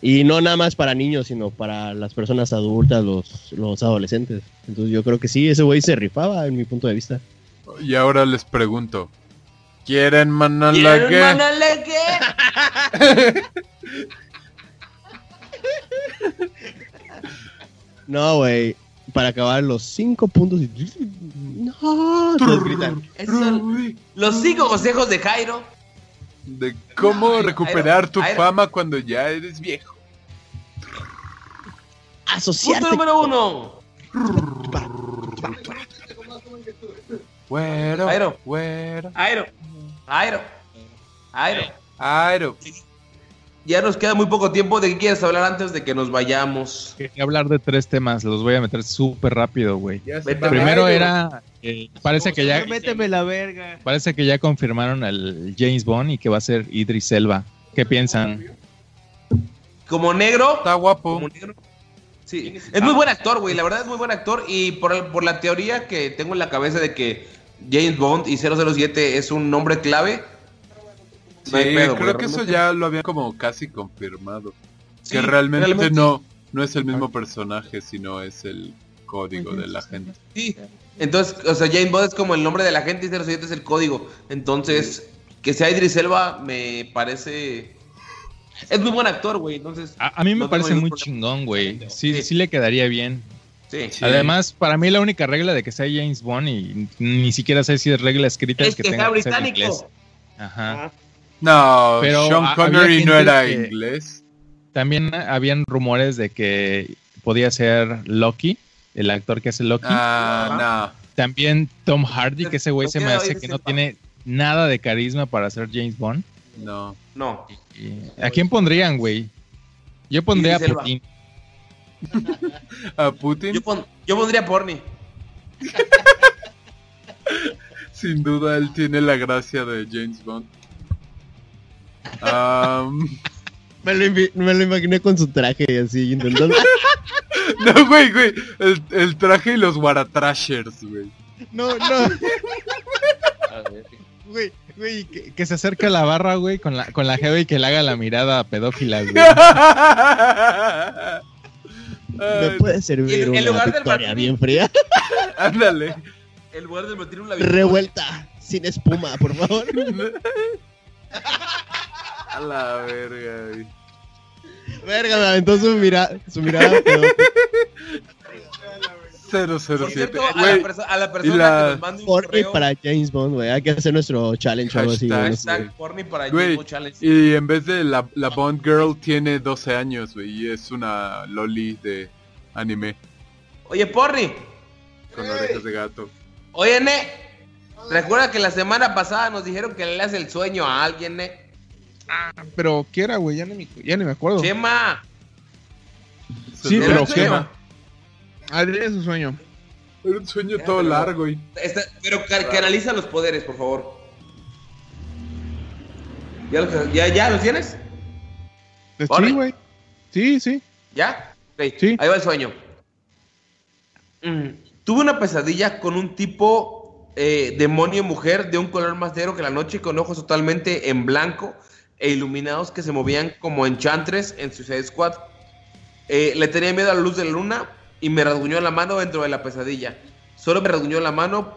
Y no nada más para niños, sino para las personas adultas, los, los adolescentes. Entonces yo creo que sí, ese güey se rifaba en mi punto de vista. Y ahora les pregunto. ¿Quieren ¿Quieren Manalague? Manaleque? No, güey. Para acabar los cinco puntos. y- No, son los cinco consejos de Jairo. De cómo recuperar tu Jairo. fama cuando ya eres viejo. Asociarte. Punto número uno. Güero, Jairo. güero, Jairo. Jairo. Jairo. Jairo. Ya nos queda muy poco tiempo. ¿De qué quieres hablar antes de que nos vayamos? Quería hablar de tres temas, los voy a meter súper rápido, güey. Primero era, eh, parece que ya, Méteme la verga. parece que ya confirmaron al James Bond y que va a ser Idris Elba. ¿Qué piensan? Como negro. Está guapo. Como negro. Sí, es muy buen actor, güey. La verdad es muy buen actor. Y por la teoría que tengo en la cabeza de que James Bond y 007 es un nombre clave. Sí, no hay pedo, creo que eso realmente. ya lo habían como casi confirmado. Sí, que realmente, realmente. no no es el mismo personaje, sino es el código de la gente. Sí. Entonces, o sea, James Bond es como el nombre de la gente y 07 es el código. Entonces, que sea Idris Elba me parece Es muy buen actor, güey. Entonces, A, a mí me No parece muy problema. chingón, güey. Sí, Sí. sí le quedaría bien. Sí. Además, para mí la única regla de que sea James Bond y ni siquiera sé si es regla escrita Es que sea tenga que ser británico. inglés. Ajá. No, Pero Sean Connery no era que- inglés. También habían rumores de que podía ser Loki, el actor que hace Loki. Ah, También Tom Hardy, que ese güey se me hace que no tiene nada de carisma para ser James Bond. no, no. No. ¿A quién pondrían, güey? Yo pondría a. Putin. ¿A Putin? Yo, pon- yo pondría Porni. Sin duda él tiene la gracia de James Bond. Me lo, invi- me lo imaginé con su traje y así, intentando. no, güey, güey. El, el traje y los Waratrashers, güey. No, no. Güey, güey, que- Que se acerque a la barra, güey, con la, con la jeva y que le haga la mirada pedófila, güey. Me puede servir En- en una lugar del victoria martini. bien fría. Ándale. El lugar de meter una Revuelta, sin espuma, por favor. A la verga, güey. Verga, me aventó su, mira, su mirada. pero- 007. Por cierto, a la, a la persona la- que nos mande un Porni correo. para James Bond, güey. Hay que hacer nuestro challenge o algo así. Hashtag. no Porni para James Bond Challenge. Y en vez de la, la Bond Girl tiene 12 años, güey, y es una loli de anime Oye, Porni. con orejas de gato. Oye, Ne. Recuerda que la semana pasada nos dijeron que le hace el sueño a alguien, Ne. Pero, ¿qué era, güey? Ya, ni me- ya ni me acuerdo. Chema. Sí, pero un ¿qué sueño. era? Adrián es su sueño. Era un sueño Ya, todo pero- largo y... Está- pero ca- canaliza los poderes, por favor. ¿Ya, los- ya, ya los tienes? Sí, güey. Sí, sí. ¿Ya? Sí. Ahí va el sueño. Mm, Tuve una pesadilla con un tipo eh, demonio mujer de un color más negro que la noche, con ojos totalmente en blanco e iluminados que se movían como enchantres en Suicide Squad. Eh, le tenía miedo a la luz de la luna y me rasguñó la mano dentro de la pesadilla. Solo me rasguñó la mano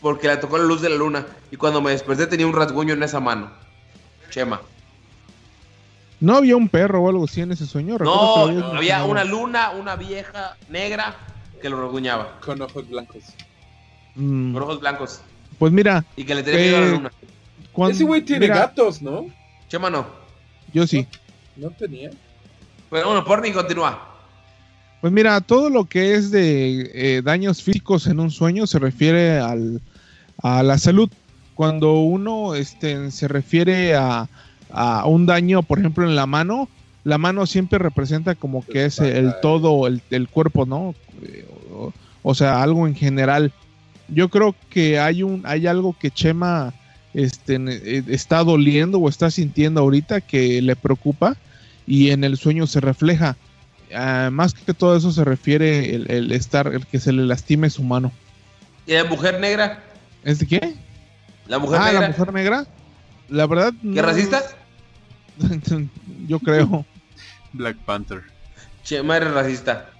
porque la tocó la luz de la luna y cuando me desperté tenía un rasguño en esa mano. Chema. ¿No había un perro o algo así en ese sueño? No, había mencionado. una luna, una vieja negra que lo rasguñaba. Con ojos blancos. Mm, con ojos blancos Pues mira, y que le tenía miedo a la Eh, luna. cuando... Ese güey tiene mira, gatos, ¿no? Chema no. Yo sí. No tenía. Pero bueno, Porni continúa. Pues mira, todo lo que es de eh, daños físicos en un sueño se refiere al, a la salud. Cuando uno este, se refiere a, a un daño, por ejemplo, en la mano, la mano siempre representa como que es el todo, el, el cuerpo, ¿no? Eh, O, o sea, algo en general. Yo creo que hay un, hay algo que Chema este, eh, está doliendo o está sintiendo ahorita que le preocupa y en el sueño se refleja. Más que todo eso se refiere el, el estar, el que se le lastime su mano. ¿Y la mujer negra? ¿Es de qué? ¿La mujer ah, negra? la mujer negra. La verdad. ¿Qué no- racista? Yo creo. Black Panther. Chema eres racista.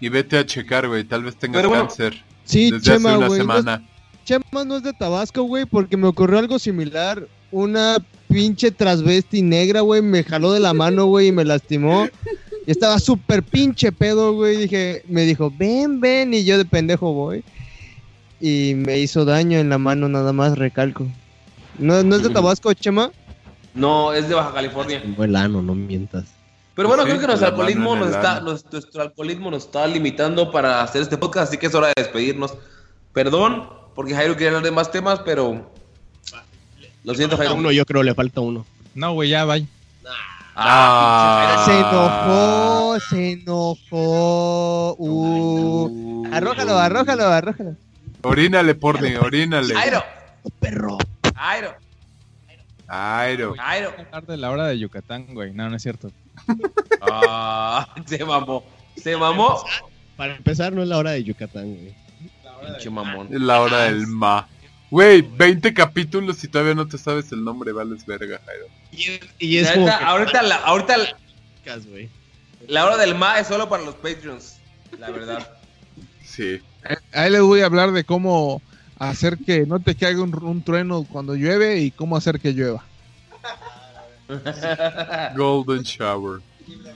Y vete a checar, güey. Tal vez tengas bueno, cáncer. Sí, Desde Chema, hace una güey. no es- semana. Chema no es de Tabasco, güey, porque me ocurrió algo similar. Una pinche transvesti negra, güey, me jaló de la mano, güey, y me lastimó. Y estaba súper pinche pedo, güey. Dije, me dijo, ven, ven, y yo de pendejo voy. Y me hizo daño en la mano, nada más, recalco. ¿No, no es de Tabasco, Chema? No, es de Baja California. Tengo el ano, no mientas. Pero bueno, Sí, creo que nuestro alcoholismo nos está, nos- nuestro alcoholismo nos está limitando para hacer este podcast, así que es hora de despedirnos. Perdón, porque Jairo quería hablar de más temas, pero lo siento, Jairo. uno, yo creo, le falta uno. No, güey, ya, bye. Ah. Se enojó, se enojó. Uh. Arrójalo, arrójalo, arrójalo. Orínale, porni, orínale. Jairo, Perro. Airo. Jairo. Hablar de la hora de Yucatán, güey. No, no es cierto. Ah, se mamó. Se mamó. Para empezar, no es la hora de Yucatán, güey. Pinche mamón. Es la hora del ma. Güey, 20 capítulos y todavía no te sabes el nombre, vales verga, Jairo. Y, y es como que ahorita, la, ahorita la- la hora del ma es solo para los Patreons, la verdad. Sí. Ahí les voy a hablar de cómo hacer que no te caiga un, un trueno cuando llueve y cómo hacer que llueva. Golden Shower.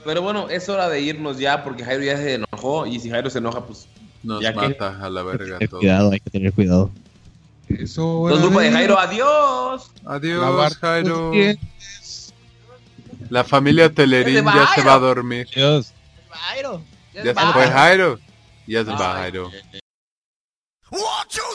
Pero bueno, es hora de irnos ya porque Jairo ya se enojó y si Jairo se enoja, pues Nos Ya que- mata a la verga Tener todo. cuidado, hay que tener cuidado. Eso Los grupos de Jairo, adiós. Adiós, lavar Jairo. La familia Telerín ¡Ya se va, a dormir. Dios. Jairo. Ya se fue Jairo. Ya se va. Jairo. Almost every